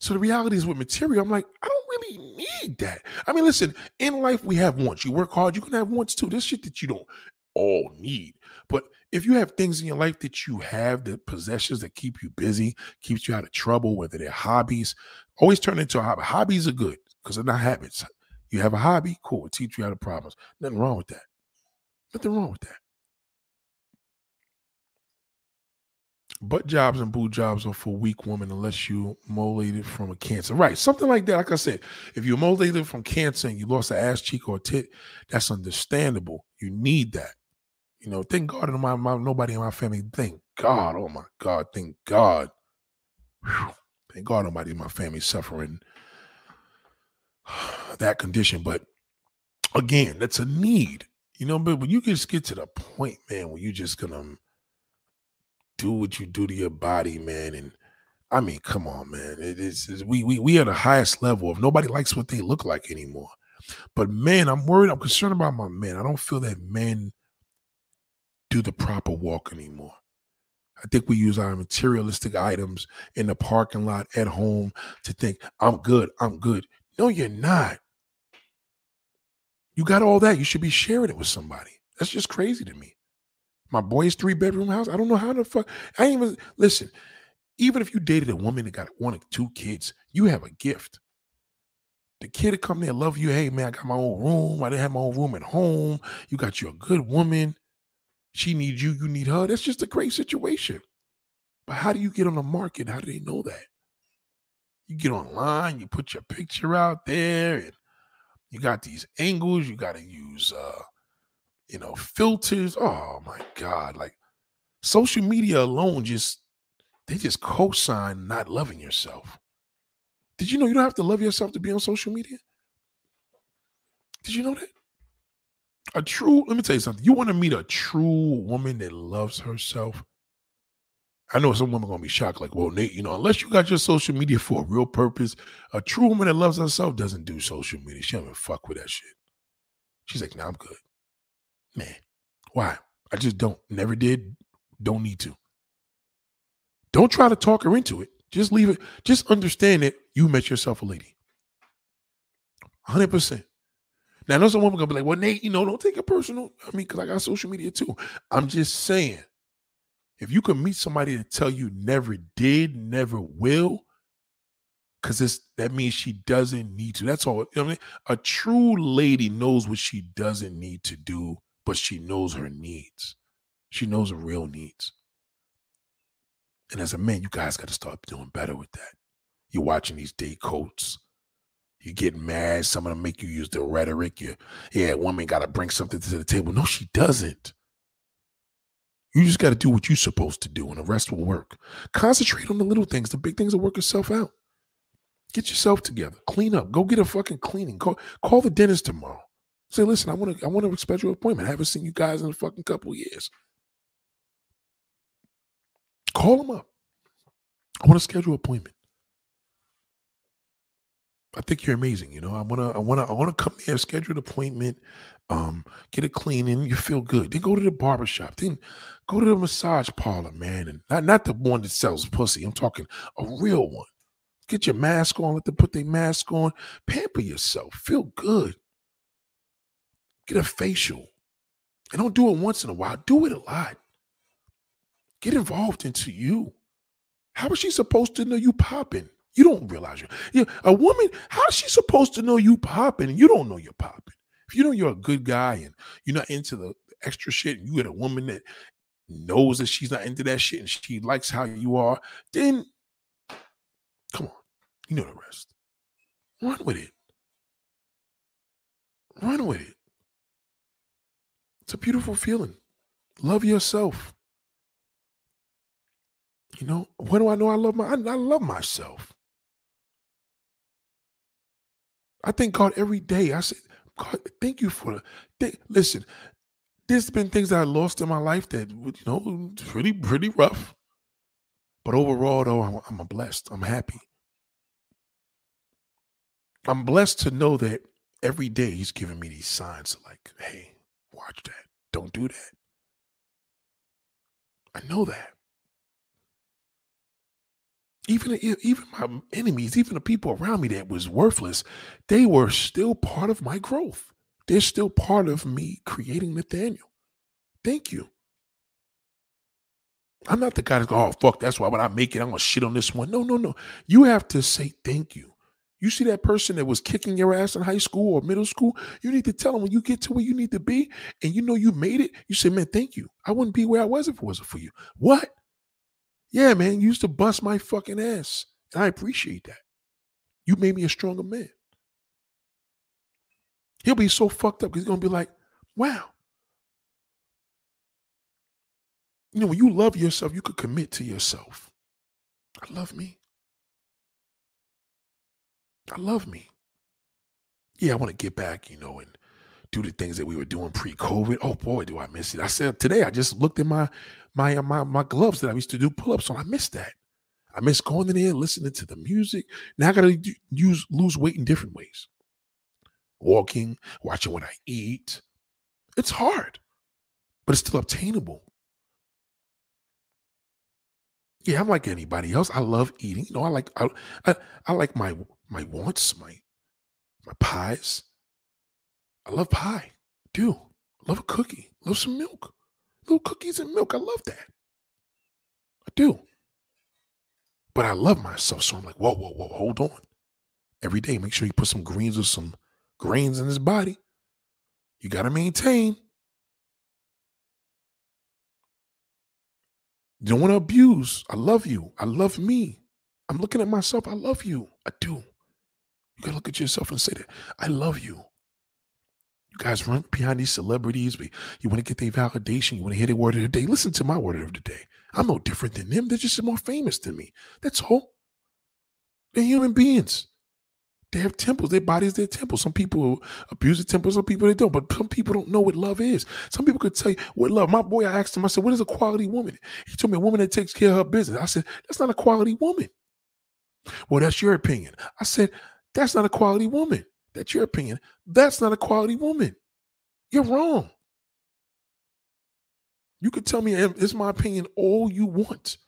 So the reality is with material, I'm like, I don't really need that. I mean, listen, in life we have wants. You work hard, you can have wants too. There's shit that you don't all need. But if you have things in your life that you have, the possessions that keep you busy, keeps you out of trouble, whether they're hobbies, always turn into a hobby. Hobbies are good because they're not habits. You have a hobby, cool, it teach you out of problems. Nothing wrong with that. Nothing wrong with that. butt jobs and boob jobs are for weak women unless you molated from a cancer. Right. Something like that. Like I said, if you're molated from cancer and you lost an ass cheek or a tit, that's understandable. You need that. You know, thank God in my, my nobody in my family. Thank God. Oh my God. Thank God. Whew. Thank God nobody in my family suffering that condition. But again, that's a need. You know, but when you just get to the point, man, where you just gonna do what you do to your body, man. And I mean, come on, man. It is we we we are the highest level of nobody likes what they look like anymore. But man, I'm worried. I'm concerned about my men. I don't feel that men do the proper walk anymore. I think we use our materialistic items in the parking lot at home to think, I'm good, I'm good. No, you're not. You got all that. You should be sharing it with somebody. That's just crazy to me. My boy's three bedroom house. I don't know how the fuck. I ain't even listen. Even if you dated a woman that got one or two kids, you have a gift. The kid to come there, love you. Hey man, I got my own room. I didn't have my own room at home. You got you a good woman. She needs you, you need her. That's just a great situation. But how do you get on the market? How do they know that? You get online, you put your picture out there, and you got these angles. You got to use, uh, you know, filters. Oh my God! Like social media alone, just they just co-sign not loving yourself. Did you know you don't have to love yourself to be on social media? Did you know that? A true, let me tell you something. You want to meet a true woman that loves herself? I know some women gonna be shocked, like, well, Nate, you know, unless you got your social media for a real purpose, a true woman that loves herself doesn't do social media. She don't even fuck with that shit. She's like, nah, I'm good. Man, why? I just don't. Never did. Don't need to. Don't try to talk her into it. Just leave it. Just understand that you met yourself a lady. 100%. Now, know some woman gonna be like, well, Nate, you know, don't take it personal. I mean, because I got social media too. I'm just saying, if you can meet somebody to tell you never did, never will, because this that means she doesn't need to. That's all. You know I mean? A true lady knows what she doesn't need to do, but she knows her needs. She knows her real needs. And as a man, you guys got to start doing better with that. You're watching these date coats you get mad. Some of them make you use the rhetoric. You, yeah, woman got to bring something to the table. No, she doesn't. You just got to do what you're supposed to do, and the rest will work. Concentrate on the little things. The big things will work itself out. Get yourself together. Clean up. Go get a fucking cleaning. Call, call the dentist tomorrow. Say, listen, I want to I want to schedule an appointment. I haven't seen you guys in a fucking couple years. Call them up. I want to schedule an appointment. I think you're amazing. You know, I wanna, I wanna, I wanna come there, schedule an appointment, um, get a cleaning. You feel good. Then go to the barbershop. Then go to the massage parlor, man, and not not the one that sells pussy. I'm talking a real one. Get your mask on. Let them put their mask on. Pamper yourself. Feel good. Get a facial, and don't do it once in a while. Do it a lot. Get involved into you. How is she supposed to know you popping? You don't realize you. you a woman, how's she supposed to know you popping you don't know you're popping? If you know you're a good guy and you're not into the extra shit, and you get a woman that knows that she's not into that shit and she likes how you are, then come on, you know the rest. Run with it. Run with it. It's a beautiful feeling. Love yourself. You know, when do I know I love my I, I love myself. I thank God every day. I said, God, thank you for the. listen, there's been things that I lost in my life that you know pretty pretty rough, but overall though I'm, I'm blessed. I'm happy. I'm blessed to know that every day He's giving me these signs like, hey, watch that. Don't do that. I know that even even my enemies, even the people around me that was worthless, they were still part of my growth. They're still part of me creating Nathaniel. Thank you. I'm not the guy that's going, oh, fuck, that's why when I make it, I'm to shit on this one. No, no, no. You have to say thank you. You see that person that was kicking your ass in high school or middle school, you need to tell them when you get to where you need to be and you know you made it, you say, man, thank you. I wouldn't be where I was if it wasn't for you. What? Yeah, man, you used to bust my fucking ass. And I appreciate that. You made me a stronger man. He'll be so fucked up he's gonna be like, wow. You know, when you love yourself, you could commit to yourself. I love me. I love me. Yeah, I want to get back, you know, and do the things that we were doing pre-COVID. Oh boy, do I miss it. I said today I just looked at my my uh, my my gloves that I used to do pull-ups on. I missed that. I miss going in there, listening to the music. Now I gotta use lose weight in different ways. Walking, watching what I eat. It's hard, but it's still obtainable. Yeah, I'm like anybody else. I love eating. You know, I like I, I, I like my my wants, my my pies. I love pie. I do. I love a cookie. I love some milk. Little cookies and milk. I love that. I do. But I love myself. So I'm like, whoa, whoa, whoa, hold on. Every day, make sure you put some greens or some grains in his body. You got to maintain. You don't want to abuse. I love you. I love me. I'm looking at myself. I love you. I do. You got to look at yourself and say that. I love you. You guys run behind these celebrities. You want to get their validation. You want to hear their word of the day. Listen to my word of the day. I'm no different than them. They're just more famous than me. That's all. They're human beings. They have temples. Their bodies, their temples. Some people abuse the temples, some people they don't. But some people don't know what love is. Some people could tell you what love. My boy, I asked him, I said, what is a quality woman? He told me a woman that takes care of her business. I said, that's not a quality woman. Well, that's your opinion. I said, that's not a quality woman. That's your opinion. That's not a quality woman. You're wrong. You could tell me it's my opinion all you want.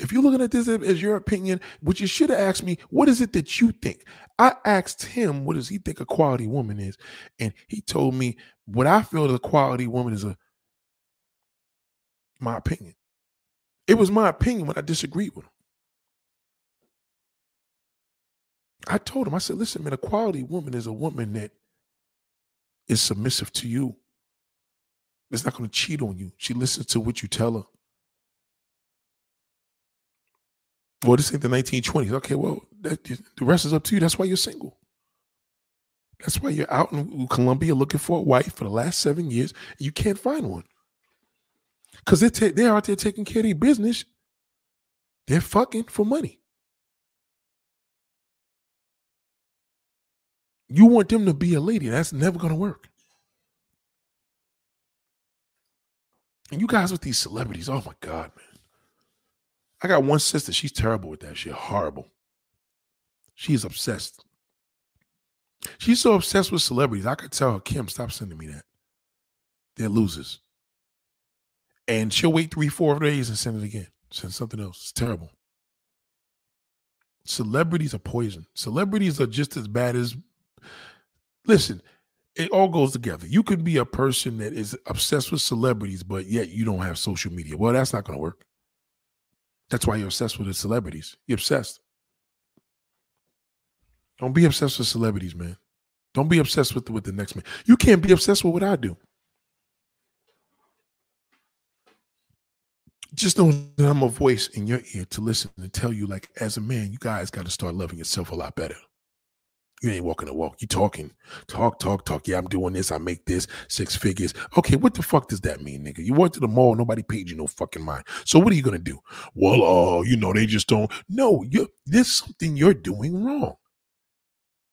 If you're looking at this as your opinion, what you should have asked me, what is it that you think? I asked him, what does he think a quality woman is? And he told me what I feel a quality woman is a my opinion. It was my opinion when I disagreed with him. I told him, I said, listen, man, a quality woman is a woman that is submissive to you. It's not going to cheat on you. She listens to what you tell her. Well, this ain't the 1920s. Okay, well, that, the rest is up to you. That's why you're single. That's why you're out in Colombia looking for a wife for the last seven years. And you can't find one. Because they're, they're out there taking care of their business. They're fucking for money. You want them to be a lady. That's never going to work. And you guys with these celebrities, oh my God, man. I got one sister. She's terrible with that shit. Horrible. She's obsessed. She's so obsessed with celebrities. I could tell her, Kim, stop sending me that. They're losers. And she'll wait three, four days and send it again. Send something else. It's terrible. Celebrities are poison. Celebrities are just as bad as. Listen, it all goes together. You could be a person that is obsessed with celebrities, but yet you don't have social media. Well, that's not going to work. That's why you're obsessed with the celebrities. You're obsessed. Don't be obsessed with celebrities, man. Don't be obsessed with the, with the next man. You can't be obsessed with what I do. Just know that I'm a voice in your ear to listen and tell you, like, as a man, you guys got to start loving yourself a lot better. You ain't walking the walk. You talking. Talk, talk, talk. Yeah, I'm doing this. I make this six figures. Okay, what the fuck does that mean, nigga? You went to the mall, nobody paid you no fucking mind. So what are you gonna do? Well, uh, you know, they just don't. No, you there's something you're doing wrong.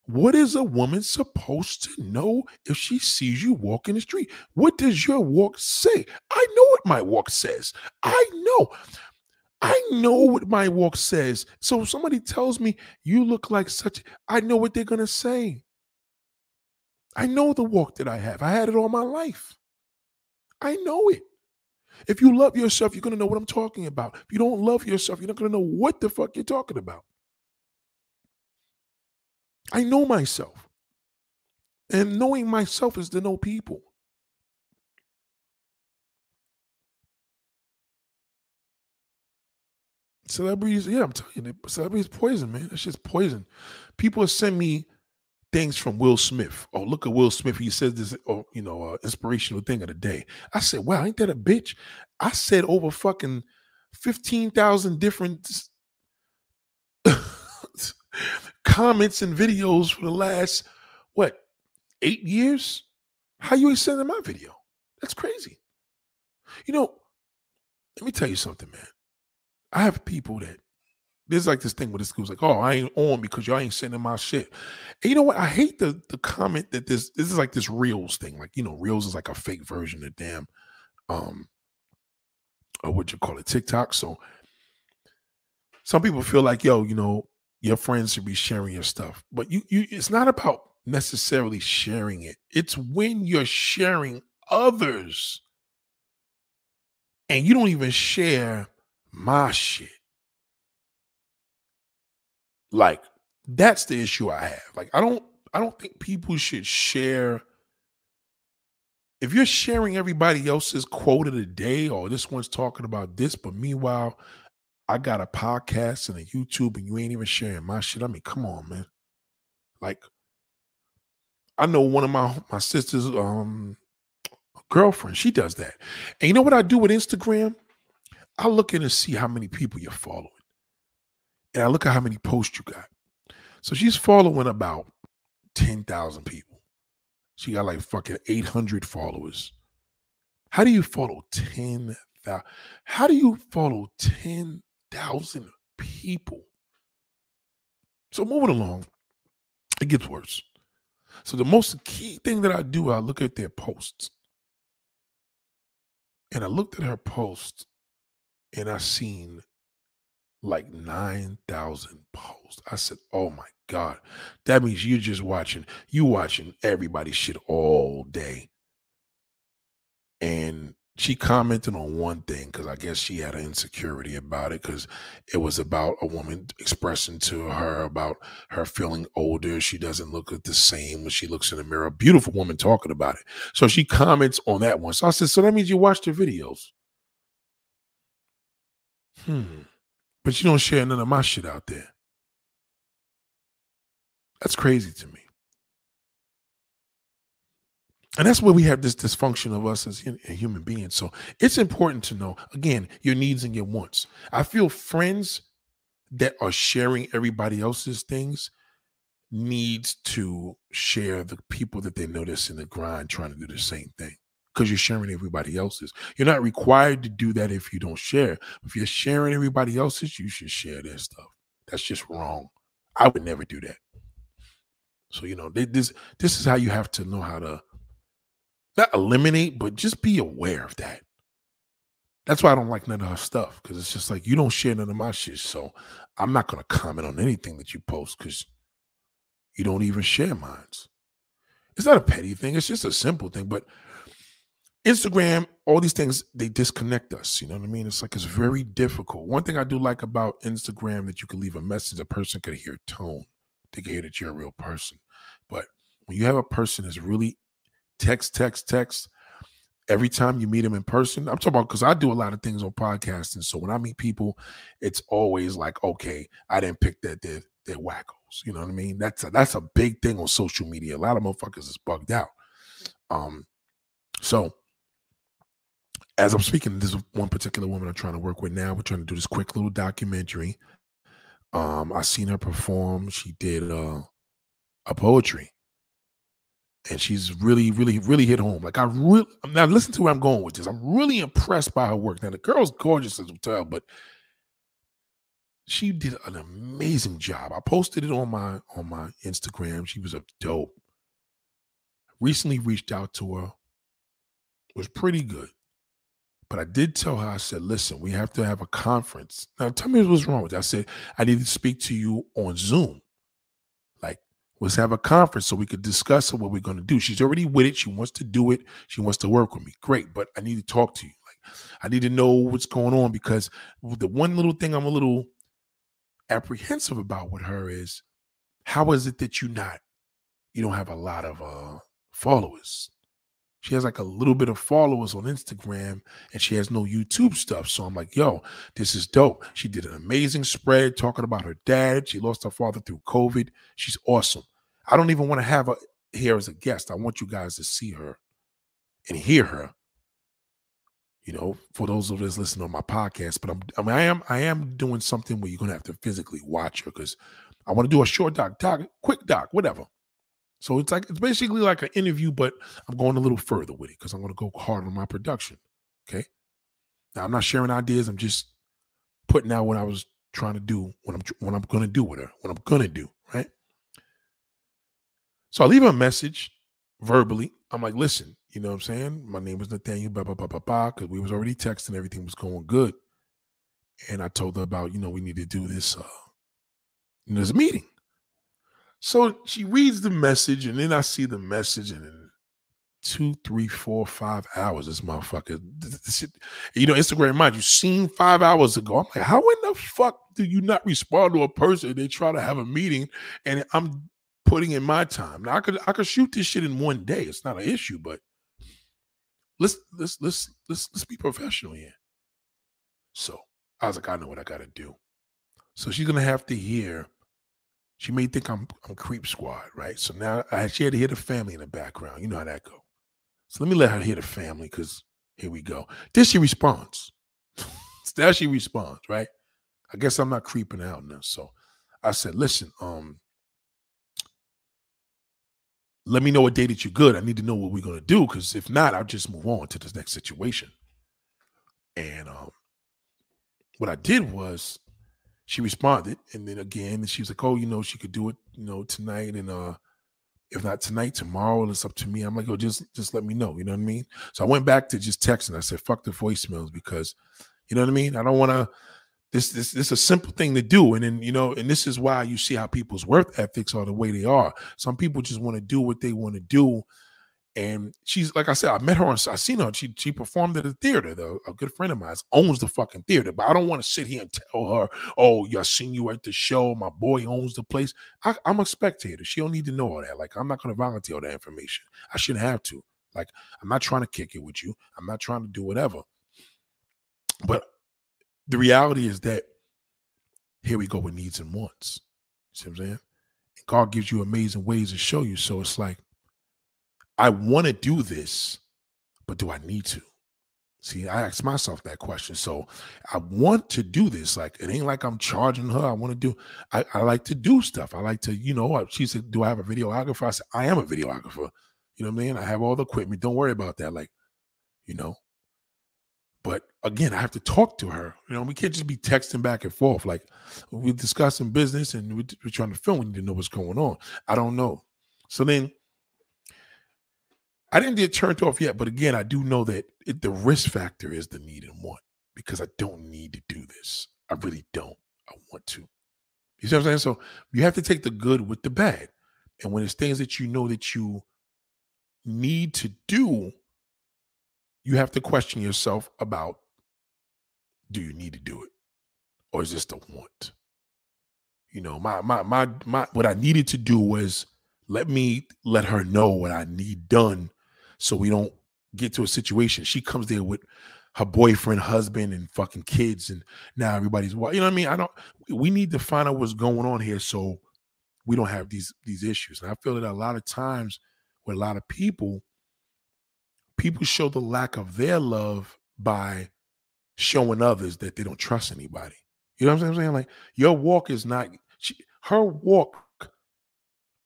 What is a woman supposed to know if she sees you walk in the street? What does your walk say? I know what my walk says. I know. I know what my walk says. So if somebody tells me you look like such, I know what they're going to say. I know the walk that I have. I had it all my life. I know it. If you love yourself, you're going to know what I'm talking about. If you don't love yourself, you're not going to know what the fuck you're talking about. I know myself. And knowing myself is to know people. Celebrities, yeah, I'm telling you, celebrities poison, man. That's just poison. People send me things from Will Smith. Oh, look at Will Smith. He says this, oh, you know, uh, inspirational thing of the day. I said, wow, ain't that a bitch? I said over fucking 15,000 different comments and videos for the last, what, eight years? How you ain't sending my video? That's crazy. You know, let me tell you something, man. I have people that There's like this thing with the school's like, oh, I ain't on because y'all ain't sending my shit. And you know what? I hate the the comment that this this is like this Reels thing. Like, you know, Reels is like a fake version of damn um or what you call it, TikTok. So some people feel like, yo, you know, your friends should be sharing your stuff. But you you it's not about necessarily sharing it. It's when you're sharing others and you don't even share my shit. Like that's the issue I have. Like I don't I don't think people should share if you're sharing everybody else's quote of the day or this one's talking about this but meanwhile I got a podcast and a YouTube and you ain't even sharing my shit. I mean, come on, man. Like I know one of my my sister's um girlfriend, she does that. And you know what I do with Instagram? I look in and see how many people you're following. And I look at how many posts you got. So she's following about 10,000 people. She got like fucking 800 followers. How do you follow 10,000? How do you follow 10,000 people? So moving along, it gets worse. So the most key thing that I do, I look at their posts. And I looked at her post and I seen like 9,000 posts. I said, oh my God. That means you're just watching, you watching everybody's shit all day. And she commented on one thing because I guess she had an insecurity about it because it was about a woman expressing to her about her feeling older. She doesn't look the same when she looks in the mirror. Beautiful woman talking about it. So she comments on that one. So I said, So that means you watched her videos. Hmm. But you don't share none of my shit out there. That's crazy to me. And that's where we have this dysfunction of us as human beings. So it's important to know, again, your needs and your wants. I feel friends that are sharing everybody else's things needs to share the people that they notice in the grind trying to do the same thing because you're sharing everybody else's. You're not required to do that if you don't share. If you're sharing everybody else's, you should share their stuff. That's just wrong. I would never do that. So you know, this this is how you have to know how to not eliminate, but just be aware of that. That's why I don't like none of her stuff because it's just like you don't share none of my shit. So I'm not gonna comment on anything that you post because you don't even share mine. It's not a petty thing, it's just a simple thing. But Instagram, all these things, they disconnect us. You know what I mean? It's like it's very difficult. One thing I do like about Instagram that you can leave a message, a person can hear tone. They can hear that you're a real person. But when you have a person that's really text, text, text. Every time you meet them in person, I'm talking about because I do a lot of things on podcasting. So when I meet people, it's always like, okay, I didn't pick that. They're, they're wackos. You know what I mean? That's a, that's a big thing on social media. A lot of motherfuckers is bugged out. Um, so as I'm speaking, this is one particular woman I'm trying to work with now. We're trying to do this quick little documentary. Um, I seen her perform. She did uh, a poetry and she's really, really, really hit home. Like I really now listen to where I'm going with this. I'm really impressed by her work. Now the girl's gorgeous as you tell, but she did an amazing job. I posted it on my on my Instagram. She was a dope. Recently reached out to her. Was pretty good. But I did tell her, I said, listen, we have to have a conference. Now tell me what's wrong with. I said, I need to speak to you on Zoom Like, let's have a conference so we could discuss what we're going to do. She's already with it. She wants to do it. She wants to work with me. Great, but I need to talk to you. Like, I need to know what's going on because the one little thing I'm a little apprehensive about with her is how is it that you not you don't have a lot of uh followers? She has like a little bit of followers on Instagram and she has no YouTube stuff. So I'm like, yo, this is dope. She did an amazing spread talking about her dad. She lost her father through COVID. She's awesome. I don't even want to have her here as a guest. I want you guys to see her and hear her. You know, for those of us listening on my podcast, but I'm I, mean, I am I am doing something where you're gonna have to physically watch her because I want to do a short doc, doc, quick doc, whatever. So it's like it's basically like an interview, but I'm going a little further with it because I'm going to go hard on my production. Okay. Now I'm not sharing ideas. I'm just putting out what I was trying to do what I'm what I'm gonna do with her, what I'm gonna do, right? So I leave her a message verbally. I'm like, listen, you know what I'm saying? My name is Nathaniel, blah, blah, blah, blah, blah, because we was already texting, everything was going good. And I told her about, you know, we need to do this, uh, there's a meeting. So she reads the message, and then I see the message, and in two, three, four, five hours, this motherfucker, this you know, Instagram mind you seen five hours ago. I'm like, how in the fuck do you not respond to a person? They try to have a meeting, and I'm putting in my time. Now I could I could shoot this shit in one day. It's not an issue, but let's let's let's let's let's be professional here. So I was like, I know what I gotta do. So she's gonna have to hear. She may think I'm I'm creep squad, right? So now I she had to hear the family in the background. You know how that go. So let me let her hear the family because here we go. Then she responds. now she responds, right? I guess I'm not creeping out now. So I said, listen, um, let me know a day that you're good. I need to know what we're gonna do because if not, I'll just move on to this next situation. And um, what I did was she responded, and then again, she was like, "Oh, you know, she could do it, you know, tonight, and uh, if not tonight, tomorrow, it's up to me." I'm like, "Oh, just just let me know." You know what I mean? So I went back to just texting. I said, "Fuck the voicemails," because you know what I mean. I don't want to this, this, this is a simple thing to do. And then, you know, and this is why you see how people's worth ethics are the way they are. Some people just want to do what they want to do. And she's like I said, I met her on I seen her. She she performed at a theater. Though a good friend of mine owns the fucking theater. But I don't want to sit here and tell her, oh, yeah, I seen you at the show. My boy owns the place. I, I'm a spectator. She don't need to know all that. Like, I'm not gonna volunteer all that information. I shouldn't have to. Like, I'm not trying to kick it with you. I'm not trying to do whatever. But the reality is that here we go with needs and wants. You see what I'm saying? And God gives you amazing ways to show you. So it's like, I want to do this, but do I need to? See, I ask myself that question. So I want to do this. Like it ain't like I'm charging her. I want to do. I, I like to do stuff. I like to, you know. She said, "Do I have a videographer?" I said, "I am a videographer." You know what I mean? I have all the equipment. Don't worry about that. Like, you know, but again, I have to talk to her. You know, we can't just be texting back and forth. Like we're discussing business and we're, we're trying to film. We need to know what's going on. I don't know. So then I didn't get turned off yet, but again, I do know that it, the risk factor is the need and want because I don't need to do this. I really don't. I want to. You see what I'm saying? So you have to take the good with the bad. And when it's things that you know that you need to do, you have to question yourself about do you need to do it or is this the want you know my my my my what i needed to do was let me let her know what i need done so we don't get to a situation she comes there with her boyfriend husband and fucking kids and now everybody's well you know what i mean i don't we need to find out what's going on here so we don't have these these issues and i feel that a lot of times with a lot of people people show the lack of their love by showing others that they don't trust anybody. You know what I'm saying? Like your walk is not she, her walk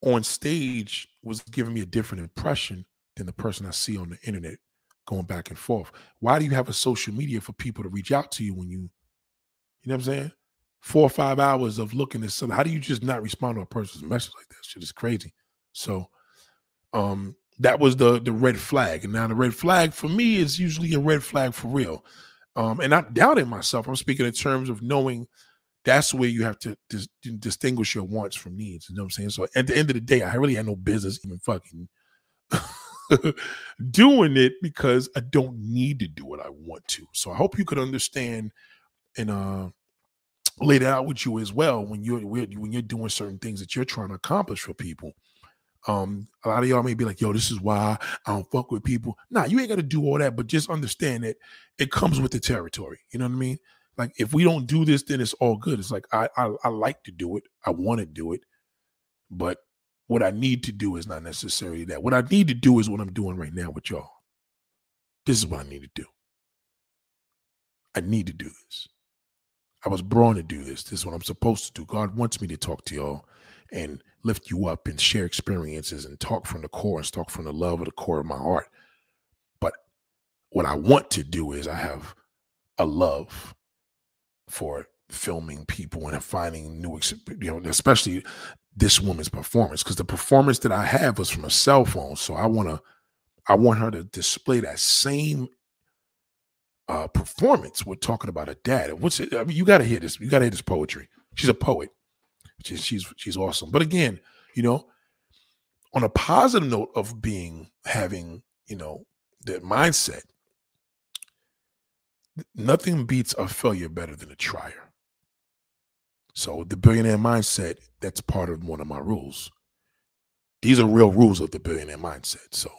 on stage was giving me a different impression than the person I see on the internet going back and forth. Why do you have a social media for people to reach out to you when you, you know what I'm saying? Four or five hours of looking at something. How do you just not respond to a person's message like that? Shit is crazy. So, um, that was the the red flag. And now the red flag for me is usually a red flag for real. Um, and not doubting myself. I'm speaking in terms of knowing that's where you have to dis- distinguish your wants from needs. You know what I'm saying? So at the end of the day, I really had no business even fucking doing it because I don't need to do what I want to. So I hope you could understand and uh lay that out with you as well when you're when you're doing certain things that you're trying to accomplish for people. Um, a lot of y'all may be like, yo, this is why I don't fuck with people. Nah, you ain't got to do all that, but just understand that it comes with the territory. You know what I mean? Like if we don't do this, then it's all good. It's like I I, I like to do it. I want to do it, but what I need to do is not necessarily that. What I need to do is what I'm doing right now with y'all. This is what I need to do. I need to do this. I was born to do this. This is what I'm supposed to do. God wants me to talk to y'all and lift you up and share experiences and talk from the core and talk from the love of the core of my heart. But what I want to do is I have a love for filming people and finding new, you know, especially this woman's performance because the performance that I have was from a cell phone. So I want to, I want her to display that same uh, performance. We're talking about a dad. What's it? I mean, you got to hear this. You got to hear this poetry. She's a poet. She's she's she's awesome. But again, you know, on a positive note of being having you know that mindset, nothing beats a failure better than a trier. So the billionaire mindset, that's part of one of my rules. These are real rules of the billionaire mindset. So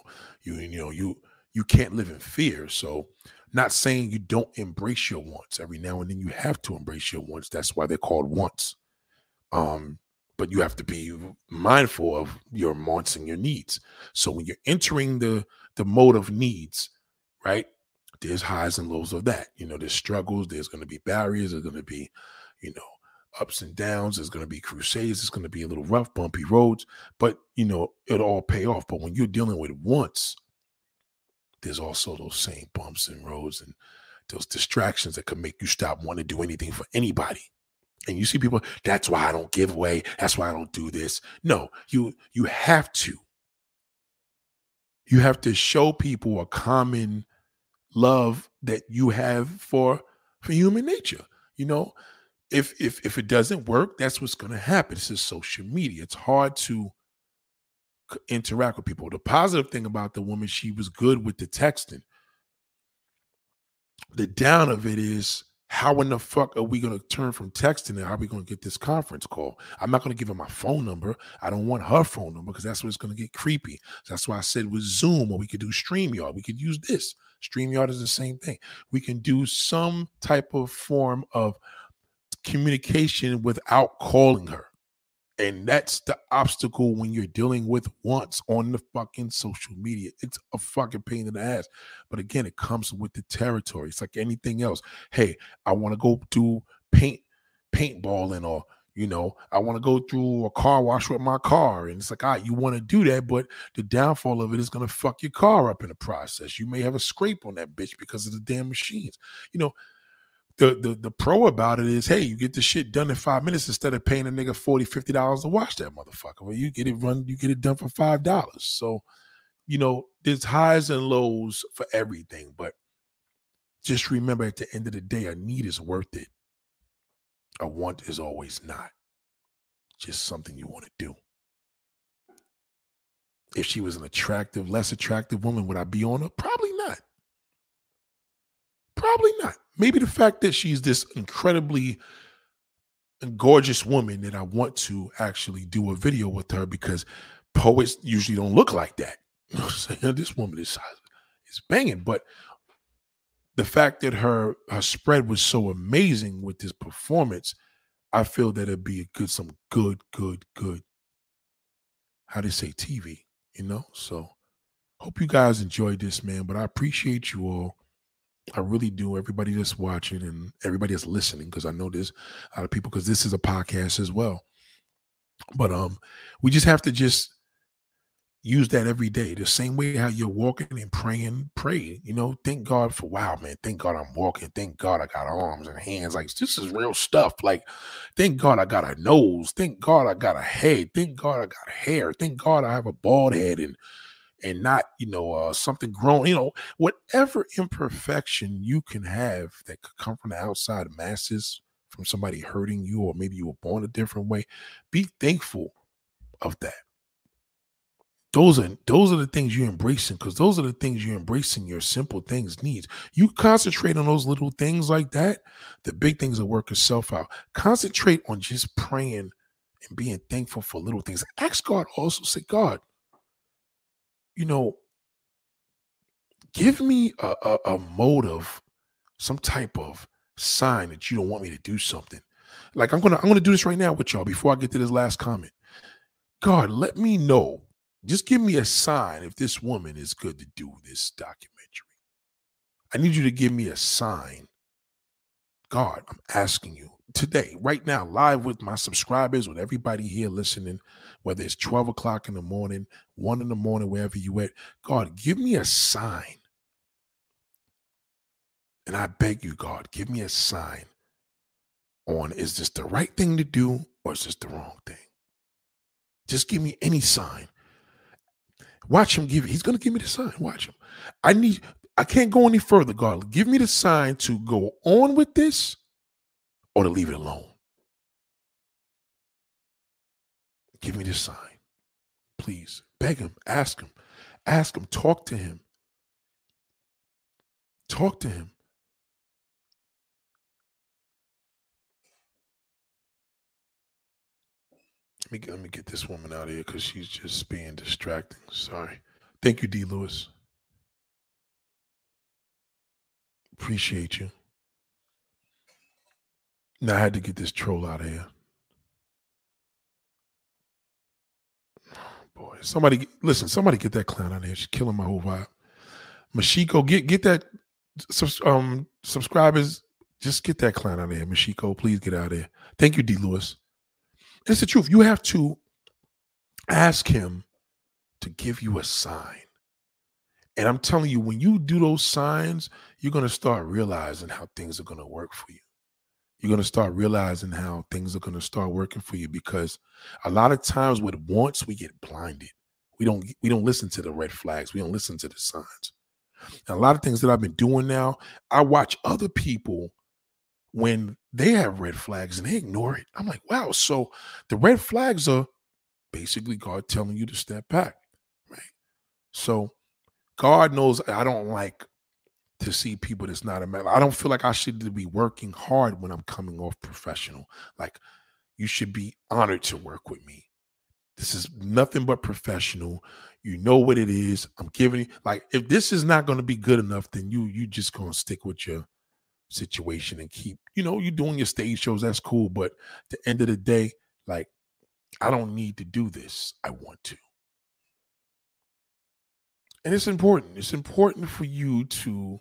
you you know you you can't live in fear. So not saying you don't embrace your wants. Every now and then you have to embrace your wants. That's why they're called wants. Um, but you have to be mindful of your wants and your needs. So when you're entering the the mode of needs, right? There's highs and lows of that. You know, there's struggles, there's going to be barriers, there's going to be, you know, ups and downs. There's going to be crusades. It's going to be a little rough, bumpy roads, but you know, it'll all pay off. But when you're dealing with once, there's also those same bumps and roads and those distractions that could make you stop wanting to do anything for anybody. And you see people, that's why I don't give away. That's why I don't do this. No, you you have to. You have to show people a common love that you have for for human nature. You know, if if if it doesn't work, that's what's going to happen. This is social media. It's hard to interact with people. The positive thing about the woman, she was good with the texting. The down of it is how in the fuck are we going to turn from texting and how are we going to get this conference call? I'm not going to give her my phone number. I don't want her phone number because that's what's going to get creepy. That's why I said with Zoom or we could do StreamYard. We could use this. StreamYard is the same thing. We can do some type of form of communication without calling her. And that's the obstacle when you're dealing with wants on the fucking social media. It's a fucking pain in the ass. But again, it comes with the territory. It's like anything else. Hey, I want to go do paint paintballing or you know, I want to go through a car wash with my car. And it's like, right, you want to do that, but the downfall of it is going to fuck your car up in the process. You may have a scrape on that bitch because of the damn machines. You know, the, the the pro about it is, hey, you get the shit done in five minutes instead of paying a nigga 40 50 dollars to wash that motherfucker. Well, you get it run, you get it done for five dollars. So, you know, there's highs and lows for everything, but just remember at the end of the day, a need is worth it. A want is always not. Just something you want to do. If she was an attractive, less attractive woman, would I be on her? Probably not. Probably not. Maybe the fact that she's this incredibly gorgeous woman that I want to actually do a video with her because poets usually don't look like that. This woman is is banging, but the fact that her her spread was so amazing with this performance, I feel that it'd be a good some good good good how you say TV, you know? So hope you guys enjoyed this, man. But I appreciate you all. I really do. Everybody that's watching and everybody that's listening, because I know there's a lot of people, because this is a podcast as well. But um, we just have to just use that every day. The same way how you're walking and praying, pray. You know, thank God for wow, man. Thank God I'm walking. Thank God I got arms and hands. Like this is real stuff. Like, thank God I got a nose. Thank God I got a head. Thank God I got hair. Thank God I have a bald head and and not you know uh, something grown you know whatever imperfection you can have that could come from the outside masses from somebody hurting you or maybe you were born a different way be thankful of that. Those are those are the things you're embracing because those are the things you're embracing your simple things needs. You concentrate on those little things like that the big things will work itself out. Concentrate on just praying and being thankful for little things. Ask god also say god you know, give me a, a, a motive, some type of sign that you don't want me to do something. Like I'm gonna I'm gonna do this right now with y'all before I get to this last comment. God, let me know. Just give me a sign if this woman is good to do this documentary. I need you to give me a sign. God, I'm asking you today, right now, live with my subscribers, with everybody here listening, whether it's 12 o'clock in the morning, one in the morning, wherever you at. God, give me a sign. And I beg you, God, give me a sign on is this the right thing to do or is this the wrong thing? Just give me any sign. Watch him give He's going to give me the sign. Watch him. I need, I can't go any further, God. Give me the sign to go on with this or to leave it alone. Give me the sign. Please beg him, ask him, ask him, talk to him. Talk to him. Let me, let me get this woman out of here because she's just being distracting. Sorry. Thank you, D. Lewis. Appreciate you. Now I had to get this troll out of here. Boy, somebody listen. Somebody get that clown out of here. She's killing my whole vibe. Mashiko, get get that um subscribers. Just get that clown out of here, Mashiko. Please get out of here. Thank you, D. Lewis. It's the truth. You have to ask him to give you a sign. And I'm telling you, when you do those signs, you're going to start realizing how things are going to work for you. You're going to start realizing how things are going to start working for you because a lot of times with wants we get blinded. We don't we don't listen to the red flags. We don't listen to the signs. And a lot of things that I've been doing now, I watch other people when they have red flags and they ignore it. I'm like, wow. So the red flags are basically God telling you to step back, right? So God knows I don't like to see people that's not a man. I don't feel like I should be working hard when I'm coming off professional. Like you should be honored to work with me. This is nothing but professional. You know what it is. I'm giving you like if this is not going to be good enough, then you you just gonna stick with your situation and keep, you know, you doing your stage shows, that's cool. But the end of the day, like I don't need to do this. I want to. And it's important. It's important for you to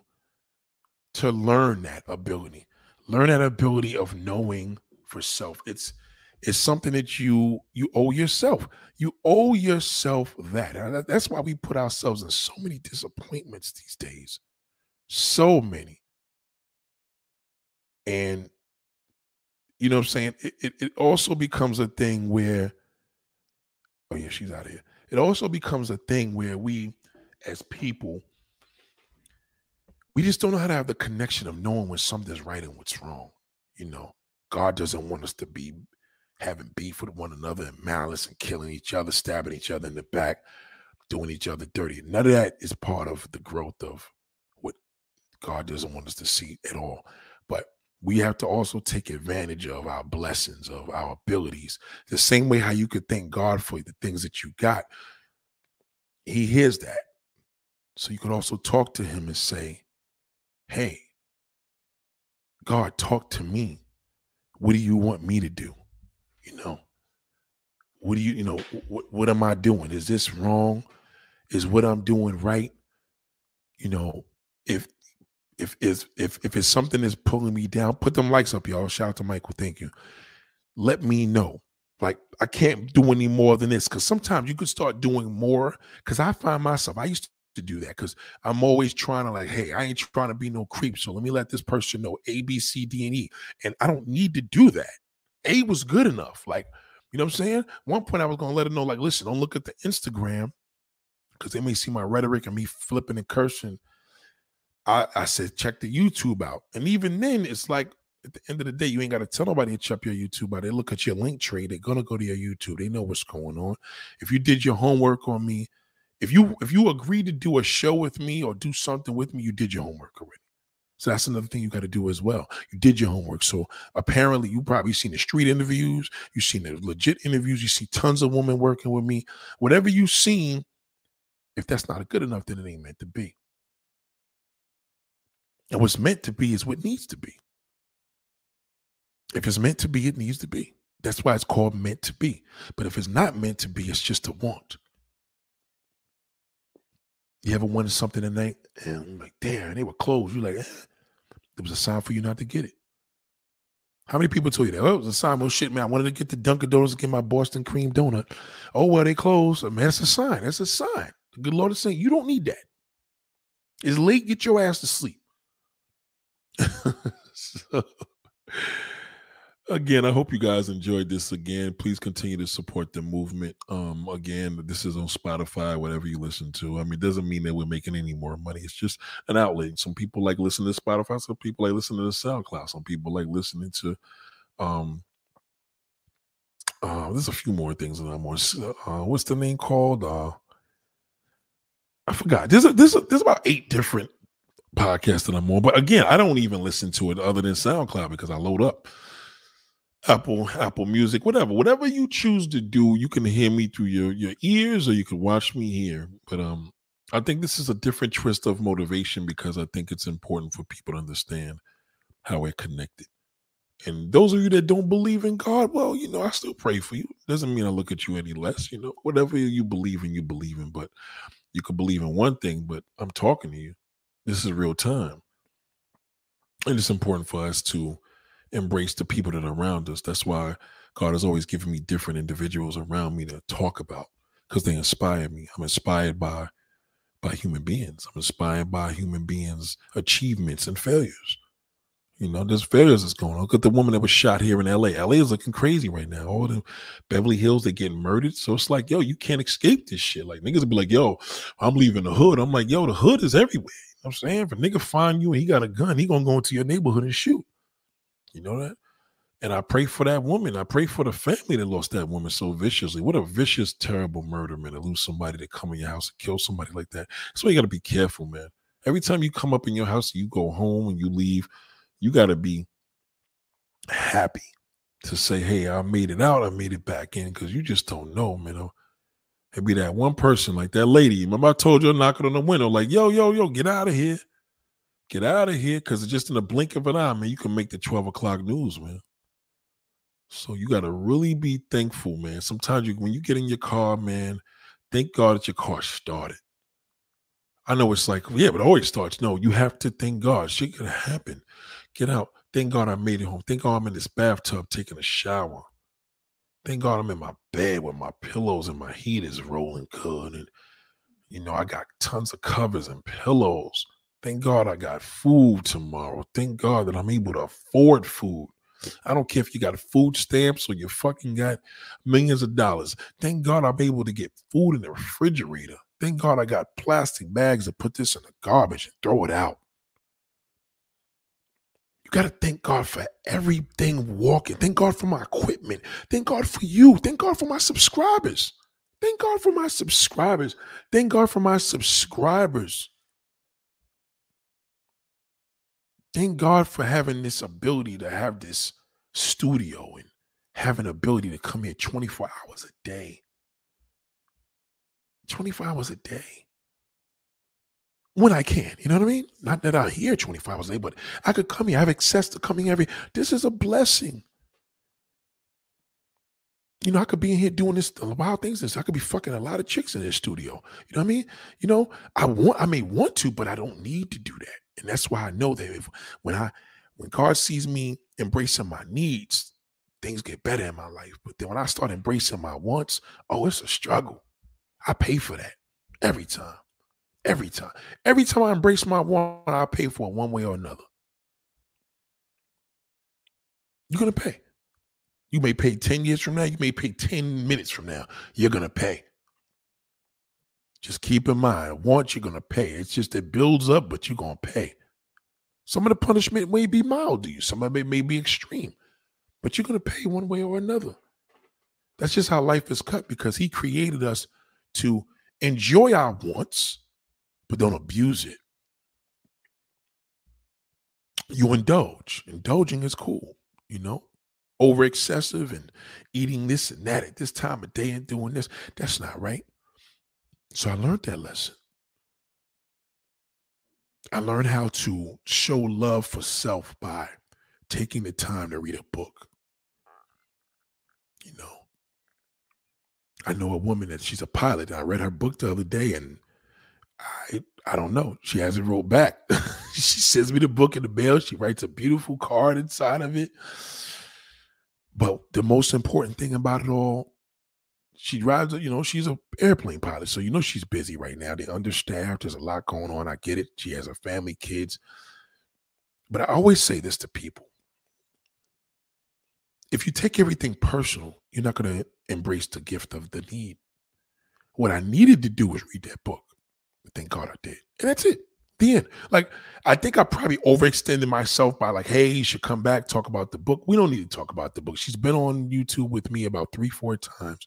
to learn that ability. Learn that ability of knowing for self. It's it's something that you you owe yourself. You owe yourself that. That's why we put ourselves in so many disappointments these days. So many. And you know what I'm saying? It, it, it also becomes a thing where, oh yeah, she's out of here. It also becomes a thing where we as people we just don't know how to have the connection of knowing when something's right and what's wrong. You know, God doesn't want us to be having beef with one another and malice and killing each other, stabbing each other in the back, doing each other dirty. None of that is part of the growth of what God doesn't want us to see at all. But we have to also take advantage of our blessings, of our abilities. The same way how you could thank God for the things that you got. He hears that. So you could also talk to him and say, hey, God, talk to me. What do you want me to do? You know, what do you, you know, what, what am I doing? Is this wrong? Is what I'm doing right? You know, if if if if if it's something that's pulling me down, put them likes up, y'all. Shout out to Michael. Thank you. Let me know. Like I can't do any more than this because sometimes you could start doing more. Because I find myself, I used to to do that because I'm always trying to like, hey, I ain't trying to be no creep. So let me let this person know A, B, C, D, and E. And I don't need to do that. A was good enough. Like, you know what I'm saying? One point I was gonna let her know, like, listen, don't look at the Instagram because they may see my rhetoric and me flipping and cursing. I, I said, check the YouTube out. And even then, it's like at the end of the day, you ain't got to tell nobody to check your YouTube out. They look at your Linktree, they're gonna go to your YouTube. They know what's going on. If you did your homework on me, if you if you agree to do a show with me or do something with me, you did your homework already. So that's another thing you got to do as well. You did your homework. So apparently, you probably seen the street interviews, you've seen the legit interviews, you see tons of women working with me. Whatever you've seen, if that's not good enough, then it ain't meant to be. And what's meant to be is what needs to be. If it's meant to be, it needs to be. That's why it's called meant to be. But if it's not meant to be, it's just a want. You ever wanted something tonight and I'm like, damn, they were closed. You're like, eh. it was a sign for you not to get it. How many people told you that? Oh, it was a sign. Oh shit, man, I wanted to get the Dunkin' Donuts and get my Boston cream donut. Oh, well, they closed. I mean, that's a sign. That's a sign. The good Lord is saying, you don't need that. It's late. Get your ass to sleep. so, again, I hope you guys enjoyed this. Again, please continue to support the movement. Um, again, this is on Spotify, whatever you listen to. I mean, it doesn't mean that we're making any more money. It's just an outlet. Some people like listening to Spotify. Some people like listening to SoundCloud. Some people like listening to um uh, there's a few more things that I'm on. Uh, what's the name called? Uh, I forgot. There's a, there's a, there's about eight different podcasts that I'm on, but again, I don't even listen to it other than SoundCloud because I load up Apple Apple Music, whatever, whatever you choose to do. You can hear me through your your ears, or you can watch me here. But um, I think this is a different twist of motivation because I think it's important for people to understand how we're connected. And those of you that don't believe in God, well, you know, I still pray for you. Doesn't mean I look at you any less. You know, whatever you believe in, you believe in. But you can believe in one thing, but I'm talking to you. This is real time. And it's important for us to embrace the people that are around us. That's why God has always given me different individuals around me to talk about because they inspire me. I'm inspired by by human beings. I'm inspired by human beings' achievements and failures. You know, there's failures that's going on. Look at the woman that was shot here in LA. LA is looking crazy right now. All the Beverly Hills, they're getting murdered. So it's like, yo, you can't escape this shit. Like niggas be like, yo, I'm leaving the hood. I'm like, yo, the hood is everywhere. You know I'm saying? If a nigga find you and he got a gun, he gonna go into your neighborhood and shoot. You know that? And I pray for that woman. I pray for the family that lost that woman so viciously. What a vicious, terrible murder, man, to lose somebody to come in your house and kill somebody like that. Why you gotta be careful, man. Every time you come up in your house, you go home and you leave you got to be happy to say, hey, I made it out, I made it back in, because you just don't know, man. Oh, It'd be that one person, like that lady. Remember, I told you, knocking on the window, like, yo, yo, yo, get out of here. Get out of here. Cause it's just in the blink of an eye, man, you can make the 12 o'clock news, man. So you got to really be thankful, man. Sometimes you, when you get in your car, man, thank God that your car started. I know it's like, yeah, but it always starts. No, you have to thank God. Shit could happen. Get out. Thank God I made it home. Thank God I'm in this bathtub taking a shower. Thank God I'm in my bed with my pillows and my heat is rolling good. And, you know, I got tons of covers and pillows. Thank God I got food tomorrow. Thank God that I'm able to afford food. I don't care if you got food stamps or you fucking got millions of dollars. Thank God I'm able to get food in the refrigerator. Thank God I got plastic bags to put this in the garbage and throw it out. You got to thank God for everything walking. Thank God for my equipment. Thank God for you. Thank God for my subscribers. Thank God for my subscribers. Thank God for my subscribers. Thank God for having this ability to have this studio and having ability to come here 24 hours a day. 24 hours a day when I can. You know what I mean? Not that I'm here 25 hours a day, but I could come here. I have access to coming every. This is a blessing. You know, I could be in here doing this wild things. This I could be fucking a lot of chicks in this studio. You know what I mean? You know, I want, I may want to, but I don't need to do that. And that's why I know that if when I when God sees me embracing my needs, things get better in my life. But then when I start embracing my wants, oh, it's a struggle. I pay for that every time. Every time. Every time I embrace my want, I pay for it one way or another. You're to pay. You may pay 10 years from now. You may pay 10 minutes from now. You're to pay. Just keep in mind, once you're going to pay. It's just it builds up, but you're going to pay. Some of the punishment may be mild to you. Some of it may be extreme, but you're going to pay one way or another. That's just how life is cut because he created us to enjoy our wants but don't abuse it. You indulge. Indulging is cool, you know? Over excessive and eating this and that at this time of day and doing this. That's not right. So I learned that lesson. I learned how to show love for self by taking the time to read a book. You know, I know a woman that she's a pilot. I read her book the other day and I I don't know. She hasn't wrote back. she sends me the book in the mail. She writes a beautiful card inside of it. But the most important thing about it all, she drives, you know, she's an airplane pilot. So, you know, she's busy right now. They're understaffed. There's a lot going on. I get it. She has a family, kids. But I always say this to people if you take everything personal, you're not going to embrace the gift of the need. What I needed to do was read that book. Thank God I did. And that's it. The end. Like, I think I probably overextended myself by like, hey, you should come back, talk about the book. We don't need to talk about the book. She's been on YouTube with me about three, four times.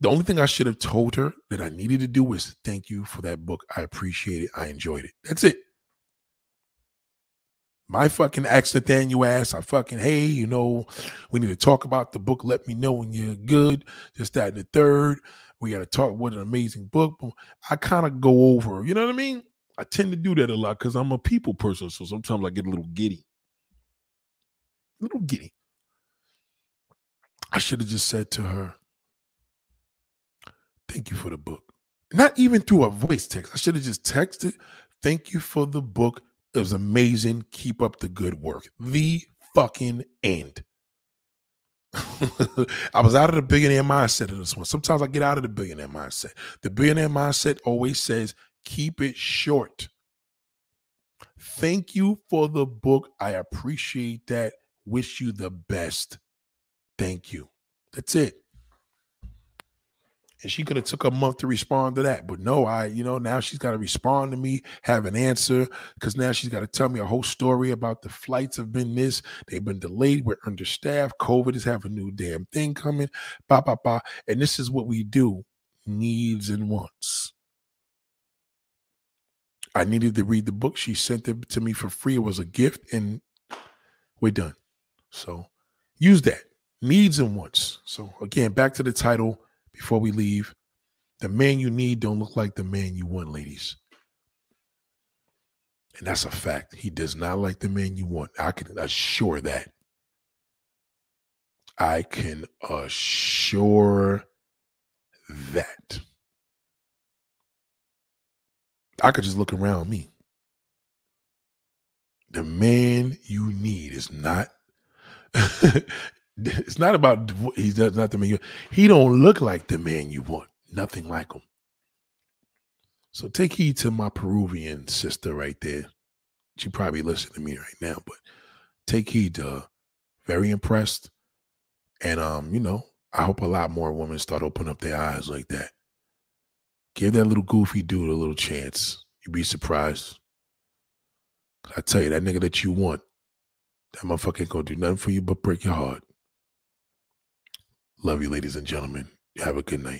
The only thing I should have told her that I needed to do was thank you for that book. I appreciate it. I enjoyed it. That's it. My fucking ex Nathaniel ass, I fucking, hey, you know, we need to talk about the book. Let me know when you're good. Just that and the third. We got to talk. What an amazing book. I kind of go over, you know what I mean? I tend to do that a lot because I'm a people person. So sometimes I get a little giddy. A little giddy. I should have just said to her, Thank you for the book. Not even through a voice text. I should have just texted, Thank you for the book. It was amazing. Keep up the good work. The fucking end. I was out of the billionaire mindset in this one. Sometimes I get out of the billionaire mindset. The billionaire mindset always says, keep it short. Thank you for the book. I appreciate that. Wish you the best. Thank you. That's it and she could have took a month to respond to that but no i you know now she's got to respond to me have an answer because now she's got to tell me a whole story about the flights have been this they've been delayed we're understaffed covid is having a new damn thing coming ba ba ba. And this is what we do needs and wants. I needed to read the book she sent it to me for free it was a gift and we're done. So use that needs and wants. So again back to the title before we leave. The man you need don't look like the man you want, ladies. And that's a fact. He does not like the man you want. I can assure that. I can assure that. I could just look around me. The man you need is not it's not about he's not the man you he don't look like the man you want nothing like him. So take heed to my peruvian sister right there. She probably listening to me right now but take heed to her very impressed. And um you know i hope a lot more women start opening up their eyes like that. Give that little goofy dude a little chance. You'd be surprised. I tell you that nigga that you want that motherfucker ain't gonna do nothing for you but break your heart Love you, ladies and gentlemen. Have a good night.